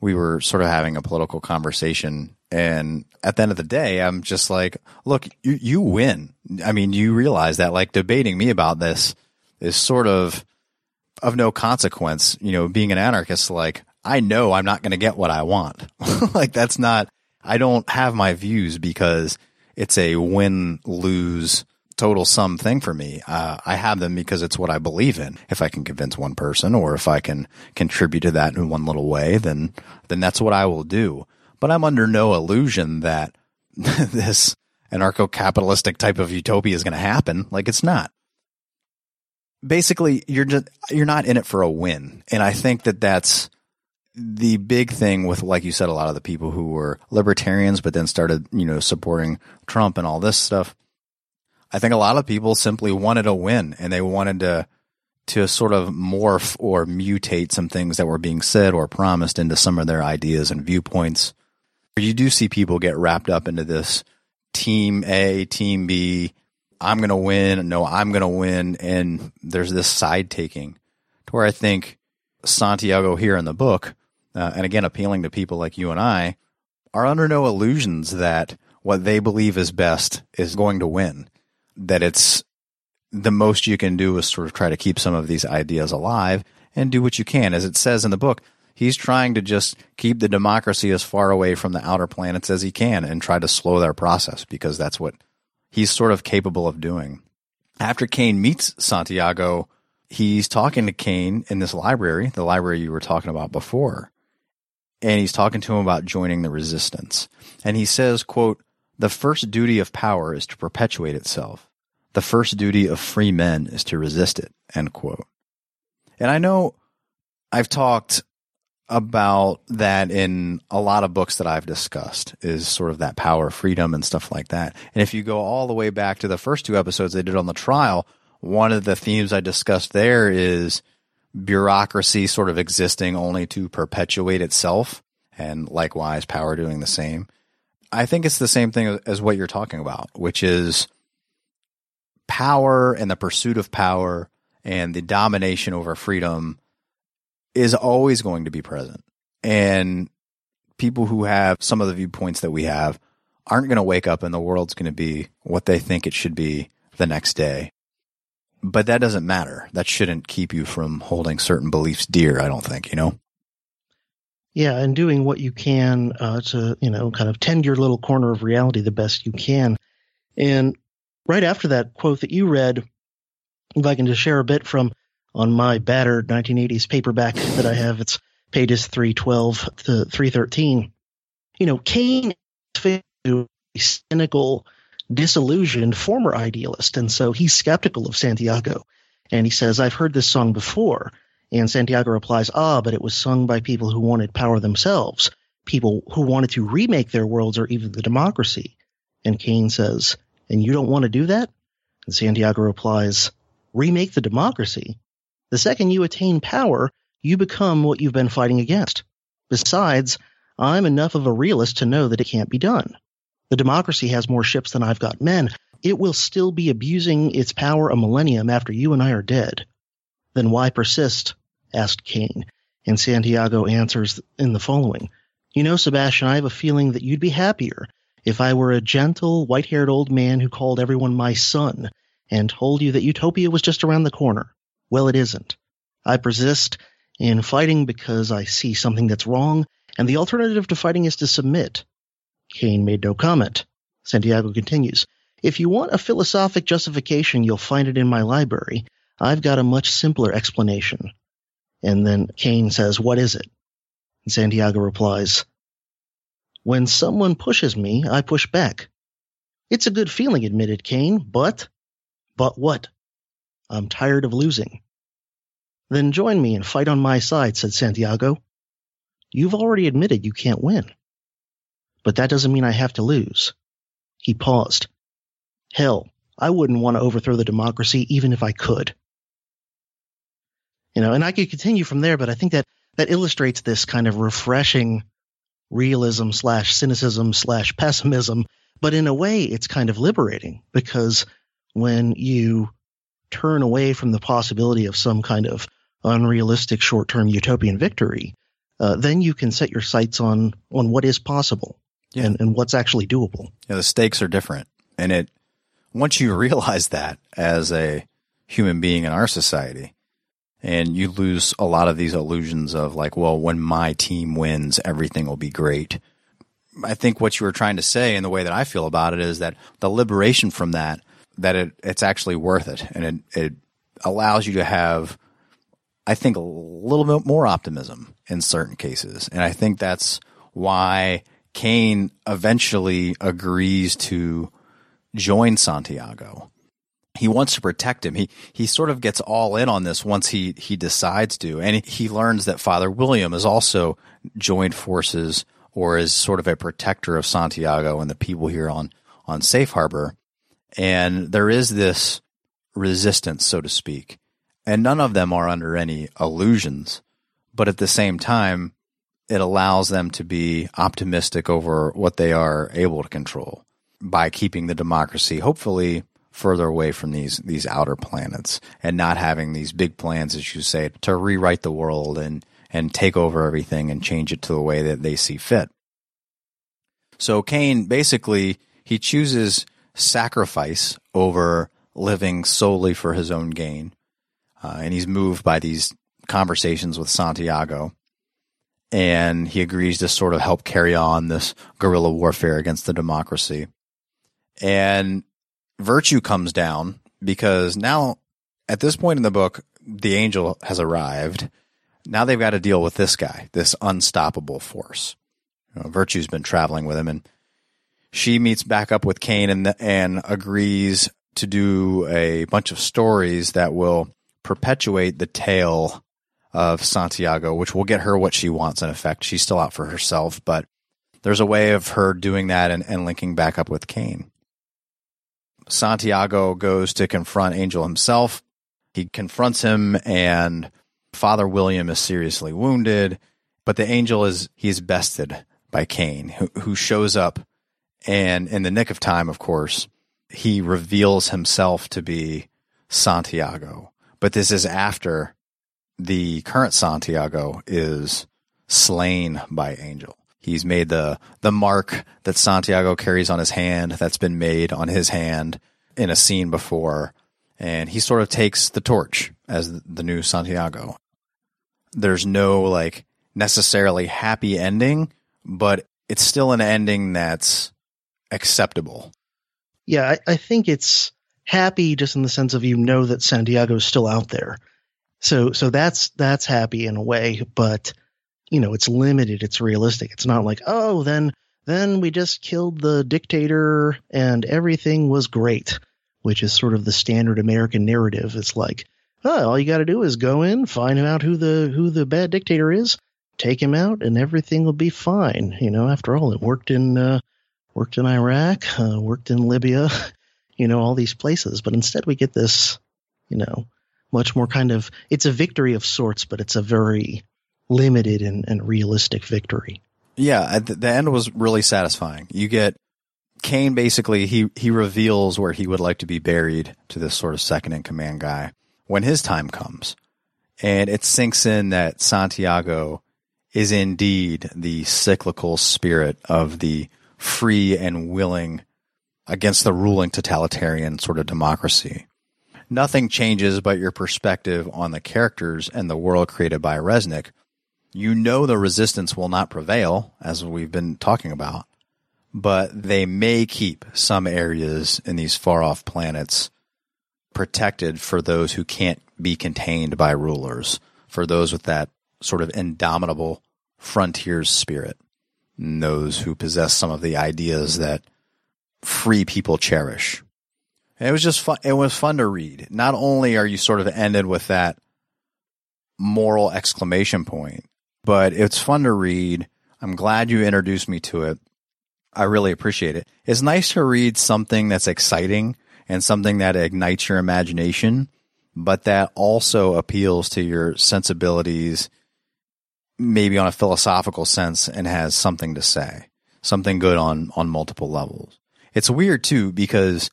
we were sort of having a political conversation. And at the end of the day, I'm just like, look, you, you win. I mean, you realize that like debating me about this is sort of of no consequence. You know, being an anarchist, like I know I'm not going to get what I want. like that's not, I don't have my views because it's a win lose total sum thing for me. Uh, I have them because it's what I believe in. If I can convince one person or if I can contribute to that in one little way, then, then that's what I will do. But I'm under no illusion that this anarcho-capitalistic type of utopia is going to happen. Like it's not. Basically, you're just, you're not in it for a win. And I think that that's, the big thing with, like you said, a lot of the people who were libertarians, but then started, you know, supporting Trump and all this stuff. I think a lot of people simply wanted a win and they wanted to, to sort of morph or mutate some things that were being said or promised into some of their ideas and viewpoints. You do see people get wrapped up into this team A, team B. I'm going to win. No, I'm going to win. And there's this side taking to where I think Santiago here in the book uh, and again, appealing to people like you and I, are under no illusions that what they believe is best is going to win. That it's the most you can do is sort of try to keep some of these ideas alive and do what you can. As it says in the book, he's trying to just keep the democracy as far away from the outer planets as he can and try to slow their process because that's what he's sort of capable of doing. After Cain meets Santiago, he's talking to Cain in this library, the library you were talking about before and he's talking to him about joining the resistance. And he says, quote, the first duty of power is to perpetuate itself. The first duty of free men is to resist it, end quote. And I know I've talked about that in a lot of books that I've discussed is sort of that power, freedom and stuff like that. And if you go all the way back to the first two episodes they did on the trial, one of the themes I discussed there is bureaucracy sort of existing only to perpetuate itself and likewise power doing the same. I think it's the same thing as what you're talking about, which is power and the pursuit of power and the domination over freedom is always going to be present. And people who have some of the viewpoints that we have aren't going to wake up and the world's going to be what they think it should be the next day but that doesn't matter. That shouldn't keep you from holding certain beliefs dear, I don't think, you know? Yeah, and doing what you can uh, to, you know, kind of tend your little corner of reality the best you can. And right after that quote that you read, if I can just share a bit from on my battered 1980s paperback that I have, it's pages 312 to 313. You know, Cain is cynical disillusioned former idealist. And so he's skeptical of Santiago. And he says, I've heard this song before. And Santiago replies, Ah, but it was sung by people who wanted power themselves, people who wanted to remake their worlds or even the democracy. And Cain says, And you don't want to do that? And Santiago replies, Remake the democracy. The second you attain power, you become what you've been fighting against. Besides, I'm enough of a realist to know that it can't be done. The democracy has more ships than I've got men. It will still be abusing its power a millennium after you and I are dead. Then why persist? asked Cain. And Santiago answers in the following. You know, Sebastian, I have a feeling that you'd be happier if I were a gentle, white haired old man who called everyone my son and told you that utopia was just around the corner. Well, it isn't. I persist in fighting because I see something that's wrong, and the alternative to fighting is to submit. Cain made no comment. Santiago continues, If you want a philosophic justification, you'll find it in my library. I've got a much simpler explanation. And then Cain says, What is it? And Santiago replies, When someone pushes me, I push back. It's a good feeling, admitted Cain, but. But what? I'm tired of losing. Then join me and fight on my side, said Santiago. You've already admitted you can't win but that doesn't mean I have to lose. He paused. Hell, I wouldn't want to overthrow the democracy even if I could. You know, and I could continue from there, but I think that that illustrates this kind of refreshing realism slash cynicism slash pessimism. But in a way, it's kind of liberating because when you turn away from the possibility of some kind of unrealistic short term utopian victory, uh, then you can set your sights on on what is possible Yeah. and, and what's actually doable. Yeah, the stakes are different. And it once you realize that as a human being in our society, and you lose a lot of these illusions of like, well, when my team wins, everything will be great. I think what you were trying to say and the way that I feel about it is that the liberation from that, that it, it's actually worth it. And it, it allows you to have, I think, a little bit more optimism in certain cases. And I think that's why Cain eventually agrees to join Santiago. He wants to protect him. He he sort of gets all in on this once he he decides to, and he learns that Father William is also joined forces or is sort of a protector of Santiago and the people here on on Safe Harbor. And there is this resistance, so to speak, and none of them are under any illusions. But at the same time, it allows them to be optimistic over what they are able to control by keeping the democracy hopefully further away from these these outer planets and not having these big plans as you say to rewrite the world and and take over everything and change it to the way that they see fit. So Cain basically he chooses sacrifice over living solely for his own gain. Uh, and he's moved by these conversations with Santiago and he agrees to sort of help carry on this guerrilla warfare against the democracy. And virtue comes down because now, at this point in the book, the angel has arrived. Now they've got to deal with this guy, this unstoppable force. You know, Virtue's been traveling with him, and she meets back up with Cain and and agrees to do a bunch of stories that will perpetuate the tale of Santiago, which will get her what she wants in effect. She's still out for herself, but there's a way of her doing that and, and linking back up with Cain. Santiago goes to confront Angel himself. He confronts him and Father William is seriously wounded, but the angel is he's bested by Cain, who, who shows up and in the nick of time, of course, he reveals himself to be Santiago. But this is after the current Santiago is slain by Angel. He's made the the mark that Santiago carries on his hand that's been made on his hand in a scene before, and he sort of takes the torch as the new Santiago. There's no like necessarily happy ending, but it's still an ending that's acceptable. Yeah, I, I think it's happy just in the sense of you know that Santiago's still out there. So so that's that's happy in a way, but you know, it's limited, it's realistic. It's not like, oh, then then we just killed the dictator and everything was great, which is sort of the standard American narrative. It's like, oh, all you got to do is go in, find out who the who the bad dictator is, take him out, and everything will be fine. You know, after all, it worked in uh, worked in Iraq, uh, worked in Libya, you know, all these places. But instead, we get this, you know, much more kind of it's a victory of sorts, but it's a very limited and, and realistic victory. Yeah, the end was really satisfying. You get Cain basically he he reveals where he would like to be buried to this sort of second in command guy when his time comes. And it sinks in that Santiago is indeed the cyclical spirit of the free and willing against the ruling totalitarian sort of democracy. Nothing changes but your perspective on the characters and the world created by Resnick. You know the resistance will not prevail, as we've been talking about, but they may keep some areas in these far off planets protected for those who can't be contained by rulers, for those with that sort of indomitable frontiers spirit, those who possess some of the ideas that free people cherish. And it was just fun. It was fun to read. Not only are you sort of ended with that moral exclamation point, but it's fun to read. I'm glad you introduced me to it. I really appreciate it. It's nice to read something that's exciting and something that ignites your imagination, but that also appeals to your sensibilities, maybe on a philosophical sense, and has something to say, something good on, on multiple levels. It's weird too, because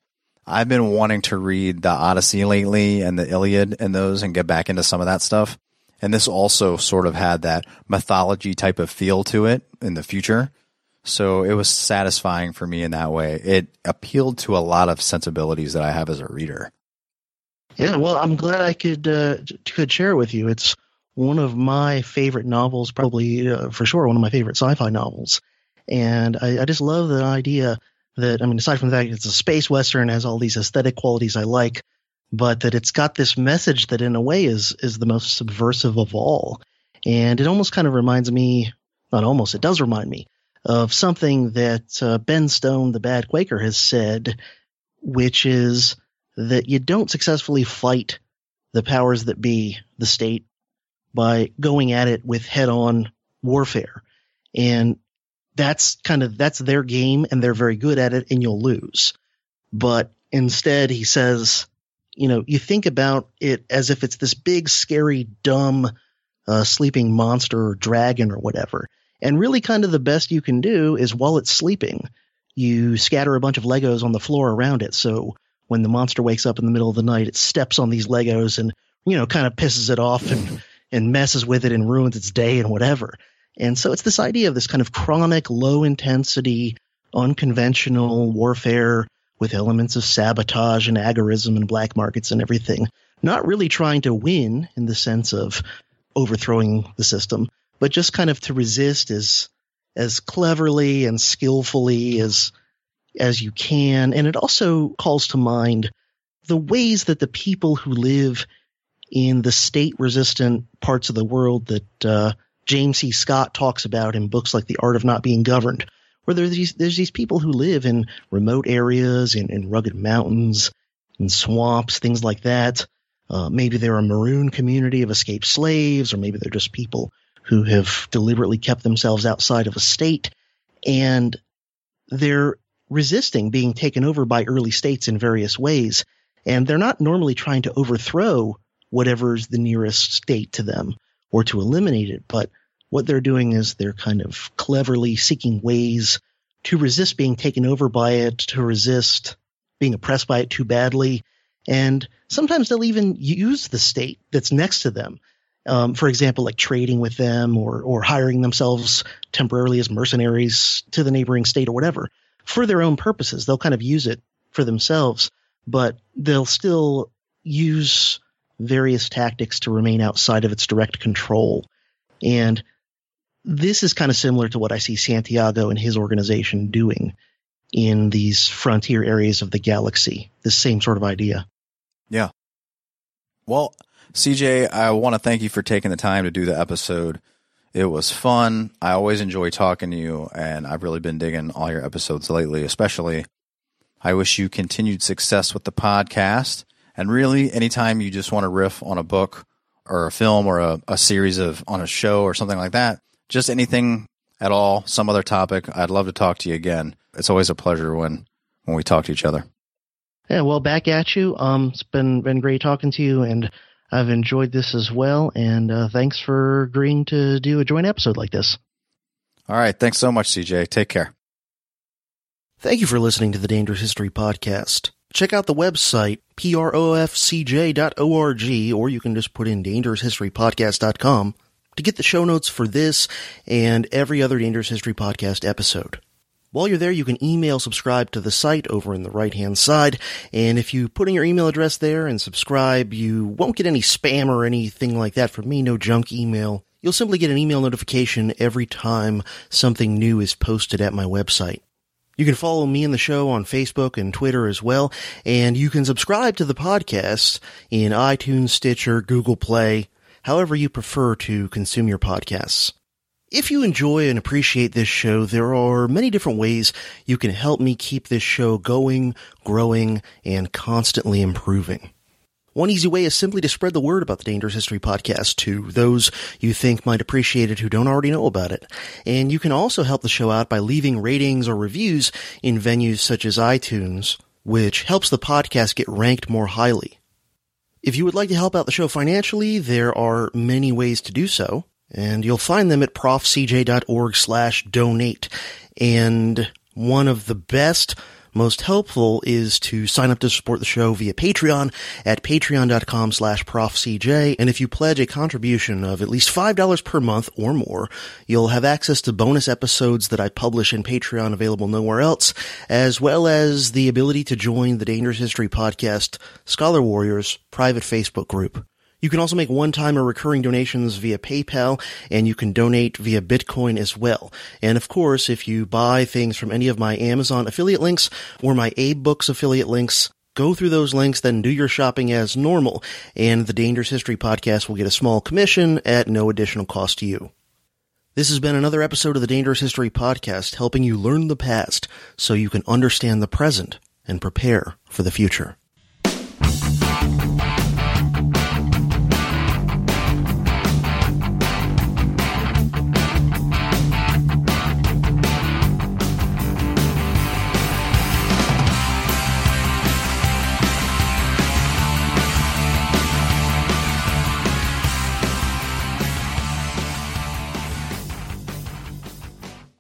I've been wanting to read the Odyssey lately and the Iliad and those and get back into some of that stuff. And this also sort of had that mythology type of feel to it in the future. So it was satisfying for me in that way. It appealed to a lot of sensibilities that I have as a reader. Yeah, well, I'm glad I could uh, could share it with you. It's one of my favorite novels, probably uh, for sure one of my favorite sci-fi novels, and I, I, just love the idea that I mean, aside from the fact it's a space western, has all these aesthetic qualities I like, but that it's got this message that in a way is is the most subversive of all, and it almost kind of reminds me, not almost, it does remind me of something that uh, Ben Stone, the bad Quaker, has said, which is that you don't successfully fight the powers that be, the state, by going at it with head on warfare. And that's kind of, that's their game and they're very good at it and you'll lose. But instead he says, you know, you think about it as if it's this big, scary, dumb, uh, sleeping monster or dragon or whatever. And really, kind of the best you can do is while it's sleeping, you scatter a bunch of Legos on the floor around it. So when the monster wakes up in the middle of the night, it steps on these Legos and, you know, kind of pisses it off and, and messes with it and ruins its day and whatever. And so it's this idea of this kind of chronic, low intensity, unconventional warfare with elements of sabotage and agorism and black markets and everything. Not really trying to win in the sense of overthrowing the system, but just kind of to resist as as cleverly and skillfully as as you can. And it also calls to mind the ways that the people who live in the state resistant parts of the world that uh, James C. Scott talks about in books like The Art of Not Being Governed, where there's these, there's these people who live in remote areas, in, in rugged mountains, in swamps, things like that. Uh, maybe they're a maroon community of escaped slaves, or maybe they're just people who have deliberately kept themselves outside of a state and they're resisting being taken over by early states in various ways. And they're not normally trying to overthrow whatever's the nearest state to them or to eliminate it, but what they're doing is they're kind of cleverly seeking ways to resist being taken over by it, to resist being oppressed by it too badly. And sometimes they'll even use the state that's next to them um, for example, like trading with them or or hiring themselves temporarily as mercenaries to the neighboring state or whatever for their own purposes. They'll kind of use it for themselves, but they'll still use various tactics to remain outside of its direct control. And this is kind of similar to what I see Santiago and his organization doing in these frontier areas of the galaxy. The same sort of idea. Yeah. Well, CJ, I want to thank you for taking the time to do the episode. It was fun. I always enjoy talking to you, and I've really been digging all your episodes lately, especially. I wish you continued success with the podcast. And really, anytime you just want to riff on a book or a film or a, a series of on a show or something like that, just anything at all, some other topic, I'd love to talk to you again. It's always a pleasure when when we talk to each other. Yeah, well, back at you. Um, it's been been great talking to you, and I've enjoyed this as well, and uh, thanks for agreeing to do a joint episode like this. All right. Thanks so much, CJ. Take care. Thank you for listening to the Dangerous History Podcast. Check out the website, profcj.org, or you can just put in dangeroushistorypodcast.com to get the show notes for this and every other Dangerous History Podcast episode. While you're there, you can email subscribe to the site over in the right hand side. And if you put in your email address there and subscribe, you won't get any spam or anything like that from me, no junk email. You'll simply get an email notification every time something new is posted at my website. You can follow me and the show on Facebook and Twitter as well, and you can subscribe to the podcast in iTunes, Stitcher, Google Play, however you prefer to consume your podcasts. If you enjoy and appreciate this show, there are many different ways you can help me keep this show going, growing, and constantly improving. One easy way is simply to spread the word about the Dangerous History Podcast to those you think might appreciate it who don't already know about it. And you can also help the show out by leaving ratings or reviews in venues such as iTunes, which helps the podcast get ranked more highly. If you would like to help out the show financially, there are many ways to do so and you'll find them at profcj.org slash donate. And one of the best, Most helpful is to sign up to support the show via Patreon at patreon.com slash profcj. And if you pledge a contribution of at least $5 per month or more, you'll have access to bonus episodes that I publish in Patreon available nowhere else, as well as the ability to join the Dangerous History Podcast Scholar Warriors private Facebook group. You can also make one-time or recurring donations via PayPal, and you can donate via Bitcoin as well. And of course, if you buy things from any of my Amazon affiliate links or my AbeBooks affiliate links, go through those links, then do your shopping as normal, and the Dangerous History Podcast will get a small commission at no additional cost to you. This has been another episode of the Dangerous History Podcast, helping you learn the past so you can understand the present and prepare for the future.